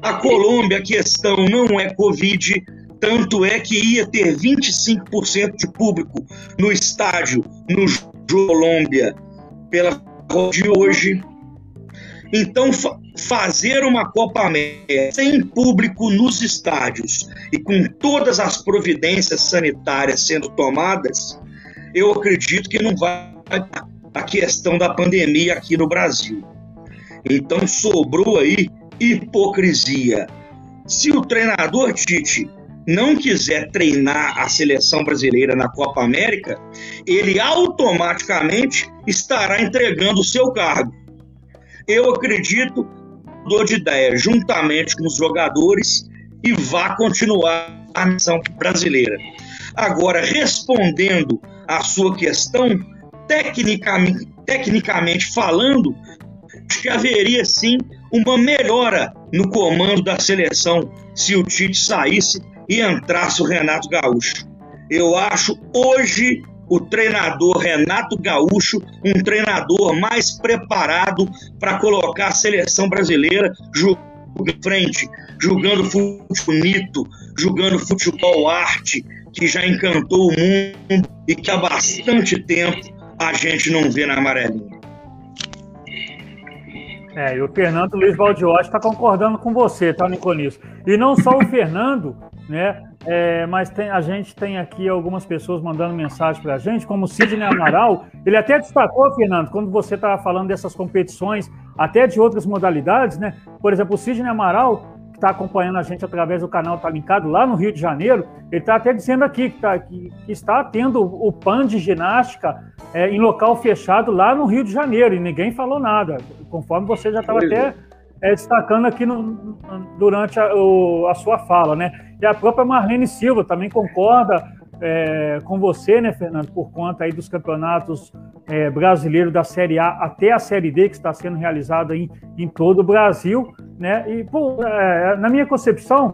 A Colômbia, a questão não é Covid, Tanto é que ia ter 25% de público no estádio, no Colômbia, pela de hoje. Então, fa fazer uma Copa América sem público nos estádios e com todas as providências sanitárias sendo tomadas, eu acredito que não vai a questão da pandemia aqui no Brasil. Então sobrou aí hipocrisia. Se o treinador Tite não quiser treinar a seleção brasileira na Copa América, ele automaticamente estará entregando o seu cargo. Eu acredito, dou de ideia, juntamente com os jogadores, e vá continuar a missão brasileira. Agora, respondendo à sua questão, tecnicamente, tecnicamente falando, acho que haveria sim uma melhora no comando da seleção se o Tite saísse e entrasse o Renato Gaúcho. Eu acho hoje o treinador Renato Gaúcho um treinador mais preparado para colocar a seleção brasileira jogando frente, jogando futebol bonito, jogando futebol arte, que já encantou o mundo e que há bastante tempo a gente não vê na amarelinha. É, e o Fernando Luiz Baldiotti está concordando com você, tá, Niconis? E não só o Fernando, né? É, mas tem, a gente tem aqui algumas pessoas mandando mensagem para a gente, como o Sidney Amaral. Ele até destacou, Fernando, quando você estava falando dessas competições, até de outras modalidades, né? Por exemplo, o Sidney Amaral está acompanhando a gente através do canal Tá Linkado lá no Rio de Janeiro, ele está até dizendo aqui que, tá, que, que, está tendo o PAN de ginástica é, em local fechado lá no Rio de Janeiro e ninguém falou nada, conforme você já estava até é, destacando aqui no, durante a, o, a, sua fala, né? E a própria Marlene Silva também concorda é, com você, né, Fernando, por conta aí dos campeonatos é, brasileiros da Série A até a Série D, que está sendo realizada em, em todo o Brasil, né? E, pô, é, na minha concepção,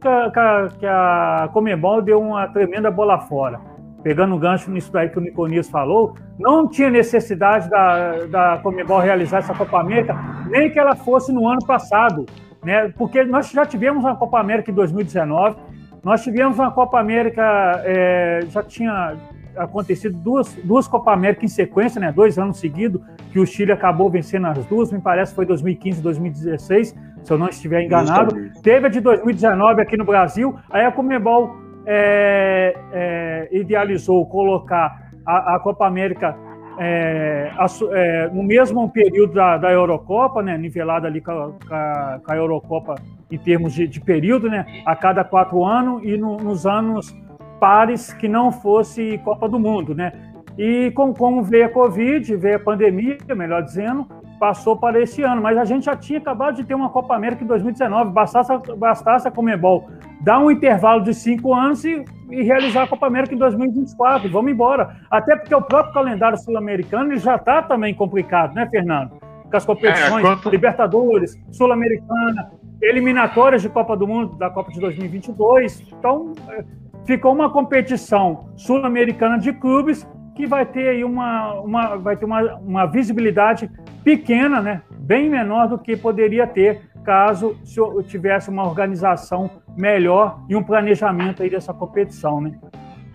que a, que a Comembol deu uma tremenda bola fora. Pegando o gancho nisso daí que o Niconias falou, não tinha necessidade da, da Comembol realizar essa Copa América, nem que ela fosse no ano passado, né? Porque nós já tivemos uma Copa América em 2019, nós tivemos uma Copa América, é, já tinha acontecido duas, duas Copa América em sequência, né? Dois anos seguidos, que o Chile acabou vencendo as duas, me parece que foi 2015 e 2016, se eu não estiver enganado. Justamente. Teve a de 2019 aqui no Brasil, aí a Comebol é, é, idealizou colocar a, a Copa América é, é, no mesmo período da, da Eurocopa, né, nivelada ali com a, com a Eurocopa em termos de, de, período, né, a cada quatro anos e no, nos anos pares que não fosse Copa do Mundo, né? E com, como veio a Covid, veio a pandemia, melhor dizendo, passou para esse ano. Mas a gente já tinha acabado de ter uma Copa América em 2019, bastasse, bastasse a Comebol dar um intervalo de cinco anos e, e realizar a Copa América em 2024. Vamos embora. Até porque o próprio calendário sul-americano já está também complicado, né, Fernando? Com as competições é, quanto... Libertadores, Sul-Americana, eliminatórias de Copa do Mundo, da Copa de 2022. Então, é, ficou uma competição sul-americana de clubes que vai ter aí uma, uma, vai ter uma, uma visibilidade pequena, né? bem menor do que poderia ter caso se tivesse uma organização melhor e um planejamento aí dessa competição, né?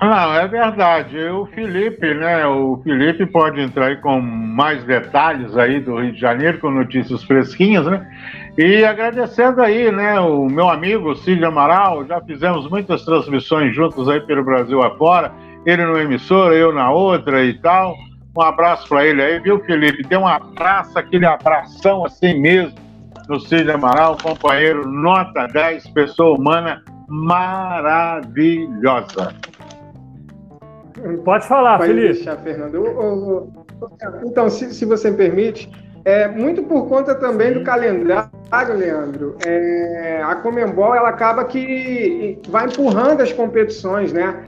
Não, é verdade. O Felipe, né? O Felipe pode entrar aí com mais detalhes aí do Rio de Janeiro, com notícias fresquinhas, né? E agradecendo aí, né, o meu amigo Cílio Amaral, já fizemos muitas transmissões juntos aí pelo Brasil afora, ele numa emissora, eu na outra e tal. Um abraço para ele aí, viu, Felipe? Dê um abraço, aquele abração assim mesmo no Cílio Amaral, companheiro nota 10, pessoa humana maravilhosa. Pode falar, Pode Felipe. deixar, Fernando. Então, se, se você me permite, é, muito por conta também do calendário, Leandro. É, a Comembol ela acaba que vai empurrando as competições, né?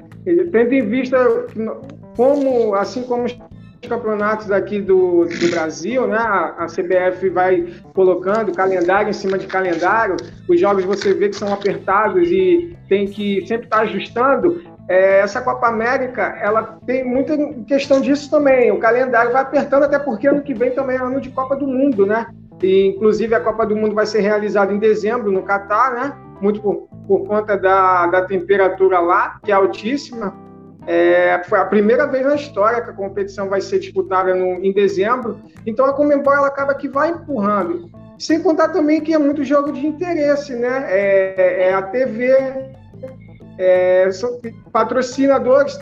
Tendo em vista como, assim como os campeonatos aqui do, do Brasil, né? A, CBF vai colocando calendário em cima de calendário. Os jogos você vê que são apertados e tem que sempre estar ajustando. É, essa Copa América, ela tem muita questão disso também. O calendário vai apertando, até porque ano que vem também é ano de Copa do Mundo, né? E, inclusive, a Copa do Mundo vai ser realizada em dezembro, no Catar, né? Muito por, por conta da, da temperatura lá, que é altíssima. É, foi a primeira vez na história que a competição vai ser disputada no, em dezembro, então a Comembol ela acaba que vai empurrando. Sem contar também que é muito jogo de interesse, né? É, é a TV, é, são, patrocinadores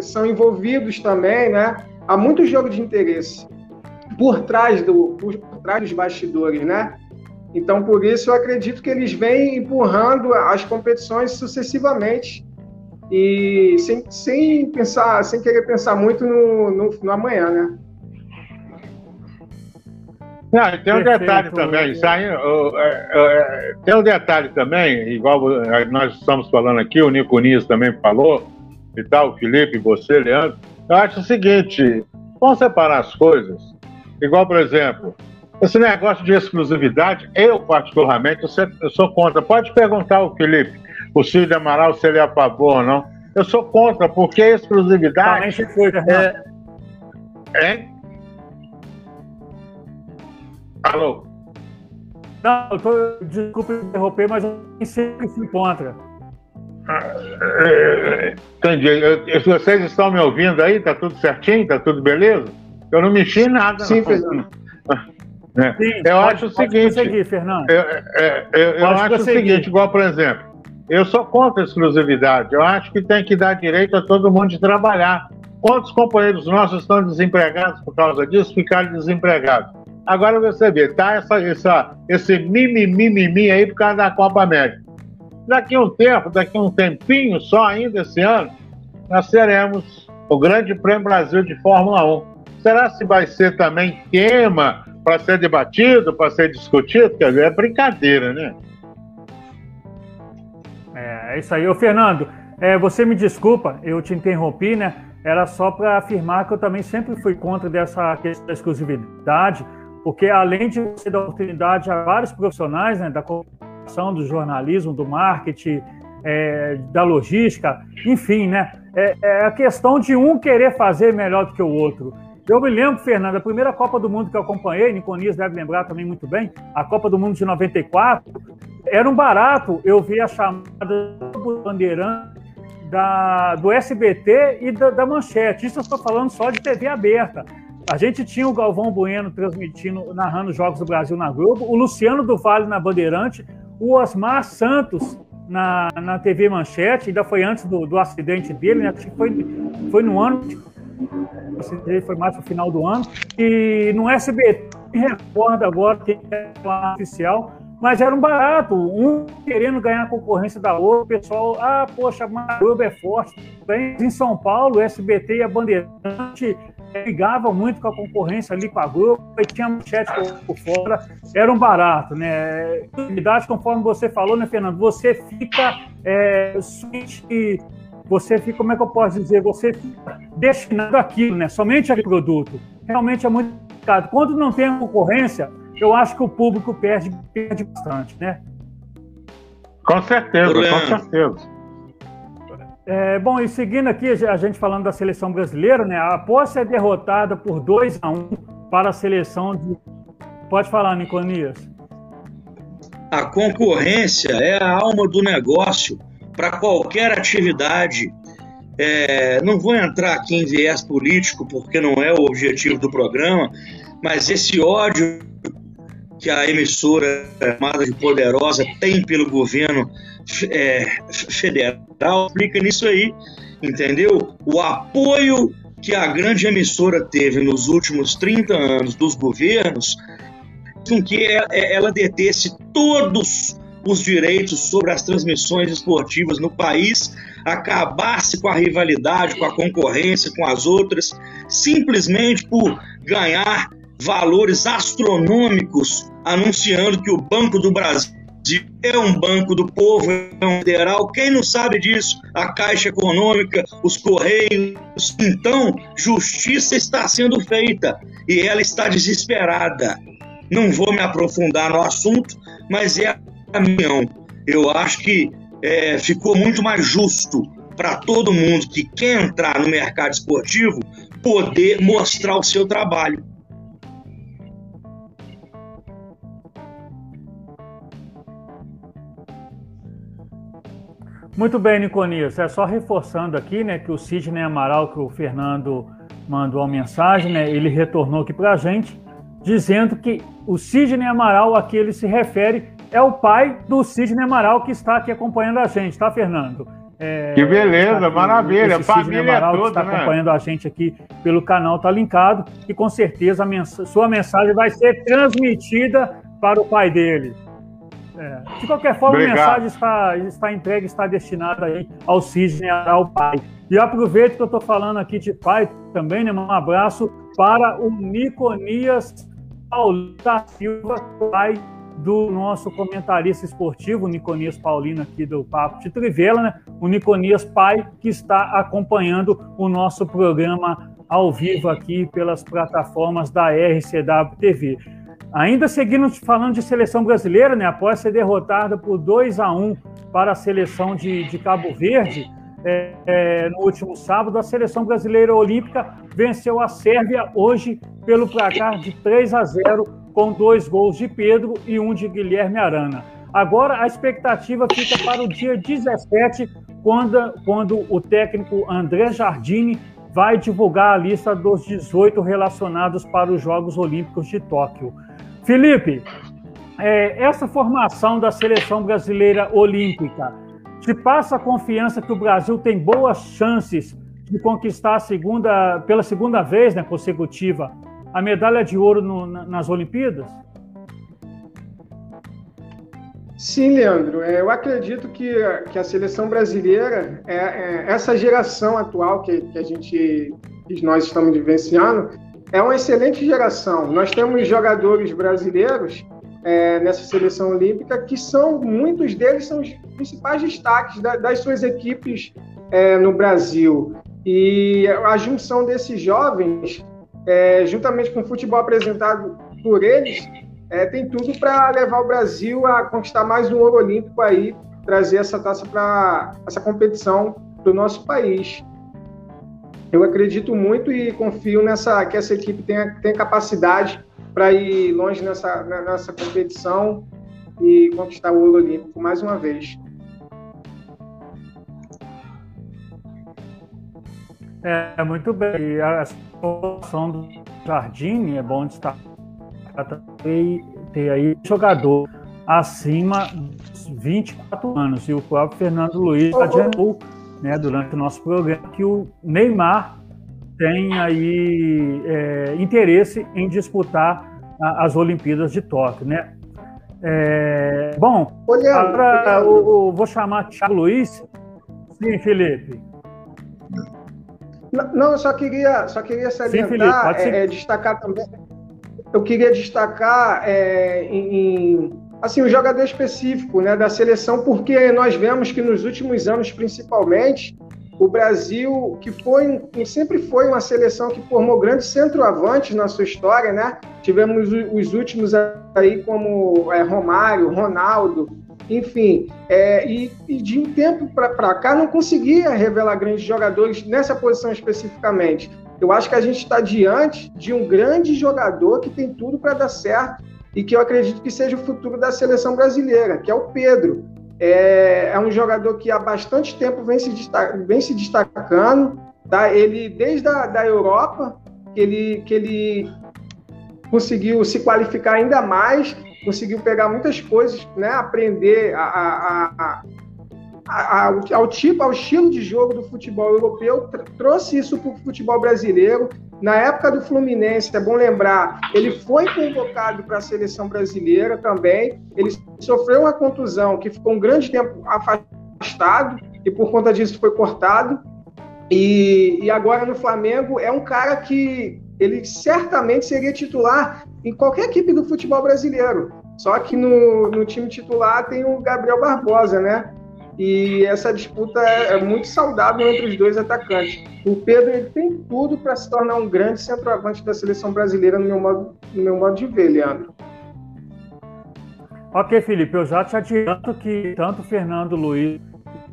são envolvidos também, né? Há muito jogo de interesse por trás, do, por trás dos bastidores, né? Então, por isso, eu acredito que eles vêm empurrando as competições sucessivamente e sem, sem pensar, sem querer pensar muito no, no, no amanhã, né? Não, tem um Perfeito. detalhe também, saindo, é, é, tem um detalhe também, igual nós estamos falando aqui, o Nico Nis também falou, e tal, o Felipe, você, Leandro. Eu acho o seguinte: vamos separar as coisas. Igual, por exemplo, esse negócio de exclusividade, eu particularmente, eu sou contra. Pode perguntar ao Felipe, o Cid Amaral, se ele é a favor ou não. Eu sou contra, porque a exclusividade. Também foi, é... Hein? Alô? Não, eu tô, desculpa interromper, mas eu sempre se encontra. Entendi. Se vocês estão me ouvindo aí, tá tudo certinho? Tá tudo beleza? Eu não mexi em nada. Sim, Fernando. É. Sim, eu pode, acho o seguinte. Conseguir, Fernando. Eu, é, eu, eu acho conseguir. o seguinte, igual, por exemplo, eu sou contra a exclusividade. Eu acho que tem que dar direito a todo mundo de trabalhar. Quantos companheiros nossos estão desempregados por causa disso? Ficaram desempregados. Agora você vê, tá essa, essa, esse mimimi mimi aí por causa da Copa América. Daqui um tempo, daqui um tempinho só ainda esse ano, nós teremos o Grande Prêmio Brasil de Fórmula 1. Será se vai ser também tema para ser debatido, para ser discutido? Quer dizer, é brincadeira, né? É, isso aí. Ô, Fernando, é, você me desculpa, eu te interrompi, né? Era só para afirmar que eu também sempre fui contra dessa questão da exclusividade, porque além de você dar oportunidade a vários profissionais né, da do jornalismo, do marketing, é, da logística, enfim, né? É, é, a questão de um querer fazer melhor do que o outro. Eu me lembro, Fernando, a primeira Copa do Mundo que eu acompanhei, Niconias deve lembrar também muito bem, a Copa do Mundo de 94, era um barato eu vi a chamada Bandeirante da, do SBT e da, da Manchete. Isso eu estou falando só de TV aberta. A gente tinha o Galvão Bueno transmitindo, narrando os Jogos do Brasil na Globo, o Luciano do Vale na Bandeirante, o Osmar Santos na, na TV Manchete, ainda foi antes do, do acidente dele, né? Foi, foi no ano, foi mais no final do ano, e no SBT, me recordo agora que é oficial, mas era um barato, um querendo ganhar a concorrência da outra, o pessoal, ah, poxa, a Globo é forte. Em São Paulo, o SBT e a Bandeirante brigavam muito com a concorrência ali com a Globo, e tinha manchete por, fora, era um barato, né? Idade, conforme você falou, né, Fernando? Você fica é, você fica, como é que eu posso dizer? Você fica destinado àquilo, né? Somente aquele produto. Realmente é muito complicado. Quando não tem concorrência, eu acho que o público perde, perde bastante, né? Com certeza, com certeza. É, bom, e seguindo aqui, a gente falando da seleção brasileira, né? Após ser derrotada por 2 a 1 um para a seleção de. Pode falar, Niconias. A concorrência é a alma do negócio para qualquer atividade. É, não vou entrar aqui em viés político, porque não é o objetivo do programa, mas esse ódio que a emissora chamada de Poderosa tem pelo governo é, federal explica nisso aí, entendeu? O apoio que a grande emissora teve nos últimos 30 anos dos governos com que ela detesse todos os direitos sobre as transmissões esportivas no país, acabasse com a rivalidade, com a concorrência com as outras, simplesmente por ganhar valores astronômicos anunciando que o Banco do Brasil é um banco do povo, é um federal. Quem não sabe disso? A Caixa Econômica, os Correios. Então, justiça está sendo feita e ela está desesperada. Não vou me aprofundar no assunto, mas é a minha. Eu acho que é, ficou muito mais justo para todo mundo que quer entrar no mercado esportivo poder mostrar o seu trabalho. Muito bem, Niconias. É só reforçando aqui, né, que o Sidney Amaral, que o Fernando mandou uma mensagem, né, ele retornou aqui para a gente, dizendo que o Sidney Amaral, a que ele se refere, é o pai do Sidney Amaral que está aqui acompanhando a gente, tá, Fernando? É, que beleza, tá aqui, maravilha, a família Amaral, toda, que está né? acompanhando a gente aqui pelo canal, tá linkado, e com certeza mens sua mensagem vai ser transmitida para o pai dele. É. De qualquer forma, Obrigado. a mensagem está, está entregue, está destinada aí ao Sidney, ao pai. E aproveito que eu estou falando aqui de pai também, né? Um abraço para o Niconias Paulino da Silva, pai do nosso comentarista esportivo, Niconias Paulino aqui do Papo de Trivela, né? O Niconias pai que está acompanhando o nosso programa ao vivo aqui pelas plataformas da RCW TV. Ainda seguindo falando de seleção brasileira, né, após ser derrotada por 2 a 1 para a seleção de, de Cabo Verde, é, é, no último sábado, a seleção brasileira olímpica venceu a Sérvia hoje pelo placar de 3 a 0, com dois gols de Pedro e um de Guilherme Arana. Agora a expectativa fica para o dia 17, quando, quando o técnico André Jardini vai divulgar a lista dos 18 relacionados para os Jogos Olímpicos de Tóquio. Felipe, é, essa formação da seleção brasileira olímpica te passa a confiança que o Brasil tem boas chances de conquistar segunda, pela segunda vez né, consecutiva a medalha de ouro no, nas Olimpíadas? Sim, Leandro. É, eu acredito que, que a seleção brasileira, é, é essa geração atual que, que a gente, que nós estamos vivenciando, é uma excelente geração. Nós temos jogadores brasileiros é, nessa seleção olímpica que são, muitos deles são os principais destaques da, das suas equipes é, no Brasil. E a junção desses jovens, é, juntamente com o futebol apresentado por eles, é, tem tudo para levar o Brasil a conquistar mais um ouro olímpico aí, trazer essa taça para essa competição do nosso país eu acredito muito e confio nessa que essa equipe tenha, tenha capacidade para ir longe nessa, nessa competição e conquistar o ouro olímpico mais uma vez. É, muito bem. A situação do Jardim é bom destacar também ter aí jogador acima dos 24 anos. E o próprio Fernando Luiz adiantou né, durante o nosso programa que o Neymar tem aí é, interesse em disputar a, as Olimpíadas de Tóquio, né? É, bom, olhando, agora o, o, vou chamar Thiago Luiz. Sim, Felipe. Não, eu só queria, só queria salientar, Sim, Felipe, é, destacar também. Eu queria destacar é, em, assim, um jogador específico né, da seleção, porque nós vemos que nos últimos anos, principalmente, o Brasil, que foi sempre foi uma seleção que formou grandes centroavantes na sua história, né? Tivemos os últimos aí como é, Romário, Ronaldo, enfim, é, e, e, de um tempo para cá não conseguia revelar grandes jogadores nessa posição especificamente. Eu acho que a gente está diante de um grande jogador que tem tudo para dar certo e que eu acredito que seja o futuro da seleção brasileira, que é o Pedro. É, é um jogador que há bastante tempo vem se, vem se destacando, tá? Ele desde a da Europa que ele, que ele conseguiu se qualificar ainda mais, conseguiu pegar muitas coisas, né? Aprender a, a, a ao, tipo, ao estilo de jogo do futebol europeu, trouxe isso para o futebol brasileiro. Na época do Fluminense, é bom lembrar, ele foi convocado para a seleção brasileira também. Ele sofreu uma contusão que ficou um grande tempo afastado e por conta disso foi cortado. E, e agora no Flamengo é um cara que ele certamente seria titular em qualquer equipe do futebol brasileiro. Só que no, no time titular tem o Gabriel Barbosa, né? E essa disputa é, é, muito saudável entre os dois atacantes. O Pedro ele tem tudo para se tornar um grande centroavante da seleção brasileira, no meu modo, no meu modo de ver, Leandro. Ok, Felipe, eu já te adianto que tanto Fernando Luiz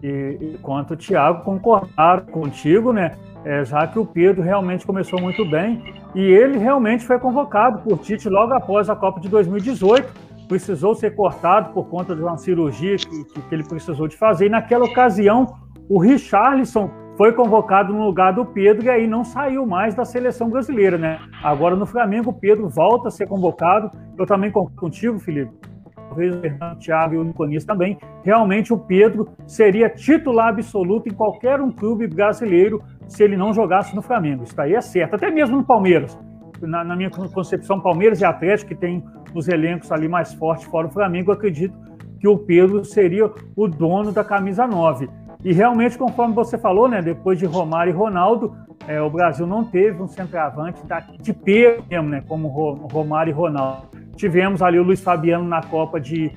e, quanto o Thiago concordaram contigo, né? É, já que o Pedro realmente começou muito bem e ele realmente foi convocado por Tite logo após a Copa de 2018 precisou ser cortado por conta de uma cirurgia que, que ele precisou de fazer. E naquela ocasião, o Richarlison foi convocado no lugar do Pedro e aí não saiu mais da seleção brasileira, né? Agora no Flamengo, o Pedro volta a ser convocado. Eu também concordo contigo, Felipe. Talvez o Fernando, Thiago e o Niconis também. Realmente o Pedro seria titular absoluto em qualquer um clube brasileiro se ele não jogasse no Flamengo. Isso aí é certo. Até mesmo no Palmeiras. Na, na minha concepção, Palmeiras e Atlético, que tem os elencos ali mais fortes fora o Flamengo, acredito que o Pedro seria o dono da camisa 9. E realmente, conforme você falou, né, depois de Romário e Ronaldo, é, o Brasil não teve um centroavante de peso mesmo, né, como Romário e Ronaldo. Tivemos ali o Luiz Fabiano na Copa de,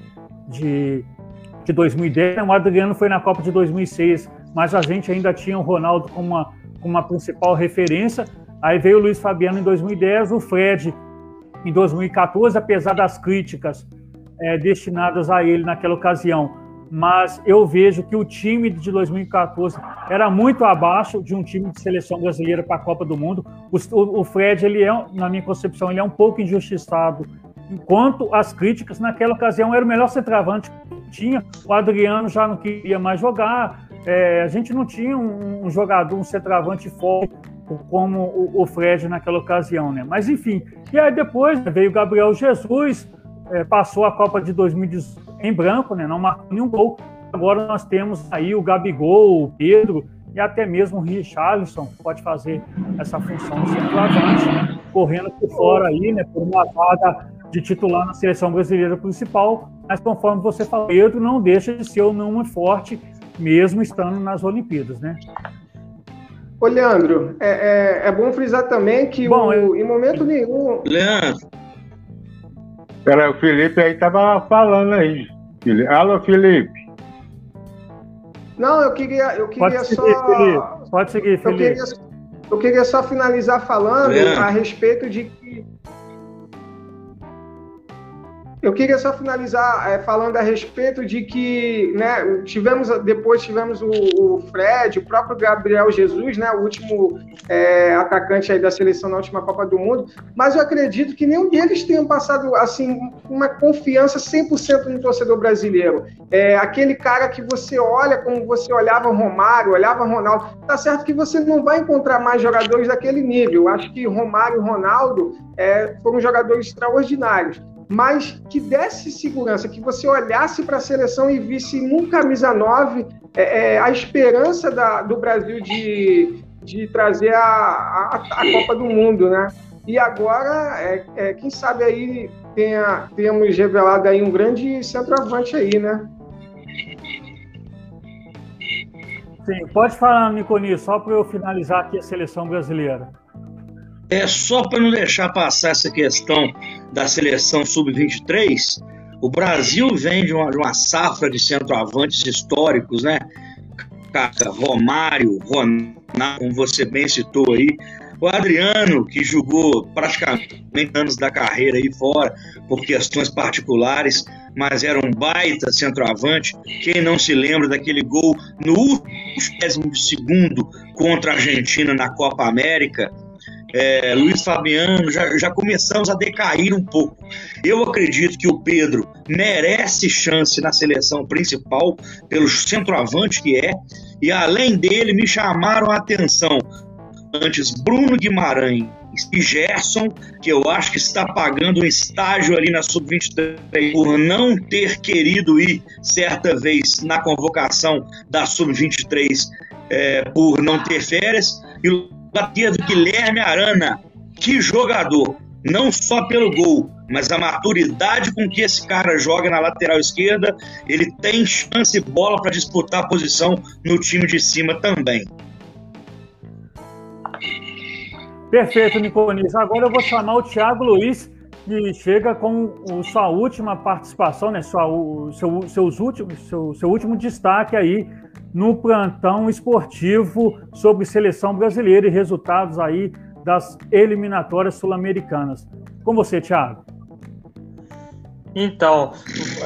de, de 2010, né, o Adriano foi na Copa de 2006, mas a gente ainda tinha o Ronaldo como uma, como uma principal referência. Aí veio o Luiz Fabiano em 2010, o Fred em 2014, apesar das críticas é, destinadas a ele naquela ocasião mas eu vejo que o time de 2014 era muito abaixo de um time de seleção brasileira para a Copa do Mundo. O, o, Fred, ele é, na minha concepção, ele é um pouco injustiçado. Enquanto as críticas naquela ocasião era o melhor centroavante que tinha, o Adriano já não queria mais jogar. É, a gente não tinha um, um, jogador, um centroavante forte como o, o Fred naquela ocasião, né? Mas enfim, e aí depois veio o Gabriel Jesus, é, passou a Copa de 2018 em branco, né? não marcou nenhum gol. Agora nós temos aí o Gabigol, o Pedro e até mesmo o Richarlison, que pode fazer essa função de centroavante, correndo por fora aí, né, por uma vaga de titular na seleção brasileira principal, mas conforme você falou, Pedro não deixa de ser o nome forte, mesmo estando nas Olimpíadas, né? Ô, Leandro, é, é, é bom frisar também que bom, o, em momento nenhum... Leandro, Peraí, o Felipe aí tava falando aí. Alô, Felipe. Não, eu queria, eu queria Pode seguir, só. Felipe. Pode seguir, Felipe. Eu queria, eu queria só finalizar falando é. a respeito de que eu queria só finalizar é, falando a respeito de que, né, tivemos depois tivemos o, o, Fred, o próprio Gabriel Jesus, né, o último é, atacante aí da seleção na última Copa do Mundo, mas eu acredito que nenhum deles tenham passado assim uma confiança 100% no torcedor brasileiro. É, aquele cara que você olha como você olhava Romário, olhava Ronaldo, tá certo que você não vai encontrar mais jogadores daquele nível. Acho que Romário e Ronaldo é, foram jogadores extraordinários mas que desse segurança, que você olhasse para a seleção e visse num camisa 9 é, é, a esperança da, do Brasil de, de trazer a, a, a, Copa do Mundo, né? E agora, é, é, quem sabe aí tenha, tenhamos revelado aí um grande centroavante aí, né? Sim, pode falar, Niconi, só para eu finalizar aqui a seleção brasileira. É só para não deixar passar essa questão da seleção sub-23. O Brasil vem de uma, de uma, safra de centroavantes históricos, né? Romário, Ronaldo, como você bem citou aí, o Adriano, que jogou praticamente anos da carreira aí fora por questões particulares, mas era um baita centroavante. Quem não se lembra daquele gol no último segundo contra a Argentina na Copa América? É, Luiz Fabiano, já, já começamos a decair um pouco. Eu acredito que o Pedro merece chance na seleção principal, pelo centroavante que é, e além dele, me chamaram a atenção antes Bruno Guimarães e Gerson, que eu acho que está pagando um estágio ali na Sub-23 por não ter querido ir certa vez na convocação da Sub-23 é, por não ter férias, e batia do Guilherme Arana. Que jogador! Não só pelo gol, mas a maturidade com que esse cara joga na lateral esquerda, ele tem chance e bola para disputar a posição no time de cima também. Perfeito, Niconis. Agora eu vou chamar o Thiago Luiz, que chega com sua última participação, né? Sua, seu, seus últimos, seu, seu último destaque aí no plantão esportivo sobre seleção brasileira e resultados aí das eliminatórias sul-americanas. Com você, Thiago. Então,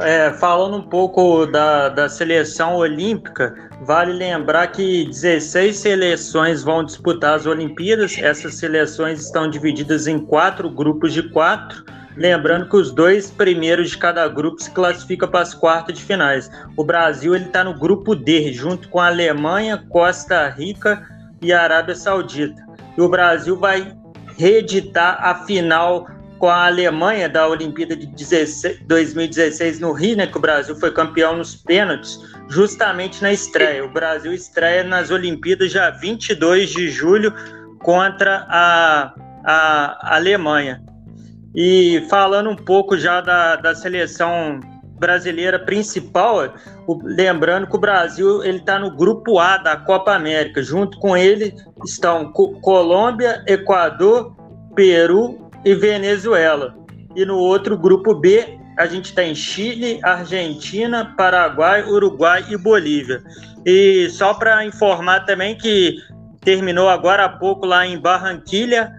é, falando um pouco da, da seleção olímpica, vale lembrar que 16 seleções vão disputar as Olimpíadas. Essas seleções estão divididas em quatro grupos de quatro. Lembrando que os dois primeiros de cada grupo se classificam para as quartas de finais. O Brasil ele está no grupo D, junto com a Alemanha, Costa Rica e Arábia Saudita. E o Brasil vai reeditar a final com a Alemanha da Olimpíada de 16, 2016 no Rio, né, que o Brasil foi campeão nos pênaltis, justamente na estreia. O Brasil estreia nas Olimpíadas já 22 de julho contra a, a Alemanha. E falando um pouco já da, da seleção brasileira principal, lembrando que o Brasil ele está no grupo A da Copa América. Junto com ele estão Colômbia, Equador, Peru e Venezuela. E no outro grupo B a gente tem Chile, Argentina, Paraguai, Uruguai e Bolívia. E só para informar também que terminou agora há pouco lá em Barranquilha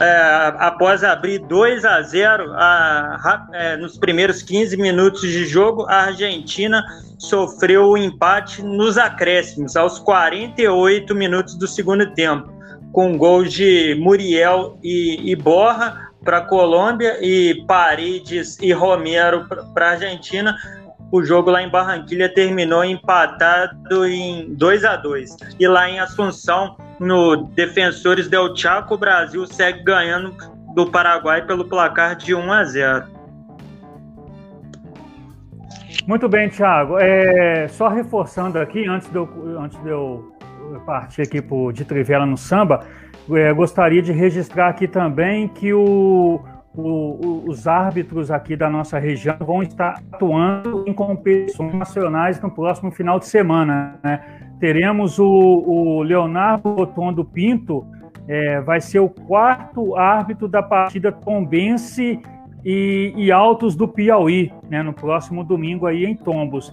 é, após abrir 2 a 0 a, é, nos primeiros 15 minutos de jogo, a Argentina sofreu o um empate nos acréscimos, aos 48 minutos do segundo tempo, com gols de Muriel e, e Borra para a Colômbia e Paredes e Romero para a Argentina. O jogo lá em Barranquilha terminou empatado em 2 a 2 E lá em Assunção, no Defensores del Chaco, o Brasil segue ganhando do Paraguai pelo placar de 1 a 0. Muito bem, Thiago. É, só reforçando aqui, antes de eu, antes de eu partir aqui por, de Trivela no samba, é, gostaria de registrar aqui também que o, o, os árbitros aqui da nossa região vão estar atuando em competições nacionais no próximo final de semana. Né? teremos o, o Leonardo Rotondo Pinto, é, vai ser o quarto árbitro da partida Tombense e, e Altos do Piauí, né, no próximo domingo aí em Tombos.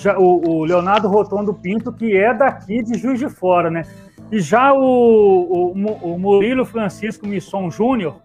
Já, o, o, Leonardo Rotondo Pinto, que é daqui de Juiz de Fora, né? E já o, o, o Murilo Francisco Misson Júnior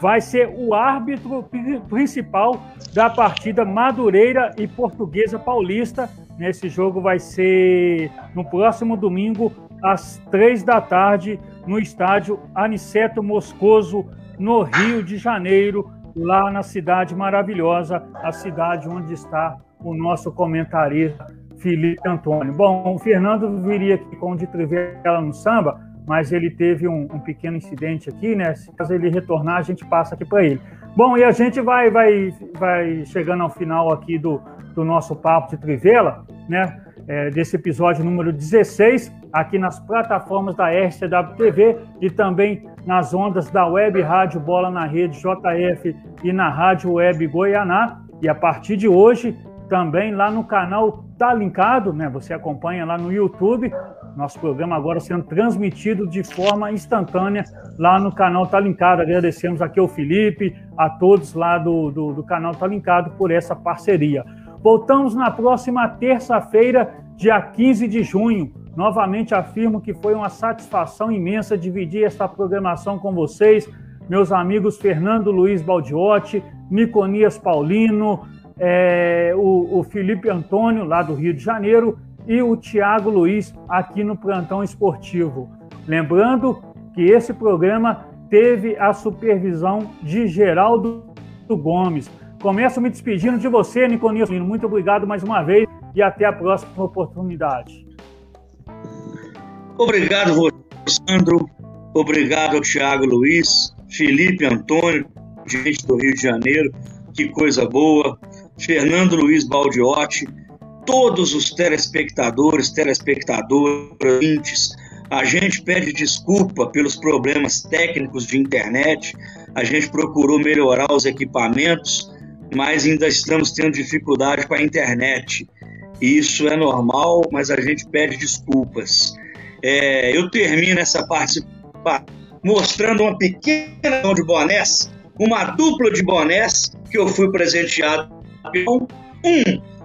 vai ser o árbitro principal da partida Madureira e Portuguesa Paulista, Nesse jogo vai ser no próximo domingo, às três da tarde, no estádio Aniceto Moscoso, no Rio de Janeiro, lá na cidade maravilhosa, a cidade onde está o nosso comentarista Felipe Antônio. Bom, o Fernando viria aqui com o de Trivela no samba, mas ele teve um, um, pequeno incidente aqui, né? Se caso ele retornar, a gente passa aqui para ele. Bom, e a gente vai, vai, vai chegando ao final aqui do, do nosso Papo de Trivela, né? É, desse episódio número 16, aqui nas plataformas da RCW TV e também nas ondas da Web Rádio Bola na Rede JF e na Rádio Web Goianá. E a partir de hoje, também lá no canal Tá Linkado, né? Você acompanha lá no YouTube. Nosso programa agora sendo transmitido de forma instantânea lá no canal Tá Linkado. Agradecemos aqui ao Felipe, a todos lá do, do, do canal Tá Linkado por essa parceria. Voltamos na próxima terça-feira, dia 15 de junho. Novamente afirmo que foi uma satisfação imensa dividir esta programação com vocês, meus amigos Fernando Luiz Baldiotti, Niconias Paulino, é, o, o Felipe Antônio, lá do Rio de Janeiro, e o Tiago Luiz, aqui no Plantão Esportivo. Lembrando que esse programa teve a supervisão de Geraldo Gomes. Começo me despedindo de você, Niconias. Muito obrigado mais uma vez e até a próxima oportunidade. Obrigado, Sandro. Obrigado ao Thiago Luiz, Felipe Antônio, gente do Rio de Janeiro. Que coisa boa. Fernando Luiz Baldiotti, todos os telespectadores, telespectadoras, a gente pede desculpa pelos problemas técnicos de internet, a gente procurou melhorar os equipamentos, mas ainda estamos tendo dificuldade com a internet. Isso é normal, mas a gente pede desculpas. É, eu termino essa participação mostrando uma pequena de bonés, uma dupla de bonés que eu fui presenteado um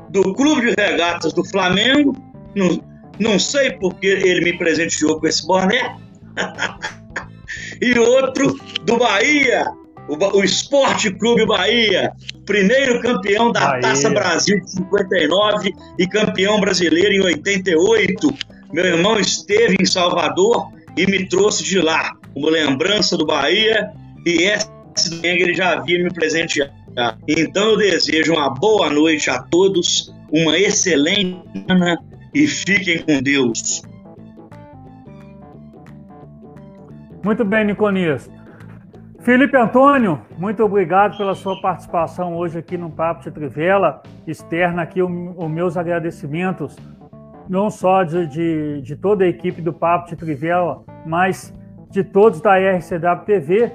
do Clube de Regatas do Flamengo, não, não sei porque ele me presenteou com esse boné, *laughs* e outro do Bahia, o, o Esporte Clube Bahia, primeiro campeão da Bahia. Taça Brasil de 59 e campeão brasileiro em 88. Meu irmão esteve em Salvador e me trouxe de lá uma lembrança do Bahia e essa ele já havia me presenteado. Então eu desejo uma boa noite a todos, uma excelente semana e fiquem com Deus. Muito bem, Niconias. Felipe Antônio, muito obrigado pela sua participação hoje aqui no Papo de Trivela. Externa aqui os meus agradecimentos, não só de, de, de, toda a equipe do Papo de Trivela, mas de todos da RCW TV,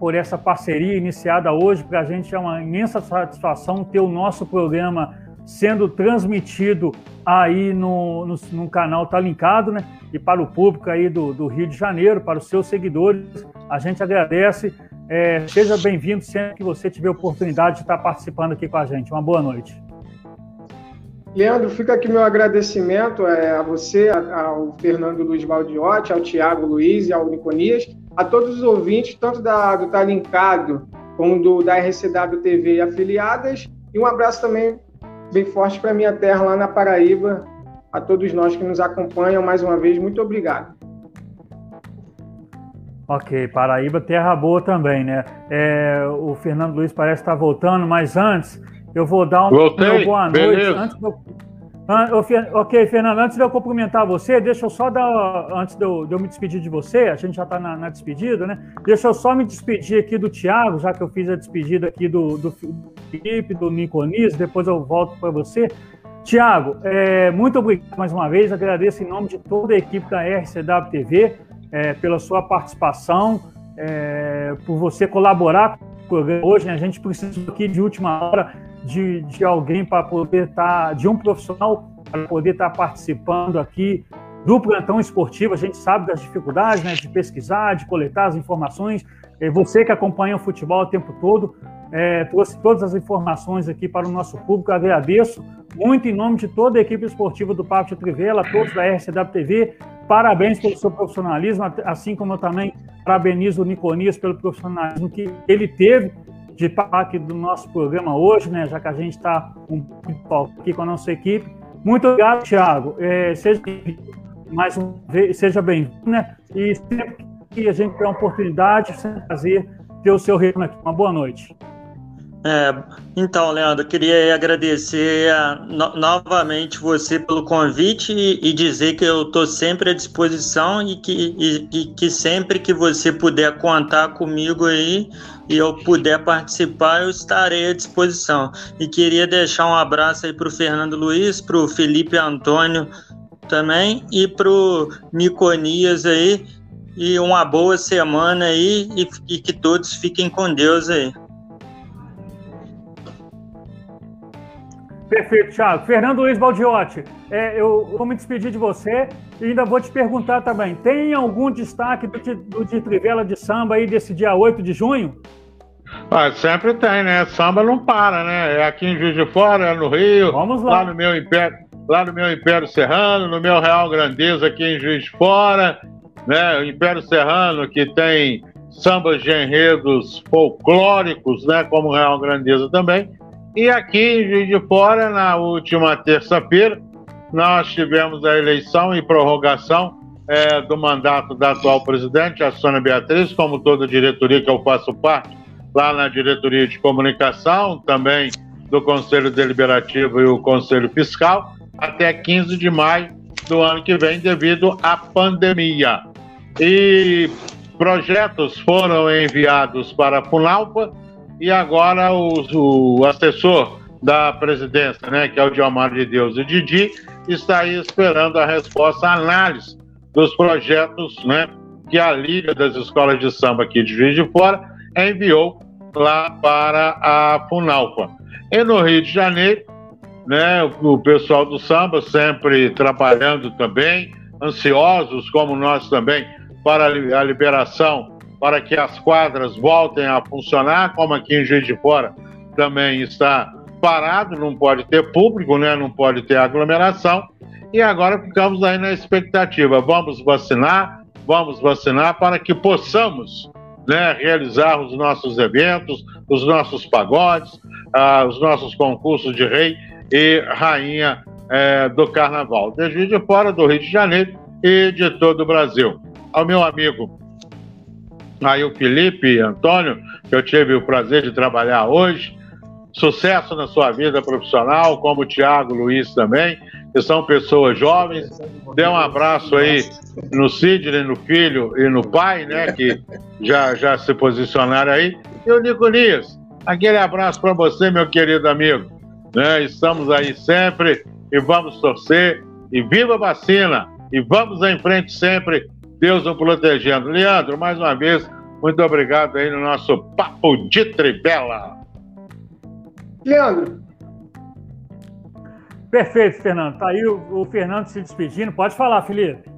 por essa parceria iniciada hoje. Para a gente é uma imensa satisfação ter o nosso programa sendo transmitido aí no, no, no canal Tá Linkado, né? E para o público aí do, do, Rio de Janeiro, para os seus seguidores, a gente agradece. É, seja bem-vindo sempre que você tiver oportunidade de estar participando aqui com a gente. Uma boa noite. Leandro, fica aqui meu agradecimento é, a você, ao Fernando Luiz Baldiotti, ao Tiago Luiz e ao Niconias, a todos os ouvintes, tanto da, do Tá Linkado como do, da RCW TV e afiliadas, e um abraço também bem forte para minha terra lá na Paraíba. A todos nós que nos acompanham, mais uma vez, muito obrigado. Ok, Paraíba, terra boa também, né? É, o Fernando Luiz parece estar voltando, mas antes eu vou dar um Voltei, boa noite. Beleza. Antes Ok, Fernando, antes de eu cumprimentar você, deixa eu só dar. Antes de eu, de eu me despedir de você, a gente já está na, na, despedida, né? Deixa eu só me despedir aqui do Thiago, já que eu fiz a despedida aqui do, do Felipe, do Niconis, depois eu volto para você. Tiago, é, muito obrigado mais uma vez, agradeço em nome de toda a equipe da RCW TV é, pela sua participação, é, por você colaborar com programa hoje. Né? A gente precisa aqui de última hora de, de alguém para poder estar, tá, de um profissional para poder estar tá participando aqui do plantão esportivo. A gente sabe das dificuldades né, de pesquisar, de coletar as informações. Você que acompanha o futebol o tempo todo, é, trouxe todas as informações aqui para o nosso público. agradeço muito em nome de toda a equipe esportiva do Papo de Trivela, todos da RCW TV. Parabéns pelo seu profissionalismo, assim como eu também parabenizo o Niconias pelo profissionalismo que ele teve de participar do nosso programa hoje, né? Já que a gente está um pouco aqui com a nossa equipe. Muito obrigado, Thiago. É, seja mais um seja bem-vindo, né? E sempre que a gente tiver uma oportunidade, é um prazer ter o seu retorno aqui. Uma boa noite. É, então, Leandro, queria agradecer no, novamente você pelo convite e, e dizer que eu estou sempre à disposição e que, e, e que sempre que você puder contar comigo aí e eu puder participar, eu estarei à disposição. E queria deixar um abraço aí para o Fernando Luiz, para o Felipe Antônio também e para o Niconias aí. E uma boa semana aí e, e que todos fiquem com Deus aí. Perfeito, Thiago. Fernando Luiz Baldiotti, é, eu vou me despedir de você e ainda vou te perguntar também: tem algum destaque do, do de Trivela de Samba aí desse dia 8 de junho? Ah, sempre tem, né? Samba não para, né? É aqui em Juiz de Fora, é no Rio, Vamos lá. lá no meu Império, lá no meu Império Serrano, no meu Real Grandeza aqui em Juiz de Fora, né? O Império Serrano que tem sambas de enredos folclóricos, né? Como Real Grandeza também. E aqui de Fora, na última terça-feira, nós tivemos a eleição e prorrogação é, do mandato da atual presidente, a Sônia Beatriz, como toda diretoria que eu faço parte, lá na diretoria de comunicação, também do Conselho Deliberativo e o Conselho Fiscal, até 15 de maio do ano que vem, devido à pandemia. E projetos foram enviados para a Funalpa e agora o, o assessor da presidência, né, que é o Diomar de Deus, o Didi, está aí esperando a resposta, a análise dos projetos né, que a Liga das Escolas de Samba aqui de Juiz de Fora enviou lá para a Funalpa. E no Rio de Janeiro, né, o pessoal do samba sempre trabalhando também, ansiosos como nós também, para a liberação para que as quadras voltem a funcionar, como aqui em Juiz de Fora também está parado, não pode ter público, né? não pode ter aglomeração. E agora ficamos aí na expectativa. Vamos vacinar, vamos vacinar para que possamos né, realizar os nossos eventos, os nossos pagodes, ah, os nossos concursos de rei e rainha eh, do carnaval, de Juiz de Fora, do Rio de Janeiro e de todo o Brasil. Ao meu amigo Aí o Felipe Antônio, que eu tive o prazer de trabalhar hoje. Sucesso na sua vida profissional, como o Tiago Luiz também, que são pessoas jovens. Dê um abraço aí no Sidney, no filho e no pai, né, que já, já se posicionaram aí. E o Nico Nias, aquele abraço para você, meu querido amigo. Né, estamos aí sempre e vamos torcer. E viva a vacina! E vamos em frente sempre, Deus nos protegendo. Leandro, mais uma vez, muito obrigado aí no nosso Papo de Trivela. Leandro. Perfeito, Fernando. Tá aí o, o Fernando se despedindo. Pode falar, Felipe.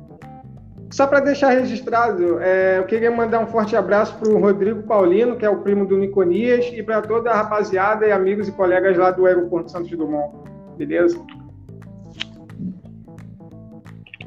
Só para deixar registrado, é, eu queria mandar um forte abraço para o Rodrigo Paulino, que é o primo do Niconias, e para toda a rapaziada e amigos e colegas lá do Aeroporto Santos Dumont. Beleza?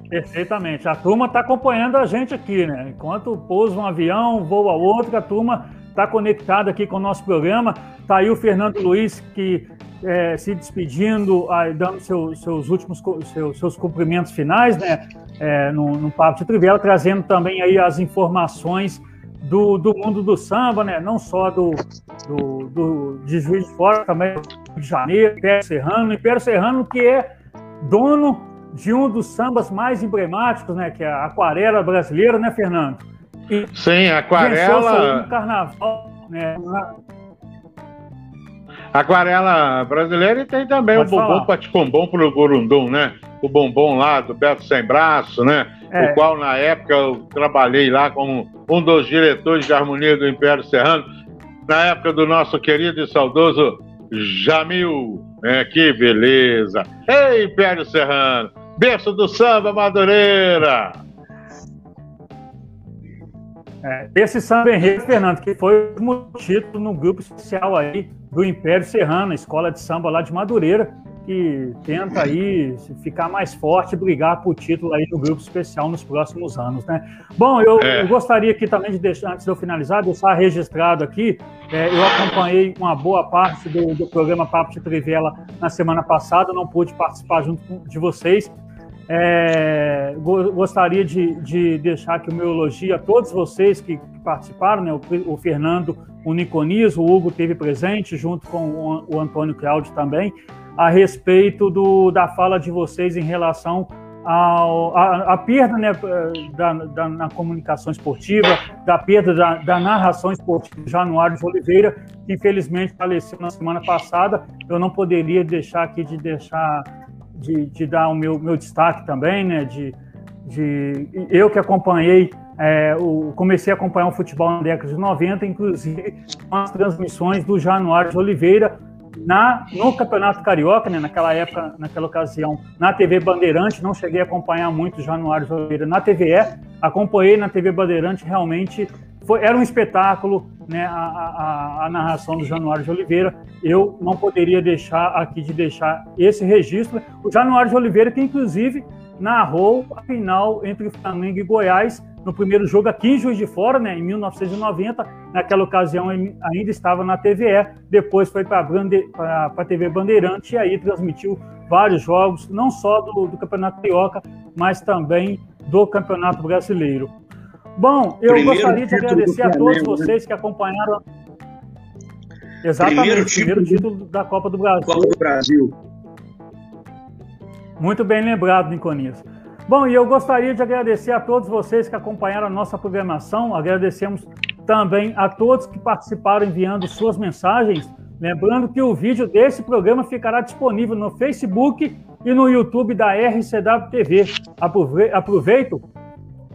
Perfeitamente. A turma está acompanhando a gente aqui, né? Enquanto pousa um avião, voa outro, a turma está conectada aqui com o nosso programa. Está aí o Fernando Luiz, que é, se despedindo, dando seu, seus últimos seus, seus cumprimentos finais, né? É, no, no Papo de Trivela, trazendo também aí as informações do, do mundo do samba, né? Não só do, do, do de Juiz de Fora, também do de Janeiro, Império Serrano. Império Serrano que é dono de um dos sambas mais emblemáticos, né? Que é a Aquarela Brasileira, né, Fernando? E Sim, Aquarela... Um carnaval, né? Aquarela brasileira e tem também Pode o bombom paticombom pro Gurundum, né? O bombom lá do Beto Sem Braço, né? É. O qual na época eu trabalhei lá como um dos diretores de harmonia do Império Serrano, na época do nosso querido e saudoso Jamil. É, que beleza! Ei, Império Serrano! Berço do samba Madureira! É, esse samba enredo, Fernando, que foi o título no grupo especial aí do Império Serrano, escola de samba lá de Madureira, que tenta aí ficar mais forte e brigar por título aí no grupo especial nos próximos anos, né? Bom, eu, é. eu gostaria aqui também de deixar, antes de eu finalizar, deixar registrado aqui, é, eu acompanhei uma boa parte do, do programa Papo de Trivela na semana passada, não pude participar junto com, de vocês, é, gostaria de, de, deixar aqui o meu elogio a todos vocês que, participaram, né? o, o, Fernando, o Niconias, o Hugo teve presente, junto com o, o Antônio Cláudio também, a respeito do, da fala de vocês em relação à perda né, da, da, na comunicação esportiva, da perda da, da narração esportiva de Januário de Oliveira, que infelizmente faleceu na semana passada. Eu não poderia deixar aqui de deixar de, de dar o meu, meu destaque também, né? De, de eu que acompanhei, é, o, comecei a acompanhar o futebol na década de 90, inclusive com as transmissões do Januário de Oliveira na, no Campeonato Carioca, né, naquela época, naquela ocasião, na TV Bandeirante, não cheguei a acompanhar muito o Januário de Oliveira na TVE, acompanhei na TV Bandeirante, realmente foi, era um espetáculo, né, a, a, a, narração do Januário de Oliveira. Eu não poderia deixar aqui de deixar esse registro. O Januário de Oliveira, que inclusive narrou a final entre Flamengo e Goiás no primeiro jogo aqui em Juiz de Fora, né, em 1990. Naquela ocasião ainda estava na TVE, depois foi para a TV Bandeirante e aí transmitiu vários jogos, não só do, do Campeonato Carioca, mas também do Campeonato Brasileiro. Bom, eu primeiro gostaria de agradecer a todos né? vocês que acompanharam. Exatamente, primeiro título, primeiro título da Copa do Brasil. Copa do Brasil. Muito bem lembrado, Niconias. Bom, e eu gostaria de agradecer a todos vocês que acompanharam a nossa programação. Agradecemos também a todos que participaram enviando suas mensagens. Lembrando que o vídeo desse programa ficará disponível no Facebook e no YouTube da RCW TV. Aproveito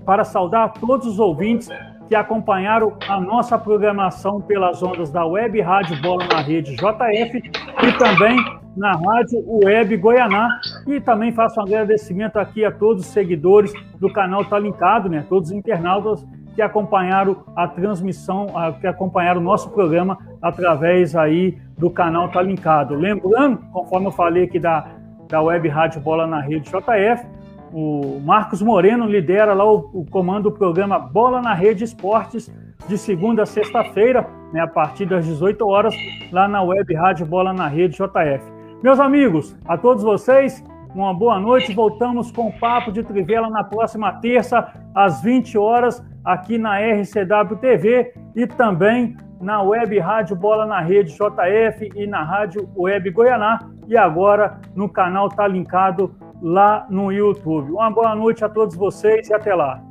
para saudar todos os ouvintes que acompanharam a nossa programação pelas ondas da Web Rádio Bola na Rede JF e também na Rádio Web Goianá. E também faço um agradecimento aqui a todos os seguidores do canal Tá Linkado, né? todos os internautas que acompanharam a transmissão, que acompanharam o nosso programa através aí do canal Tá Linkado. Lembrando, conforme eu falei aqui da, da Web Rádio Bola na Rede JF, o Marcos Moreno lidera lá o, o comando do programa Bola na Rede Esportes, de segunda a sexta-feira, né, a partir das 18 horas, lá na web Rádio Bola na Rede JF. Meus amigos, a todos vocês, uma boa noite. Voltamos com o Papo de Trivela na próxima terça, às 20 horas, aqui na RCW TV e também na Web Rádio Bola na Rede JF e na Rádio Web Goianá e agora no canal Tá Linkado lá no YouTube. Uma boa noite a todos vocês e até lá.